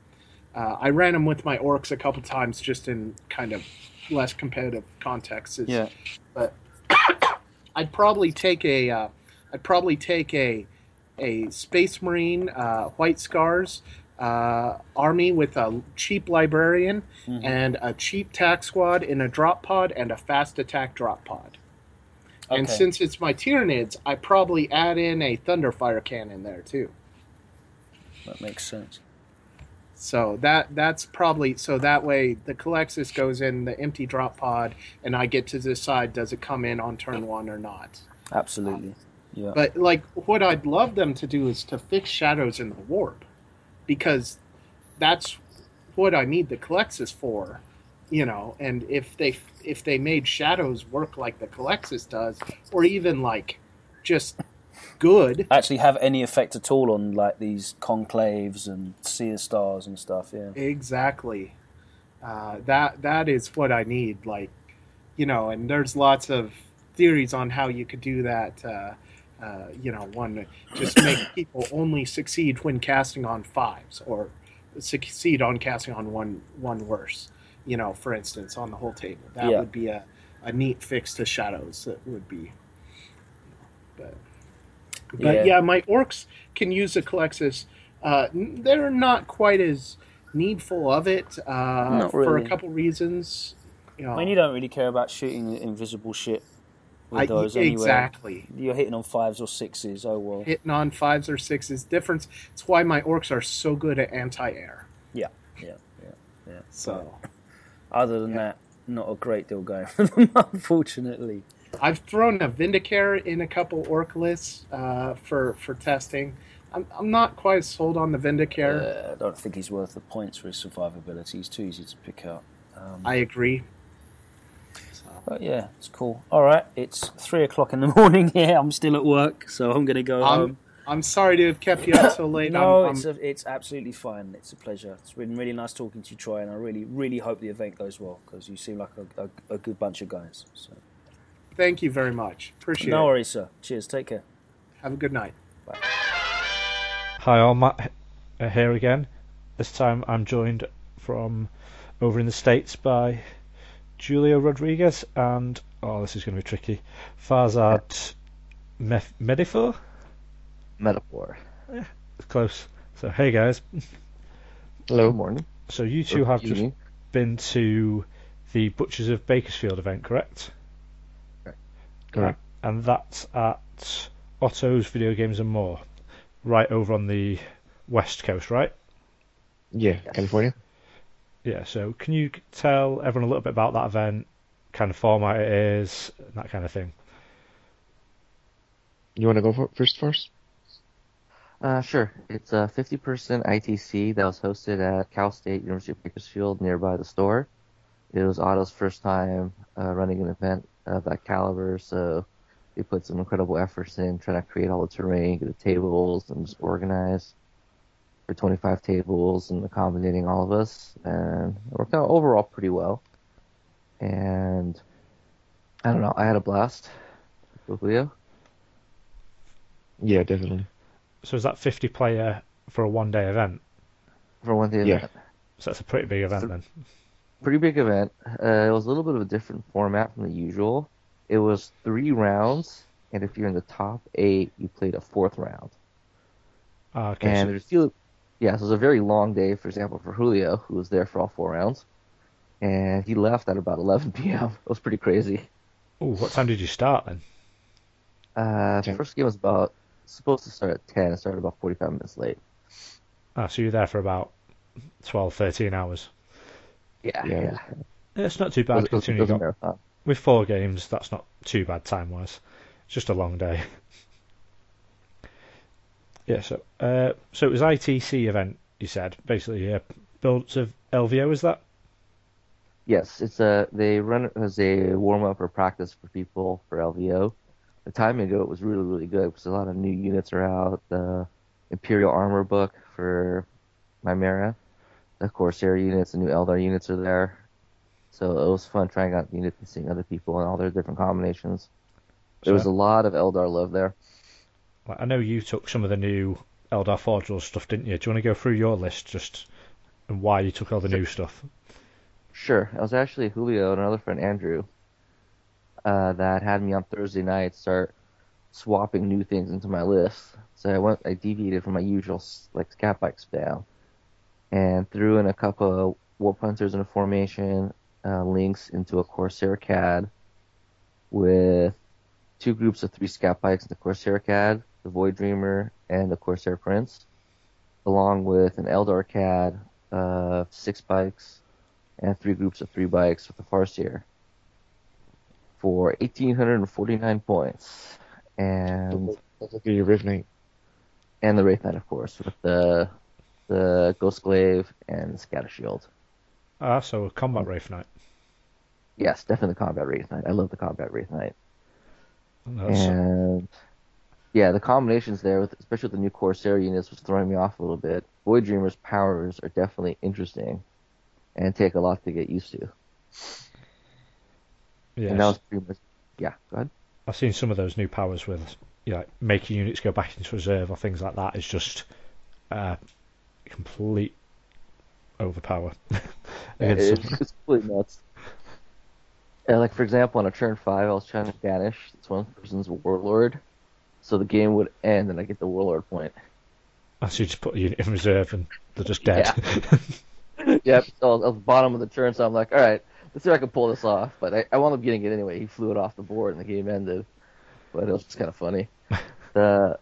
Uh, I ran them with my Orcs a couple times just in kind of less competitive contexts. Yeah. But <coughs> I'd probably take a. Uh, I'd probably take a a Space Marine uh, White Scars uh, army with a cheap librarian Mhm. and a cheap tack squad in a drop pod and a fast attack drop pod. Okay. And since it's my Tyranids, I probably add in a Thunderfire cannon there too. That makes sense. So that that's probably so that way the Culexus goes in the empty drop pod, and I get to decide does it come in on turn one or not. Absolutely. Yeah. But like what I'd love them to do is to fix shadows in the warp, because that's what I need the Culexus for, you know. And if they if they made shadows work like the Culexus does, or even like just good, Actually, have any effect at all on like these conclaves and seer stars and stuff? Yeah. Exactly. Uh, that that is what I need. Like, you know, and there's lots of theories on how you could do that. Uh, uh, you know, one just make <coughs> people only succeed when casting on fives, or succeed on casting on one one worse. You know, for instance, on the whole table, that Yeah. would be a, a neat fix to shadows. That would be, but but Yeah. yeah, my orcs can use a Culexus. Uh, they're not quite as needful of it uh, Not for really. a couple reasons. You know, I mean, you don't really care about shooting invisible shit with I- those anyway. exactly. You're hitting on fives or sixes. Oh well. hitting on fives or sixes. Difference. It's why my orcs are so good at anti-air. Yeah, yeah, yeah, yeah. So Other than that, not a great deal going <laughs> for them, unfortunately. I've thrown a Vindicare in a couple orc lists uh, for for testing. I'm, I'm not quite sold on the Vindicare. Uh, I don't think he's worth the points for his survivability. He's too easy to pick up. Um, I agree. But yeah, it's cool. All right, it's three o'clock in the <laughs> morning here. I'm still at work, so I'm gonna go I'm, home. I'm sorry to have kept you up so late. <laughs> No, I'm, it's I'm- a, it's absolutely fine. It's a pleasure. It's been really nice talking to you, Troy, and I really, really hope the event goes well because you seem like a, a, a good bunch of guys. So thank you very much. Appreciate no it. No worries, sir. Cheers. Take care. Have a good night. Bye. Hi, all, Matt uh, here again. This time I'm joined from over in the States by Julio Rodriguez and, oh, this is going to be tricky, Farzad Mef- Medifor? metaphor. Close. So, hey guys. Hello, morning. So, you two have just Evening. been to the Butchers of Bakersfield event, correct? Correct. And that's at Otto's Video Games and More, right over on the west coast, right? Yeah, California. Yeah, so can you tell everyone a little bit about that event, kind of format it is, that kind of thing? You want to go for first first? Uh, sure. It's a 50% ITC that was hosted at Cal State University of Bakersfield nearby the store. It was Otto's first time uh, running an event of that caliber, so he put some incredible efforts in trying to create all the terrain, get the tables, and just organize for 25 tables and accommodating all of us. And it worked out overall pretty well. And I don't know, I had a blast with Leo. Yeah, definitely. So is that 50 player for a one day event? For one day Yeah. event. So that's a pretty big event then. Pretty big event. Uh, it was a little bit of a different format from the usual. It was three rounds, and if you're in the top eight, you played a fourth round. Ah, okay, and so, there's few, yeah, so it was a very long day. For example, for Julio, who was there for all four rounds, and he left at about 11 <laughs> p.m. It was pretty crazy. Oh, what time did you start then? Uh, Ten. first game was about supposed to start at 10. It started about 45 minutes late. Ah, so you were there for about 12, 13 hours. Yeah, Yeah. yeah. Yeah, It's not too bad was, it was- it considering was you got, marathon. with four games, that's not too bad time wise. It's just a long day. <laughs> yeah, so uh, so it was ITC event, you said, basically, yeah. Builds of LVO, is that? Yes, it's a they run it as a warm up or practice for people for LVO. The time ago it was really really good because a lot of new units are out. The Imperial Armor book for Chimera, the Corsair units, the new Eldar units are there. So it was fun trying out units and seeing other people and all their different combinations. There was a lot of Eldar love there. I know you took some of the new Eldar Forge stuff, didn't you? Do you want to go through your list just and why you took all the new stuff? Sure. I was actually Julio and another friend Andrew uh, that had me on Thursday night start swapping new things into my list. So I went, I deviated from my usual like scat bike spam and threw in a couple of warp hunters in a formation, uh, Lynx into a Corsair CAD with two groups of three scat bikes in the Corsair CAD, the Void Dreamer and the Corsair Prince, along with an Eldar CAD of six bikes and three groups of three bikes with the Farseer for 1,849 points. And That's like Rift Knight. and the Wraith Knight, of course, with the the Ghost Glaive and Scatter Shield. Ah, so a Combat Wraith Knight. Yes, definitely the Combat Wraith Knight. I love the Combat Wraith Knight. That's, And yeah, the combinations there, with especially with the new Corsair units, was throwing me off a little bit. Void Dreamer's powers are definitely interesting and take a lot to get used to. yes. And that was pretty much yeah. Go ahead. I've seen some of those new powers with you know, making units go back into reserve or things like that is just uh, complete overpower. <laughs> Against it's, completely nuts. Yeah, like for example, on a turn five, I was trying to banish this one person's warlord, so the game would end and I get the warlord point. Oh, so you just put a unit in reserve and they're just dead. Yeah. <laughs> yep, so I was at the bottom of the turn, so I'm like, all right, let's see if I can pull this off. But I, I wound up getting it anyway. He flew it off the board and the game ended. But it was just kind of funny. <laughs> the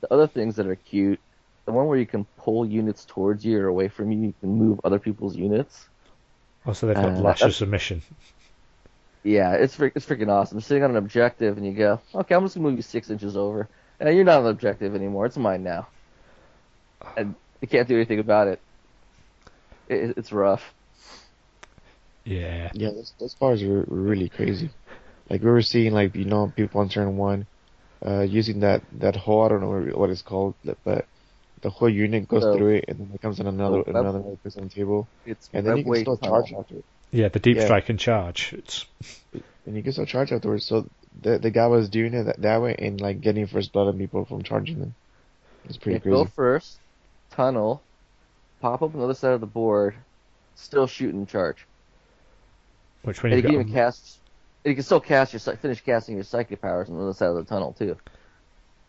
the other things that are cute, the one where you can pull units towards you or away from you, you can move other people's units. Oh, so they've got Uh, lash of submission. Yeah, it's it's freaking awesome. You're sitting on an objective and you go, okay, I'm just gonna move you six inches over. And you're not on the objective anymore. It's mine now. And you can't do anything about it. it it's rough. Yeah. Yeah, those, those bars were, were really crazy. Like we were seeing, like you know, people on turn one, uh, using that that whole I don't know what it's called, but the whole unit goes So- through it, and then it comes in another So another place on the table, It's and then you can Webway still tunnel. charge after it. Yeah, the deep Yeah. strike and charge. It's And you can still charge afterwards. So the the guy was doing it that, that way and like getting first blood on people from charging them. It's pretty Yeah, crazy. go first, tunnel, pop up on the other side of the board, still shoot and charge. which when And you you can got even cast. And you can still cast your finish casting your psychic powers on the other side of the tunnel too.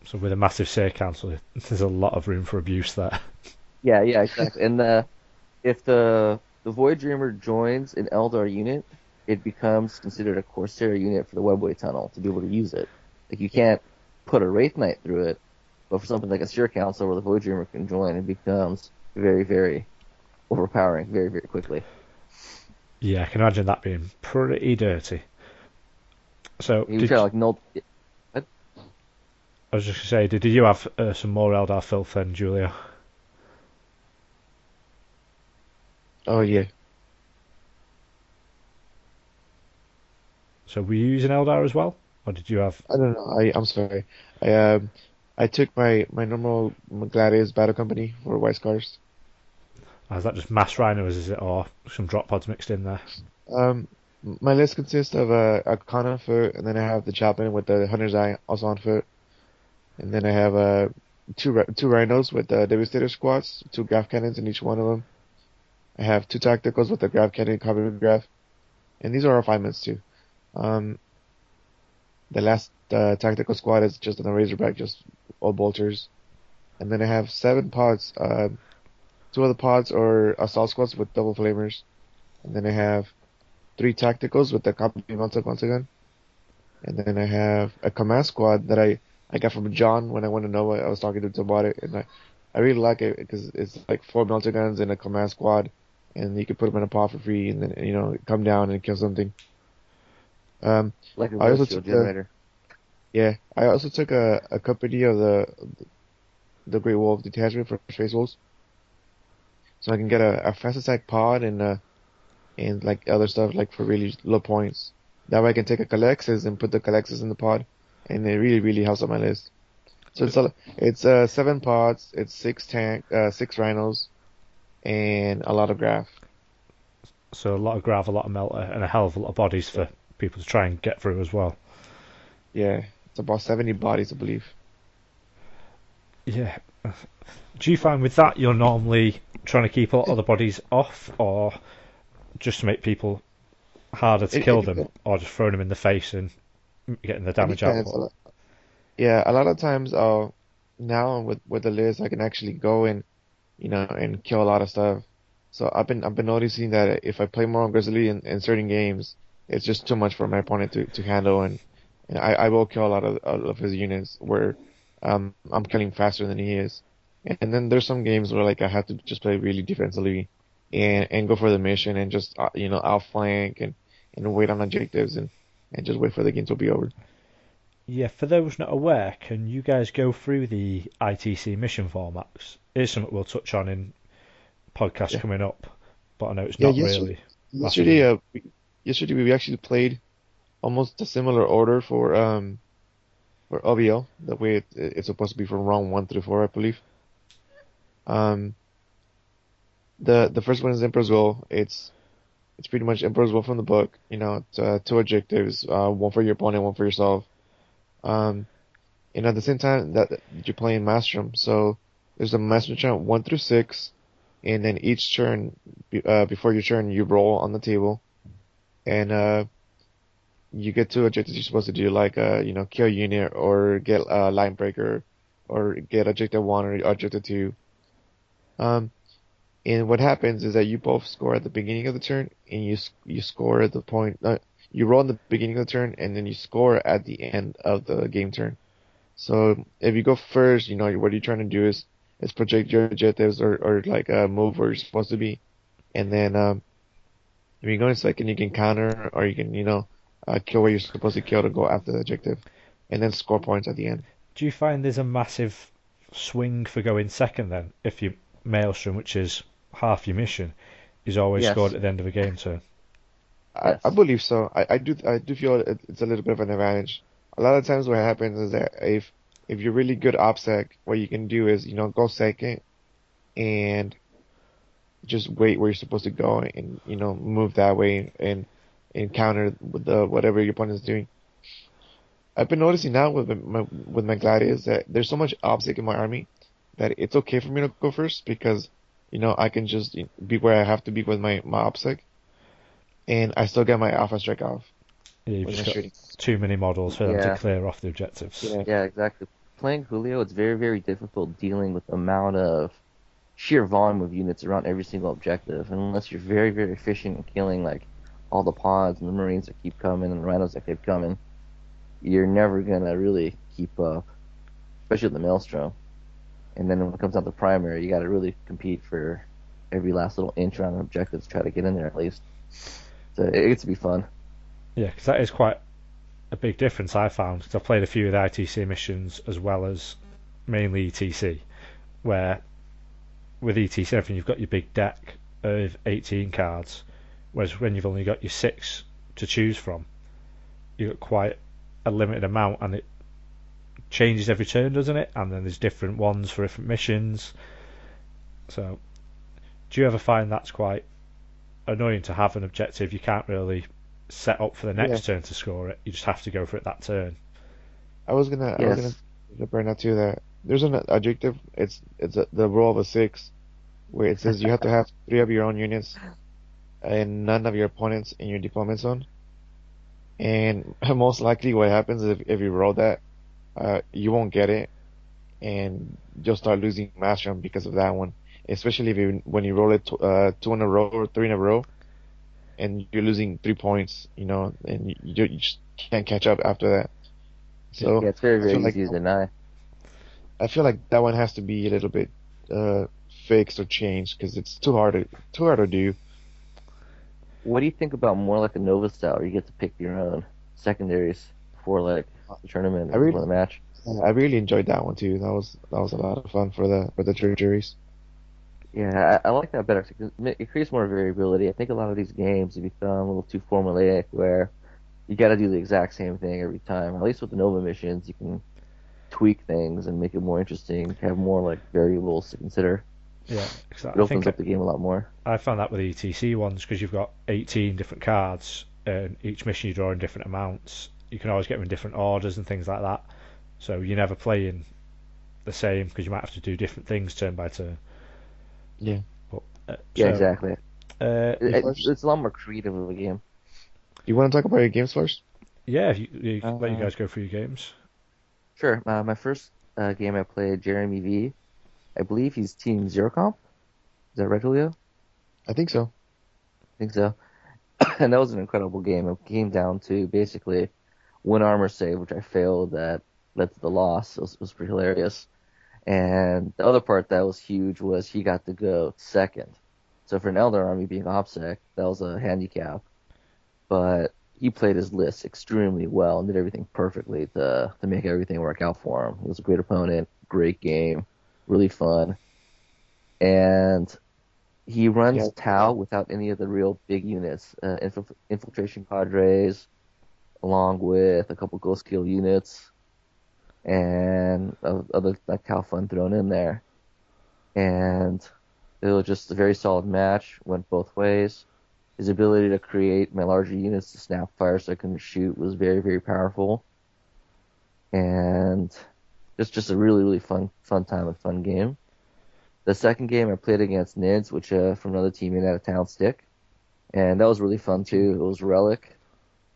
So with a massive say council, <laughs> there's a lot of room for abuse there. Yeah, yeah, exactly. and uh, if the the Void Dreamer joins an Eldar unit, it becomes considered a Corsair unit for the Webway Tunnel to be able to use it. Like you can't put a Wraith Knight through it, but for something like a Seer Council where the Void Dreamer can join, it becomes very, very overpowering very, very quickly. Yeah, I can imagine that being pretty dirty. So, You did, kind like null. I was just going to say, did, did you have uh, some more Eldar filth then, Julio? Oh yeah. So were you using Eldar as well? Or did you have... I don't know. I I'm sorry. I um I took my my normal Gladius Battle Company for White Scars. Is that just mass rhinos, is it? Or some drop pods mixed in there? Um, my list consists of a a Khan foot, and then I have the Chaplain with the Hunter's Eye also on foot, and then I have uh two two Rhinos with the Devastator squads, two Grav Cannons in each one of them. I have two Tacticals with the Grav Cannon, Combi Grav, and these are refinements too. Um, the last uh, Tactical squad is just an Razorback, just all bolters, and then I have seven pods. Um, two of the pods are assault squads with double flamers, and then I have three tacticals with the copy mounted once again. And then I have a command squad that I, I got from John when I went to Nova. I was talking to him about it, and I, I really like it because it's like four melter guns and a command squad, and you can put them in a pod for free, and then you know come down and kill something. Um, Like a I also took generator. yeah, I also took a, a company of the the Great Wolf detachment for Space Wolves, so I can get a, a fast attack pod and uh and like other stuff like for really low points. That way I can take a Culexus and put the Culexus in the pod, and it really really helps out my list. So it's a, it's uh seven pods, it's six tank, uh six rhinos, and a lot of grav. So a lot of grav, a lot of melter, and a hell of a lot of bodies for people to try and get through as well. Yeah, it's about seventy bodies I believe. Yeah. Do you find with that you're normally trying to keep a lot of the bodies off, or just to make people harder to It- kill it them, or just throwing them in the face and getting the damage out? a lot. Yeah, a lot of times, uh, now with with the list, I can actually go and, you know, and kill a lot of stuff. So I've been I've been noticing that if I play more aggressively in, in certain games, it's just too much for my opponent to, to handle, and, and I, I will kill a lot of of his units where, um, I'm killing faster than he is. And then there's some games where like I have to just play really defensively, and and go for the mission and just uh, you know outflank and and wait on objectives and and just wait for the game to be over. Yeah, for those not aware, can you guys go through the ITC mission formats? It's something we'll touch on in podcasts Yeah. coming up, but I know it's Yeah, not yes, really. Yesterday, uh, we, yesterday we actually played almost a similar order for um for OVL. That way, it, it's supposed to be from round one through four, I believe. Um, the the first one is Emperor's Goal. It's it's pretty much Emperor's Goal from the book. You know, it's, uh, two objectives, uh, one for your opponent, one for yourself. Um, and at the same time that you're playing Maelstrom, so there's a Maelstrom chant one through six, and then each turn, uh, before your turn, you roll on the table, and uh, you get two objectives you're supposed to do, like uh, you know, kill unit or get a line breaker, or get objective one or objective two. Um, and what happens is that you both score at the beginning of the turn, and you you score at the point. Uh, you roll in the beginning of the turn, and then you score at the end of the game turn. So if you go first, you know what you're trying to do is is project your objectives or or like uh, move where you're supposed to be, and then um, if you go in second, you can counter or you can you know uh, kill where you're supposed to kill to go after the objective, and then score points at the end. Do you find there's a massive swing for going second then? If you maelstrom, which is half your mission, is always Yes. scored at the end of a game turn. I, Yes. I believe so. I, I do I do feel it's a little bit of an advantage. A lot of times what happens is that if if you're really good ObSec, what you can do is you know go second and just wait where you're supposed to go and you know move that way and and counter with the whatever your opponent is doing. I've been noticing now with my with my gladiators that there's so much ObSec in my army that it's okay for me to go first because you know I can just be where I have to be with my my ObSec and I still get my alpha strike off. Yeah, you've just got shooting. too many models for them to clear off the objectives. Yeah. Yeah, exactly. Playing Julio, it's very, very difficult dealing with the amount of sheer volume of units around every single objective. And unless you're very, very efficient in killing like all the pods and the marines that keep coming and the rhinos that keep coming, you're never gonna really keep up, especially with the maelstrom. And then when it comes down to primary, you got to really compete for every last little inch around an objective to try to get in there at least. So it gets to be fun. Yeah, because that is quite a big difference I found. Because I've played a few of the ITC missions as well as mainly ETC, where with ETC everything you've got your big deck of 18 cards, whereas when you've only got your six to choose from, you've got quite a limited amount, and it changes every turn, doesn't it? And then there's different ones for different missions. So, do you ever find that's quite annoying to have an objective you can't really set up for the next turn to score it? You just have to go for it that turn. I was gonna I Yes. was gonna gonna bring that too that there's an adjective. It's it's a, the roll of a six, where it says you have to have <laughs> three of your own units and none of your opponents in your deployment zone. And <laughs> most likely, what happens is if, if you roll that, uh, you won't get it, and you'll start losing Maelstrom because of that one. Especially if you when you roll it uh, two in a row or three in a row, and you're losing three points, you know, and you, you just can't catch up after that. So yeah, it's very, very feel like- easy to deny. I feel like that one has to be a little bit uh, fixed or changed because it's too hard to too hard to do. What do you think about more like a Nova style, where you get to pick your own secondaries for like the tournament I really- for the match? I really enjoyed that one too. That was that was a lot of fun for the for the juries. Yeah, I, I like that better. 'cause It it creates more variability. I think a lot of these games have become a little too formulaic, where you got to do the exact same thing every time. At least with the Nova missions, you can tweak things and make it more interesting, have more like variables to consider. Yeah, 'cause I It think opens up the game a lot more. I found that with the ETC ones because you've got 18 different cards and each mission you draw in different amounts. You can always get them in different orders and things like that. So you're never playing the same because you might have to do different things turn by turn. Yeah. But, uh, Yeah, so, exactly. Uh, It, it- it's a lot more creative of a game. You want to talk about your games first? yeah, you, you, let you Uh, guys go through your games. Sure. Uh, my first uh, game I played, Jeremy V. I believe he's Team Zero Comp. Is that right, Julio? I think so. I think so. <coughs> and that was an incredible game. It came down to basically one armor save, which I failed that led to the loss. It was, it was pretty hilarious. And the other part that was huge was he got to go second. So for an Eldar Army being ObSec, that was a handicap. But he played his list extremely well and did everything perfectly to to make everything work out for him. He was a great opponent, great game, really fun. And he runs Yeah. Tau without any of the real big units, uh, infil- infiltration cadres, along with a couple Ghostkeel units, and other like Tau fun thrown in there. And it was just a very solid match. Went both ways. His ability to create my larger units to snap fire so I couldn't shoot was very very powerful. And just just a really really fun fun time and fun game. The second game I played against Nids, which uh, from another teammate out of town, Stick, and that was really fun too. It was Relic,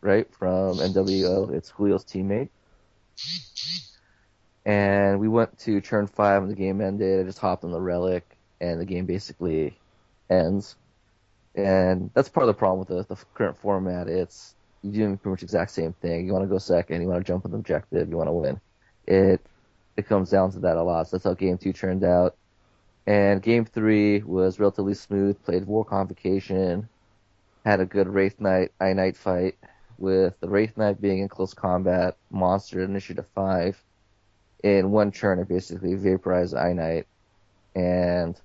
right from NWO. It's Julio's teammate, and we went to turn five, and the game ended. I just hopped on the Relic, and the game basically ends. And that's part of the problem with the, the current format. It's you doing pretty much the exact same thing. You want to go second, you want to jump an objective, you want to win. It it comes down to that a lot. So that's how game two turned out. And game three was relatively smooth. Played War Convocation, had a good Wraith Knight I Knight fight with the Wraith Knight being in close combat, monster initiative five. In one turn, I basically vaporized I Knight and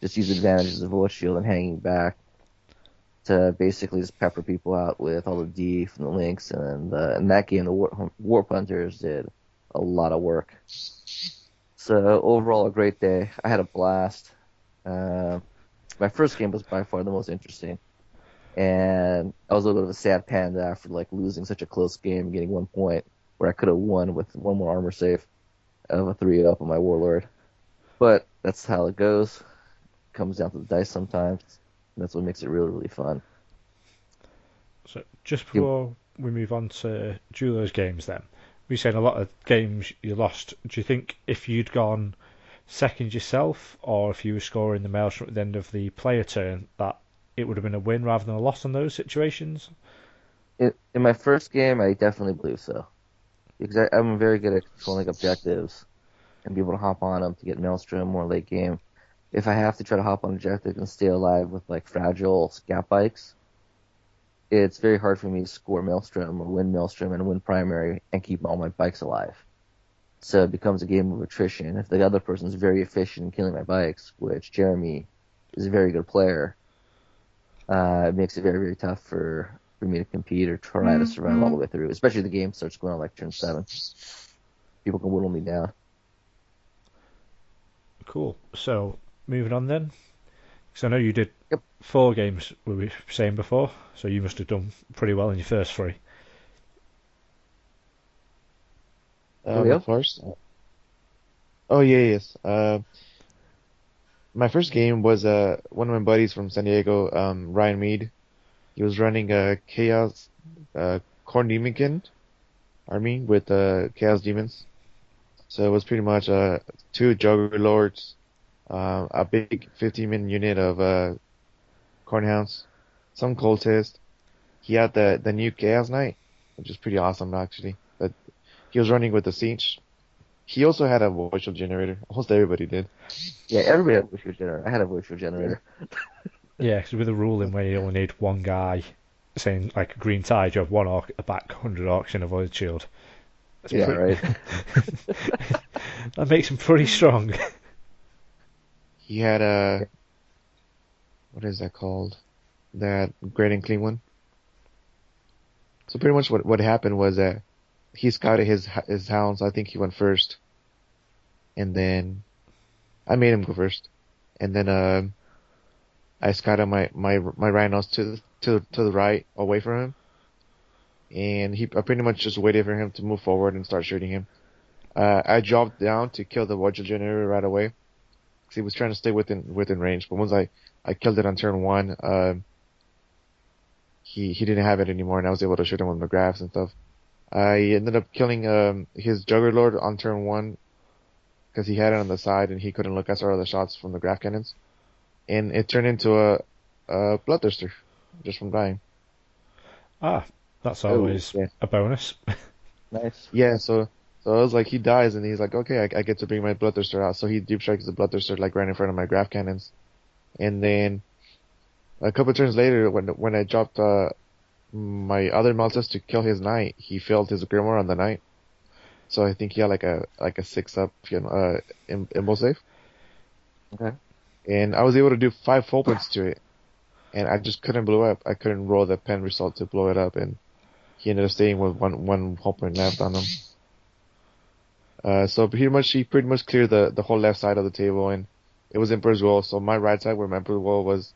just use advantages of Void Shield and hanging back to basically just pepper people out with all the D from the Lynx. And uh, in that game, the War- Warp Hunters did a lot of work. So overall, a great day. I had a blast. Uh, my first game was by far the most interesting, and I was a little bit of a sad panda after like losing such a close game, and getting one point where I could have won with one more armor save of a three up on my warlord. But that's how it goes. comes down to the dice sometimes. That's what makes it really, really fun. So just before we move on to Julio's games, then we said a lot of games you lost. Do you think if you'd gone second yourself, or if you were scoring the maelstrom at the end of the player turn, that it would have been a win rather than a loss in those situations? In, in my first game, I definitely believe so. Because I, I'm very good at controlling objectives and be able to hop on them to get maelstrom more late game. If I have to try to hop on objectives and stay alive with like fragile scat bikes, it's very hard for me to score Maelstrom or win Maelstrom and win primary and keep all my bikes alive. So it becomes a game of attrition. If the other person's very efficient in killing my bikes, which Jeremy is a very good player, uh, it makes it very, very tough for, for me to compete or try to survive all the way through, especially if the game starts going on like turn seven. People can whittle me down. Cool. So moving on then, because I know you did Yep. four games we were saying before, so you must have done pretty well in your first three. Uh, Julio? first. Oh yeah, yes. Uh, my first game was uh one of my buddies from San Diego, um, Ryan Mead. He was running a Chaos uh Khorne Daemonkin army with uh Chaos Demons. So it was pretty much uh two Juggerlords, uh, a big 15 man unit of uh Cornhounds, some cultists. He had the the new Chaos Knight, which is pretty awesome actually. But he was running with the Siege. He also had a void shield generator. Almost everybody did. Yeah, everybody had a voice generator. I had a voice generator. <laughs> Yeah, because with a ruling where you only need one guy, saying like a green tide, you have one orc at the back, 100 orcs and a void shield. That's Yeah, pretty- right. <laughs> that makes him pretty strong. He had a what is that called? That Great Unclean one. So pretty much what what happened was that he scouted his his hounds. I think he went first, and then I made him go first, and then um I scouted my my my rhinos to the, to to the right away from him, and he I pretty much just waited for him to move forward and start shooting him. Uh, I dropped down to kill the Watcher generator right away, because he was trying to stay within within range. But once I I killed it on turn one, um, he he didn't have it anymore, and I was able to shoot him with McGraths and stuff. I ended up killing um his Juggerlord on turn one because he had it on the side and he couldn't look at our other shots from the grav cannons, and it turned into a a bloodthirster just from dying. ah, that's Oh, always yeah. a bonus. <laughs> nice. Yeah, so so I was like, he dies, and he's like, okay, I, I get to bring my Bloodthirster out. So he deep strikes the Bloodthirster like right in front of my grav cannons, and then a couple turns later, when when I dropped uh, my other Maltus to kill his knight, he failed his Grimoire on the knight. So I think he had like a like a six up you know, uh im- imbo save, Okay. and I was able to do five full points to it, and I just couldn't blow up. I couldn't roll the pen result to blow it up, and he ended up staying with one one whole point left on him. Uh, so pretty much he pretty much cleared the, the whole left side of the table and it was Emperor's Wall. So my right side where my Emperor's Wall was,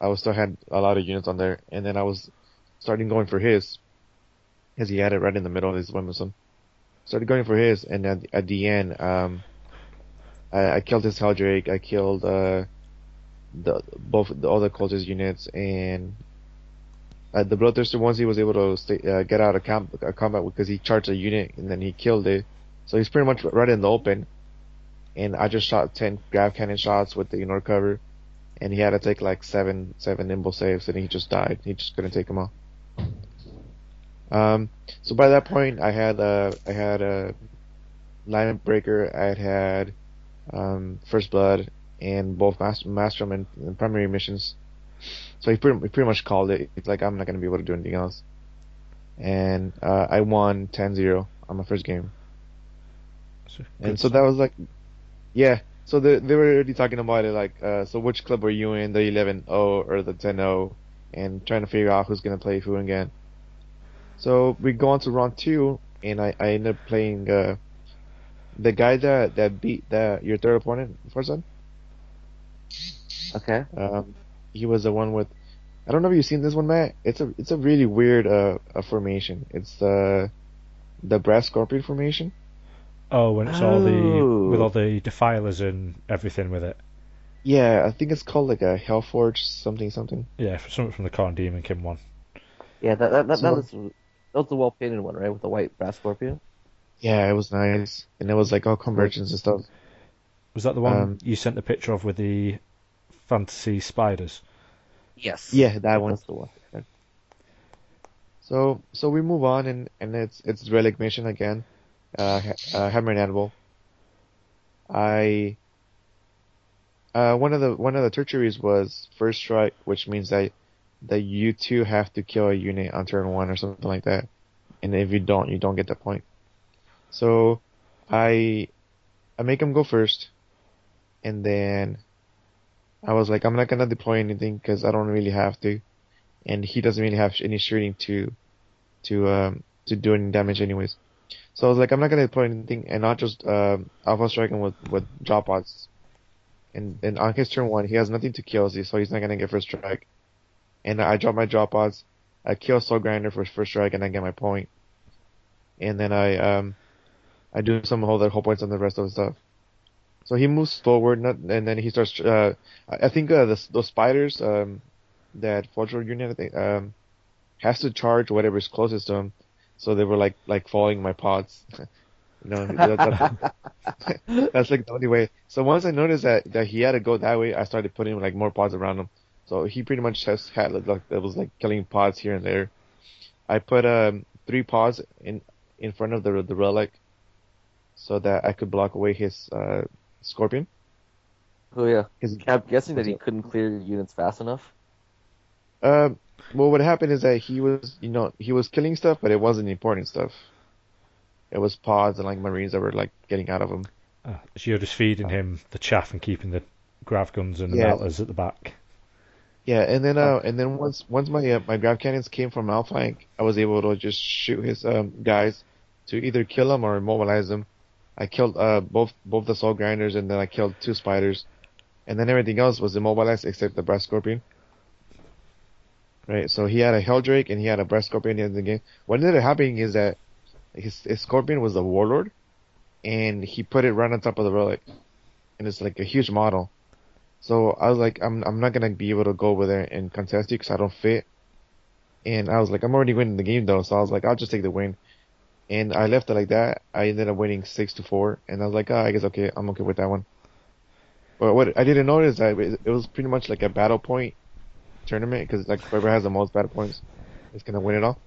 I was still had a lot of units on there and then I was starting going for his, because he had it right in the middle of his Wimbledon. Started going for his and at, at the end, um, I, I killed his Helldrake. I killed uh, the both the other cultist units, and uh, the Bloodthirster ones he was able to stay, uh, get out of camp, uh, combat because he charged a unit and then he killed it. So he's pretty much right in the open. And I just shot ten grav cannon shots with the ignore cover, and he had to take like seven seven nimble saves, and he just died. He just couldn't take them all. Um, so by that point, I had uh, I had a lineup breaker. I had had um, first blood and both master, master and, and primary missions. So he pretty, he pretty much called it. It's like I'm not gonna be able to do anything else. And uh, I won 10-0 on my first game. And so that was like, yeah. So they they were already talking about it, like, uh, so which club were you in, the 11-0 or the 10-0, and trying to figure out who's gonna play who again. So we go on to round two, and I, I ended up playing uh, the guy that that beat that your third opponent, Farzad. Okay. Um, he was the one with. I don't know if you've seen this one, Matt. It's a it's a really weird uh, uh formation. It's the the brass scorpion formation. Oh, when it's all the Oh. with all the defilers and everything with it. Yeah, I think it's called like a Hellforge something something. Yeah, something from the Khorne Daemonkin one. Yeah, that that that, So- that was that was the well painted one, right, with the white brass scorpion. Yeah, it was nice, and it was like all convergence and stuff. Was that the one Um, you sent the picture of with the fantasy spiders? Yes. Yeah, that one. That's the one. So so we move on, and and it's it's relic mission again. Uh, ha- uh hammer and anvil. I. Uh, one of the one of the tertiaries was first strike, which means that that you two have to kill a unit on turn one or something like that, and if you don't, you don't get the point. So, I, I make him go first, and then I was like, I'm not gonna deploy anything because I don't really have to, and he doesn't really have any shooting to, to um to do any damage anyways. So I was like, I'm not gonna deploy anything, and not just um alpha strike him with with drop pods. And and on his turn one, he has nothing to kill, so he's not gonna get first strike. And I drop my drop pods, I kill Soul Grinder for first strike, and I get my point. And then I um I do some whole the whole points on the rest of the stuff. So he moves forward, and then he starts. Uh, I think uh, the, those spiders um, that Forger Unit I think, um, has to charge whatever's closest to him. So they were like like following my pods. <laughs> you know, that, that- <laughs> that's like the only way. So once I noticed that that he had to go that way, I started putting like more pods around him. So he pretty much just had like, like it was like killing pods here and there. I put um three pods in in front of the the relic, so that I could block away his uh scorpion. Oh yeah. His, I'm guessing that he couldn't clear units fast enough. Um, well, what happened is that he was, you know, he was killing stuff, but it wasn't important stuff. It was pods and like marines that were like getting out of him. Uh, so you're just feeding him the chaff and keeping the grav guns and the Yeah. melters at the back. Yeah, and then uh, and then once once my uh, my grav cannons came from outflank, I was able to just shoot his um guys to either kill him or immobilize them. I killed uh both both the soul grinders and then I killed two spiders, and then everything else was immobilized except the brass scorpion. Right, so he had a Helldrake and he had a brass scorpion at the end of the game. What ended up happening is that his, his scorpion was a warlord, and he put it right on top of the relic, and it's like a huge model. So I was like, I'm I'm not gonna be able to go over there and contest you because I don't fit. And I was like, I'm already winning the game though, so I was like, I'll just take the win. And I left it like that. I ended up winning six to four, and I was like, oh, I guess okay, I'm okay with that one. But what I didn't notice that it was pretty much like a battle point tournament because like whoever has the most battle points is gonna win it all.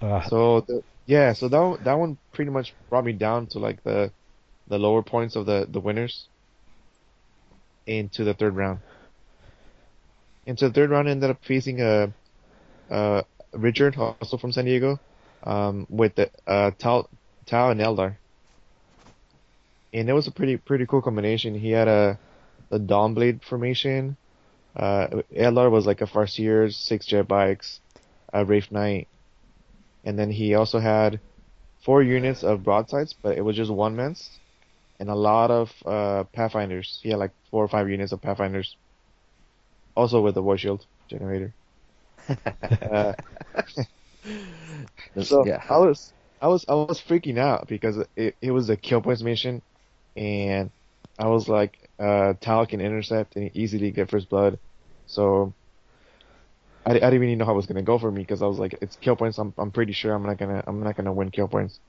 Uh, So the, yeah, so that one- that one pretty much brought me down to like the the lower points of the the winners into the third round. Into the third round, ended up facing a uh, Richard, also from San Diego, um, with the uh, Tau and Eldar, and it was a pretty pretty cool combination. He had a the Dawnblade formation. Uh, Eldar was like a Farseer, six jet bikes, a Wraith Knight, and then he also had four units of broadsides, but it was just one man's, and a lot of uh, Pathfinders. He had like four or five units of Pathfinders, also with the Void Shield generator. <laughs> uh, so yeah. I was I was I was freaking out because it, it was a kill points mission, and I was like, uh, Tau can intercept and easily get first blood, so I, I didn't really know how it was gonna go for me because I was like, it's kill points. I'm I'm pretty sure I'm not gonna I'm not gonna win kill points.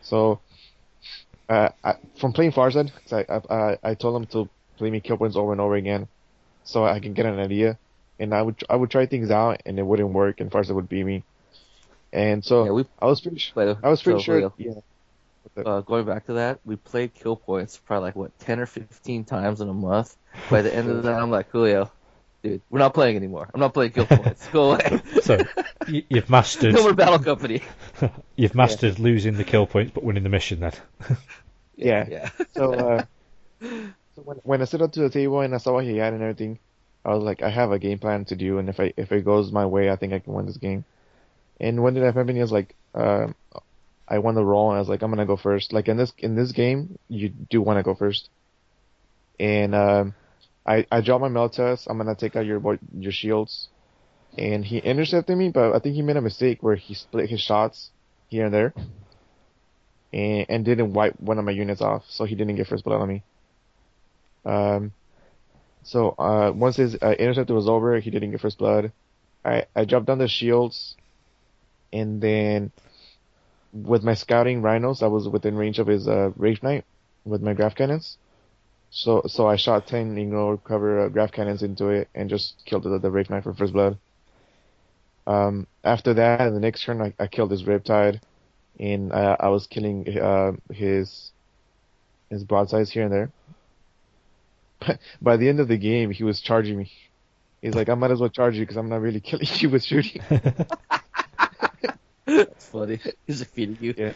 So, uh, I, from playing Farzad, I, I I told him to play me kill points over and over again, so I can get an idea, and I would I would try things out and it wouldn't work, and Farzad would beat me, and so Yeah, we I was pretty sure. I was pretty so, sure Leo, yeah. Uh, going back to that, we played kill points probably like what ten or fifteen times in a month. By the end of that, I'm like Julio, dude, we're not playing anymore. I'm not playing kill points. Go away. <laughs> So you've mastered no more battle company. <laughs> you've mastered losing the kill points but winning the mission then. <laughs> Yeah. yeah. So, uh, so when when I stood up to the table and I saw what he had and everything, I was like, I have a game plan to do, and if I if it goes my way, I think I can win this game. And when did I happen? He was like, um, I won the roll, and I was like, I'm gonna go first. Like in this in this game, you do want to go first. And um, I I dropped my Meltas. I'm gonna take out your your shields, and he intercepted me, but I think he made a mistake where he split his shots here and there and, and didn't wipe one of my units off, so he didn't get first blood on me. Um, so uh, once his uh, was over, he didn't get first blood. I I dropped down the shields, and then with my scouting rhinos, I was within range of his uh, Wraith Knight with my grav cannons. So so I shot ten ignore cover uh, grav cannons into it and just killed the, the Wraith Knight for first blood. Um, after that, the next turn, I, I killed his Riptide and uh, I was killing uh, his his broadsides here and there. But <laughs> by the end of the game, he was charging me. He's like, I might as well charge you because I'm not really <laughs> killing you with shooting. <laughs> That's funny. He's defeating you. Yeah.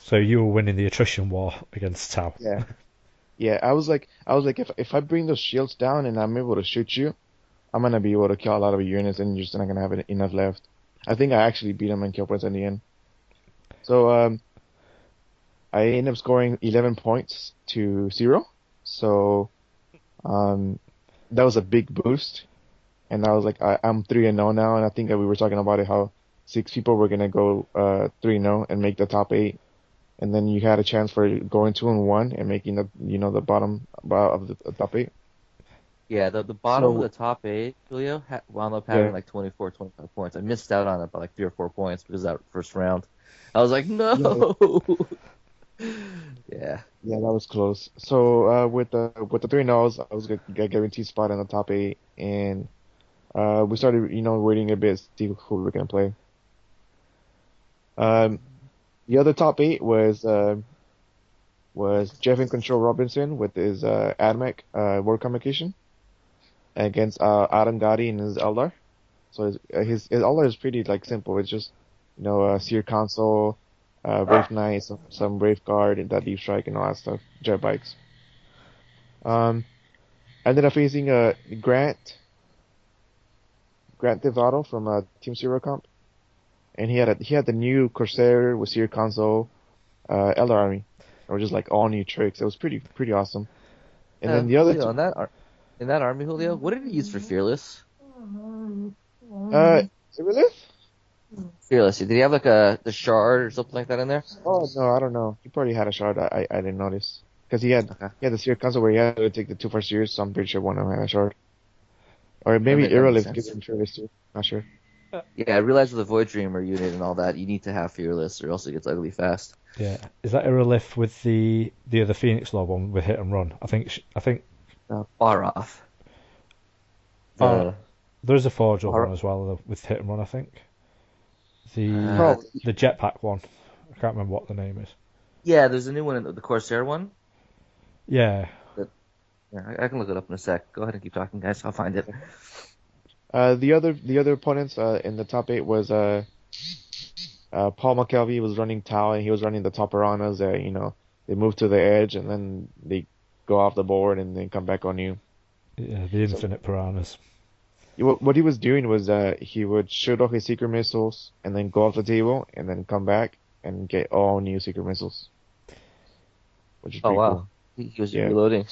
So you were winning the attrition war against Tau. yeah, yeah. I was like, I was like, if if I bring those shields down and I'm able to shoot you, I'm gonna be able to kill a lot of your units, and you're just not gonna have enough left. I think I actually beat him in kill points in the end. So um, I end up scoring 11 points to zero. So um, that was a big boost. And I was like, I, I'm 3 and 0 now. And I think that we were talking about it how six people were to go uh, 3 and 0 and make the top eight. And then you had a chance for going 2 and 1 and making the, you know, the bottom of the, the top eight. Yeah, the the bottom So- of the top eight, Julio, ha- wound up having Yeah. like 24, 25 points. I missed out on it by like three or four points because of that first round. I was like, no. <laughs> yeah. Yeah, that was close. So uh, with the with the three no's, I was gonna get guaranteed spot in the top eight, and uh, we started, you know, waiting a bit to see who we were gonna play. Um, the other top eight was uh, was Jeff and Control Robinson with his uh, AdMech uh, War Convocation against uh, Adam Gotti and his Eldar. So his, uh, his his Eldar is pretty like simple. It's just you know uh, Seer Council, uh, Wraith Knight, some, some Wraith Guard, and that Deep Strike and all that stuff. Jet bikes. Um, ended up facing uh, Grant, Grant Devato from uh, Team Zero Comp, and he had a, he had the new Corsair with Seer Council, uh, Eldar Army, or just like all new tricks. It was pretty pretty awesome. And Uh, then the other Julio, two, in that ar- in that army, Julio, what did he use for fearless? uh, really? Fearless. Did he have like a the shard or something like that in there? Oh no, I don't know. He probably had a shard. I I, I didn't notice because he had Okay. he had the Seer console where he had to take the two Farseers. So I'm pretty sure one of them had a shard. Or maybe That ma- that makes Irrelief gives him fearless too. Not sure. Yeah, I realized with the Void Dreamer unit and all that, you need to have fearless or else it gets ugly fast. Yeah, is that Irrelift with the the other Phoenix Law one with hit and run? I think sh- I think Uh, far off. The, Oh. there's a Forge Or- one as well with hit and run. I think the Uh, the jetpack one. I can't remember what the name is. yeah, there's a new one, the Corsair one. Yeah, Yeah, I, I can look it up in a sec. Go ahead and keep talking, guys. I'll find it. Uh, the other the other opponents uh, in the top eight was uh, uh, Paul McKelvey was running Tau and he was running the top piranhas. Uh, you know, they move to the edge and then they go off the board and then come back on you. yeah, the infinite piranhas. What what he was doing was uh, he would shoot off his seeker missiles and then go off the table and then come back and get all new seeker missiles. Which is Oh wow, cool. he, he was Yeah. reloading.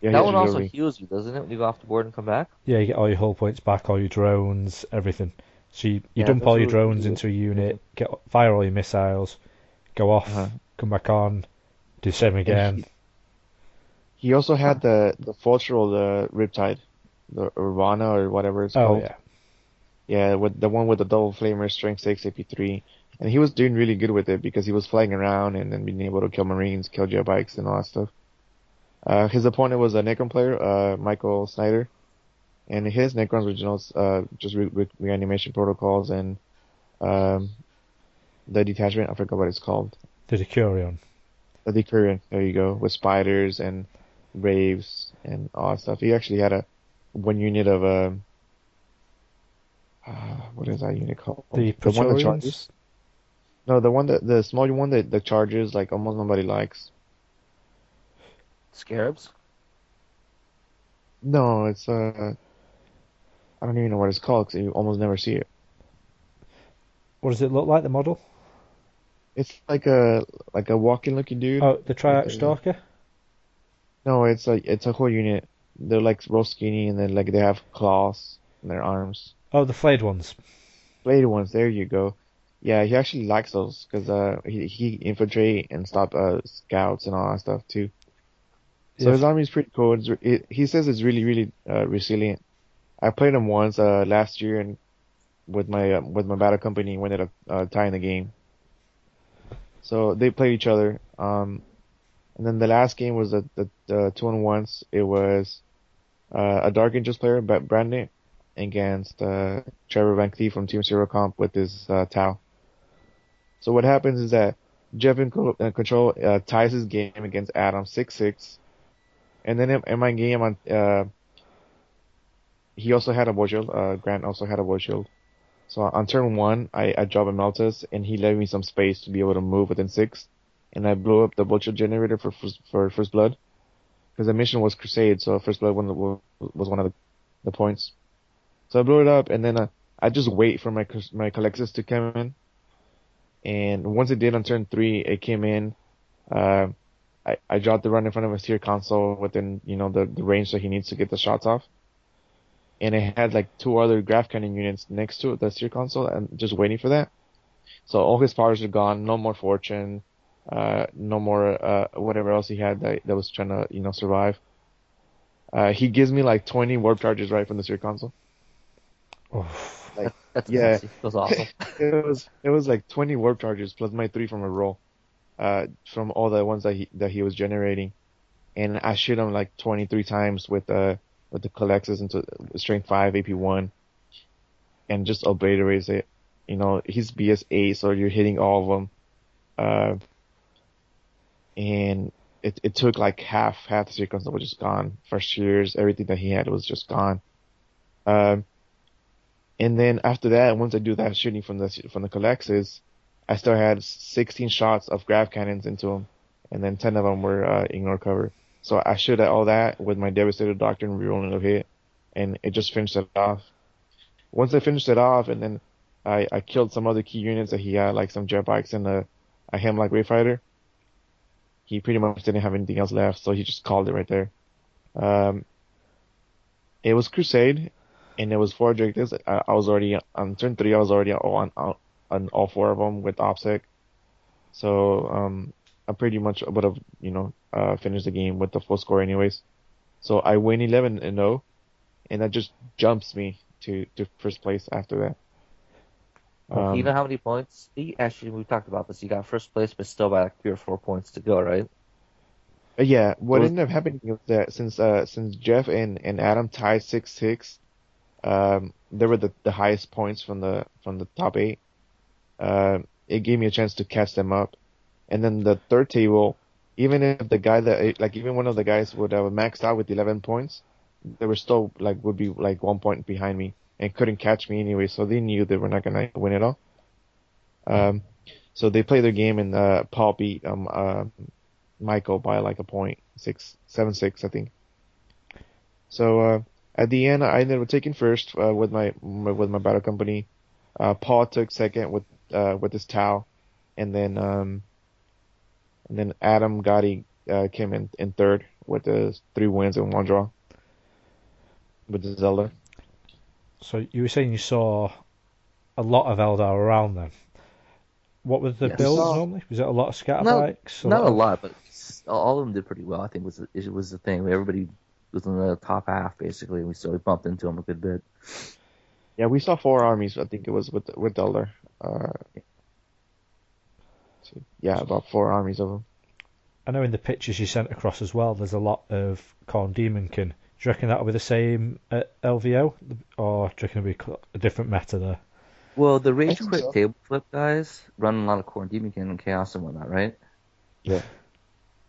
Yeah, that one also reloading. heals you, doesn't it? When you go off the board and come back. Yeah, you get all your hull points back, all your drones, everything. So you, you Yeah, dump all your drones into a unit, get fire all your missiles, go off, Uh-huh. come back on, do the same again. He also had the the Fultral, the Riptide, the Urbana or whatever it's Oh called. yeah. Yeah, with the one with the double flamer, strength six, AP3, and he was doing really good with it because he was flying around and then being able to kill marines, kill jet bikes, and all that stuff. Uh, his opponent was a Necron player, uh, Michael Snyder, and his Necrons were just, uh, just re- re- reanimation protocols and um, the detachment. I forgot what it's called. The Decurion. The Decurion. There you go, with spiders and raves and all that stuff. He actually had a one unit of um, uh, what is that unit called? The one that charges. No, the one that the small one that that charges like almost nobody likes. Scarabs. No, it's uh, I don't even know what it's called because you almost never see it. What does it look like? The model? It's like a like a walking looking dude. Oh, the Triarch Okay. Stalker. No, it's like it's a whole unit. They're like real skinny and then like they have claws in their arms. Oh, the flayed ones. Flayed ones. There you go. Yeah, he actually likes those because uh he he infiltrate and stop uh scouts and all that stuff too. So Yeah. his army is pretty cool. It, he says it's really really uh, resilient. I played him once uh last year and with my uh, with my battle company we ended up uh, tying the game. So they played each other. Um, and then the last game was the the, the two on ones. It was uh, a Dark Angels player, Brett Brandon, against uh, Trevor Van Cleef from Team Zero Comp with his uh, Tau. So what happens is that Jeff in control uh, ties his game against Adam six six, and then in, my game uh, he also had a void shield. Uh, Grant also had a void shield. So on turn one, I, I drop a Meltus, and he left me some space to be able to move within six, and I blew up the shield generator for first, for first blood, because the mission was Crusade, so first blood one was one of the, the points. So I blew it up, and then uh, I just wait for my my Culexus to come in, and once it did on turn three, it came in. Uh, I I dropped the run in front of a Seer Council within you know the the range that he needs to get the shots off, and it had like two other grav cannon units next to it, the Seer Council, and just waiting for that. So all his powers are gone. No more fortune. Uh, no more uh whatever else he had that that was trying to you know survive. Uh, he gives me like 20 warp charges right from the Seer Council. Oh, That's Yeah. nasty. That's awesome. <laughs> it was it was like 20 warp charges plus my three from a roll, uh, from all the ones that he that he was generating, and I shoot him like 23 times with uh with the Culexus into strength five AP one, and just obliterates it. You know he's BS eight, so you're hitting all of them, uh, and it it took like half half the sequence that was just gone. Farseers, everything that he had was just gone. Um. And then after that, once I do that shooting from the from the Colexes, I still had 16 shots of grav cannons into them, and then 10 of them were uh, ignore cover. So I shot at all that with my Devastator Doctrine rerolling a hit, and it just finished it off. Once I finished it off, and then I, I killed some other key units that he had, like some jet bikes and a, a Hemlock Wraithfighter. He pretty much didn't have anything else left, so he just called it right there. Um, it was Crusade, and it was four objectives. I, I was already on turn three. I was already on on, on all four of them with ObSec. So um, I pretty much would have you know uh, finished the game with the full score anyways. So I win 11 and 0, and that just jumps me to to first place after that. Um, know how many points? Actually, we talked about this. You got first place, but still by like three or four points to go, right? Uh, Yeah, what Was- ended up happening was that since uh since Jeff and, and Adam tied six six, um they were the, the highest points from the from the top eight. Um, it gave me a chance to catch them up, and then the third table, even if the guy that like even one of the guys would have maxed out with eleven points, they were still like would be like one point behind me and couldn't catch me anyway, so they knew they were not gonna win it all. Um, so they played their game and uh Paul beat um uh Michael by like a point six seven six I think. So uh, at the end, I ended up taking first uh, with my with my battle company. Uh, Paul took second with uh, with his Tau, and then um, and then Adam Gotti uh, came in in third with the three wins and one draw with the Zelda. so you were saying you saw a lot of Eldar around then. What was the Yes. build So- normally? Was it a lot of scatter No, bikes? Not a lot, but all of them did pretty well. I think was it was the thing. Everybody was in the top half basically. and We so we bumped into them a good bit. Yeah, we saw four armies. I think it was with with Eldar. Uh, so, yeah, about four armies of them. I know in the pictures you sent across as well, there's a lot of Khorne Daemonkin. Do you reckon that'll be the same at LVO, or do you reckon it'll be a different meta there? Well, the Rage think Quit so. table flip guys run a lot of Khorne Daemonkin and Chaos and whatnot, right? Yeah.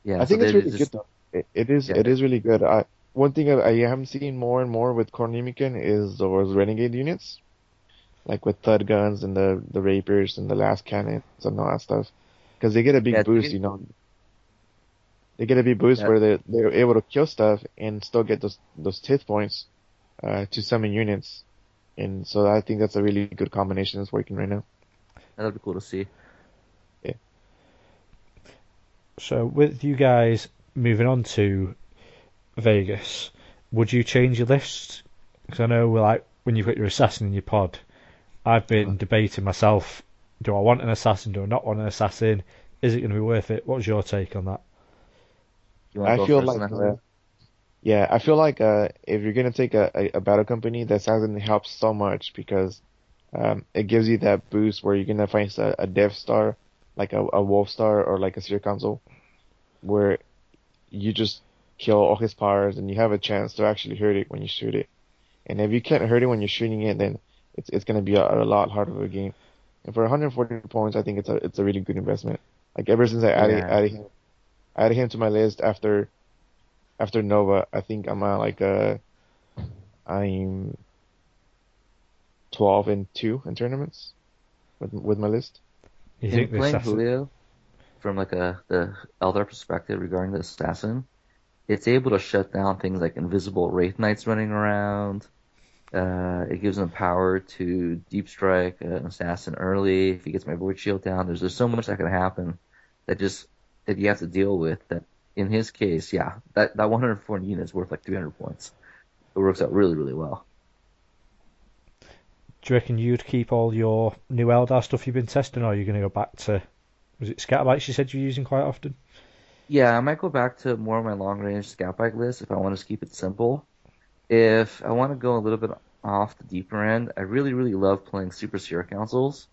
Yeah, I think so it's really just- good though. It, it is Yeah. it is really good. I one thing I, I am seeing more and more with Kornimikan is those renegade units, like with thud guns and the the rapiers and the last cannons and all that stuff, because they get a big Yeah, boost. You know, they get a big boost Yeah. where they they're able to kill stuff and still get those those hit points uh, to summon units, and so I think that's a really good combination that's working right now. That'd be cool to see. Yeah. So with you guys moving on to Vegas, would you change your list? Because I know like when you've got your assassin in your pod, I've been debating myself: do I want an assassin? Do I not want an assassin? Is it going to be worth it? What's your take on that? You I feel like, uh, yeah, I feel like uh, if you're gonna take a, a, a battle company, the assassin helps so much because um, it gives you that boost where you're gonna find a, a Death Star, like a, a Wolf Star or like a Seer Council, where you just kill all his powers and you have a chance to actually hurt it when you shoot it. And if you can't hurt it when you're shooting it, then it's it's gonna be a, a lot harder of a game. And for 140 points, I think it's a it's a really good investment. Like ever since I added Yeah. added him, added him to my list after after Nova, I think I'm at like uh I'm 12 and 2 in tournaments with with my list. You think playing assassin? Julio, from like a the Eldar perspective regarding the assassin, it's able to shut down things like invisible wraith knights running around. Uh, it gives him power to deep strike an assassin early if he gets my void shield down. There's there's so much that can happen that just that you have to deal with. That in his case, yeah, that that 140 is worth like 300 points. It works out really really well. Do you reckon you'd keep all your new Eldar stuff you've been testing, or are you going to go back to was it scatterbites you said you're using quite often? Yeah, I might go back to more of my long range scout bike list if I want to keep it simple. If I want to go a little bit off the deeper end, I really, really love playing Super Seer Councils.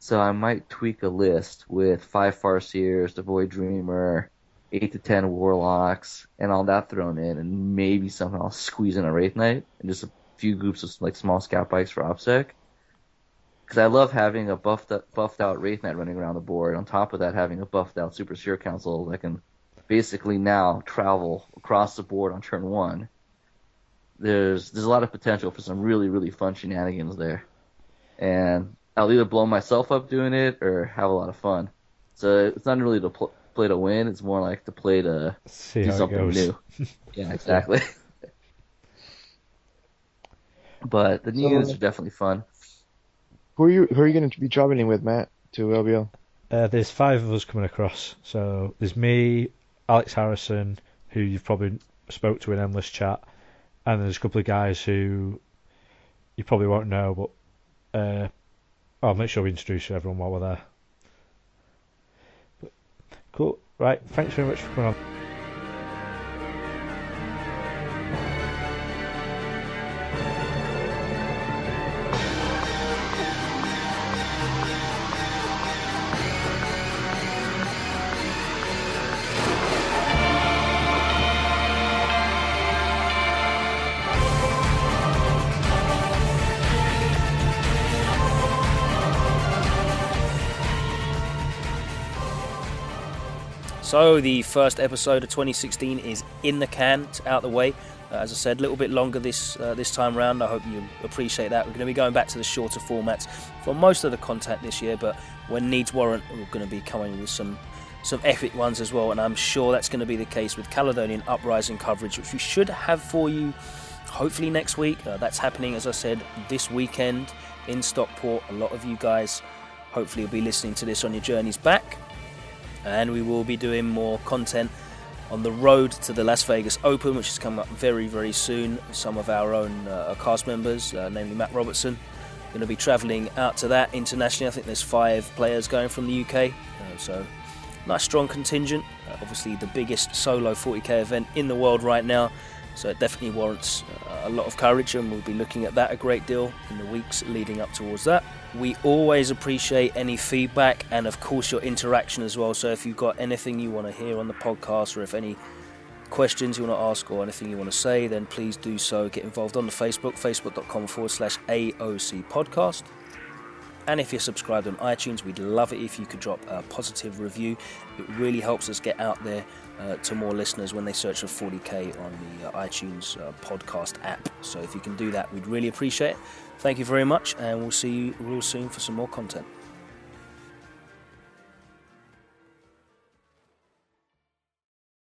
So I might tweak a list with five Farseers, the Void Dreamer, eight to ten Warlocks, and all that thrown in, and maybe somehow I'll squeeze in a Wraith Knight and just a few groups of like small scout bikes for ObSec. Because I love having a buffed up, buffed out Wraith Knight running around the board. On top of that, having a buffed out Super Seer Council that can basically now travel across the board on turn one. There's there's a lot of potential for some really really fun shenanigans there, and I'll either blow myself up doing it or have a lot of fun. So it's not really to pl- play to win; it's more like to play to See do something new. <laughs> yeah, exactly. but the new So- units are definitely fun. Who are you who are you going to be traveling with, Matt, to LVO? Uh, there's five of us coming across. So there's me, Alex Harrison, who you've probably spoke to in endless chat, and there's a couple of guys who you probably won't know, but uh, I'll make sure we introduce everyone while we're there. But, cool. Right. Thanks very much for coming on. So the first episode of 2016 is in the can, out the way. Uh, as I said, a little bit longer this uh, this time round. I hope you appreciate that. We're going to be going back to the shorter formats for most of the content this year, but when needs warrant, we're going to be coming with some some epic ones as well. And I'm sure that's going to be the case with Caledonian Uprising coverage, which we should have for you hopefully next week. Uh, that's happening, as I said, this weekend in Stockport. A lot of you guys hopefully will be listening to this on your journeys back and we will be doing more content on the road to the Las Vegas Open, which is coming up very, very soon. Some of our own uh, cast members, uh, namely Matt Robertson, Going to be travelling out to that internationally. I think there's five players going from the UK, uh, so nice strong contingent. Uh, obviously, the biggest solo 40k event in the world right now, so it definitely warrants uh, a lot of courage, and we'll be looking at that a great deal in the weeks leading up towards that. We always appreciate any feedback and, of course, your interaction as well. So, if you've got anything you want to hear on the podcast, or if any questions you want to ask or anything you want to say, then please do so. Get involved on the Facebook, facebook.com forward slash AOC podcast. And if you're subscribed on iTunes, we'd love it if you could drop a positive review. It really helps us get out there uh, to more listeners when they search for 40k on the uh, iTunes uh, podcast app. So if you can do that, we'd really appreciate it. Thank you very much, and we'll see you real soon for some more content.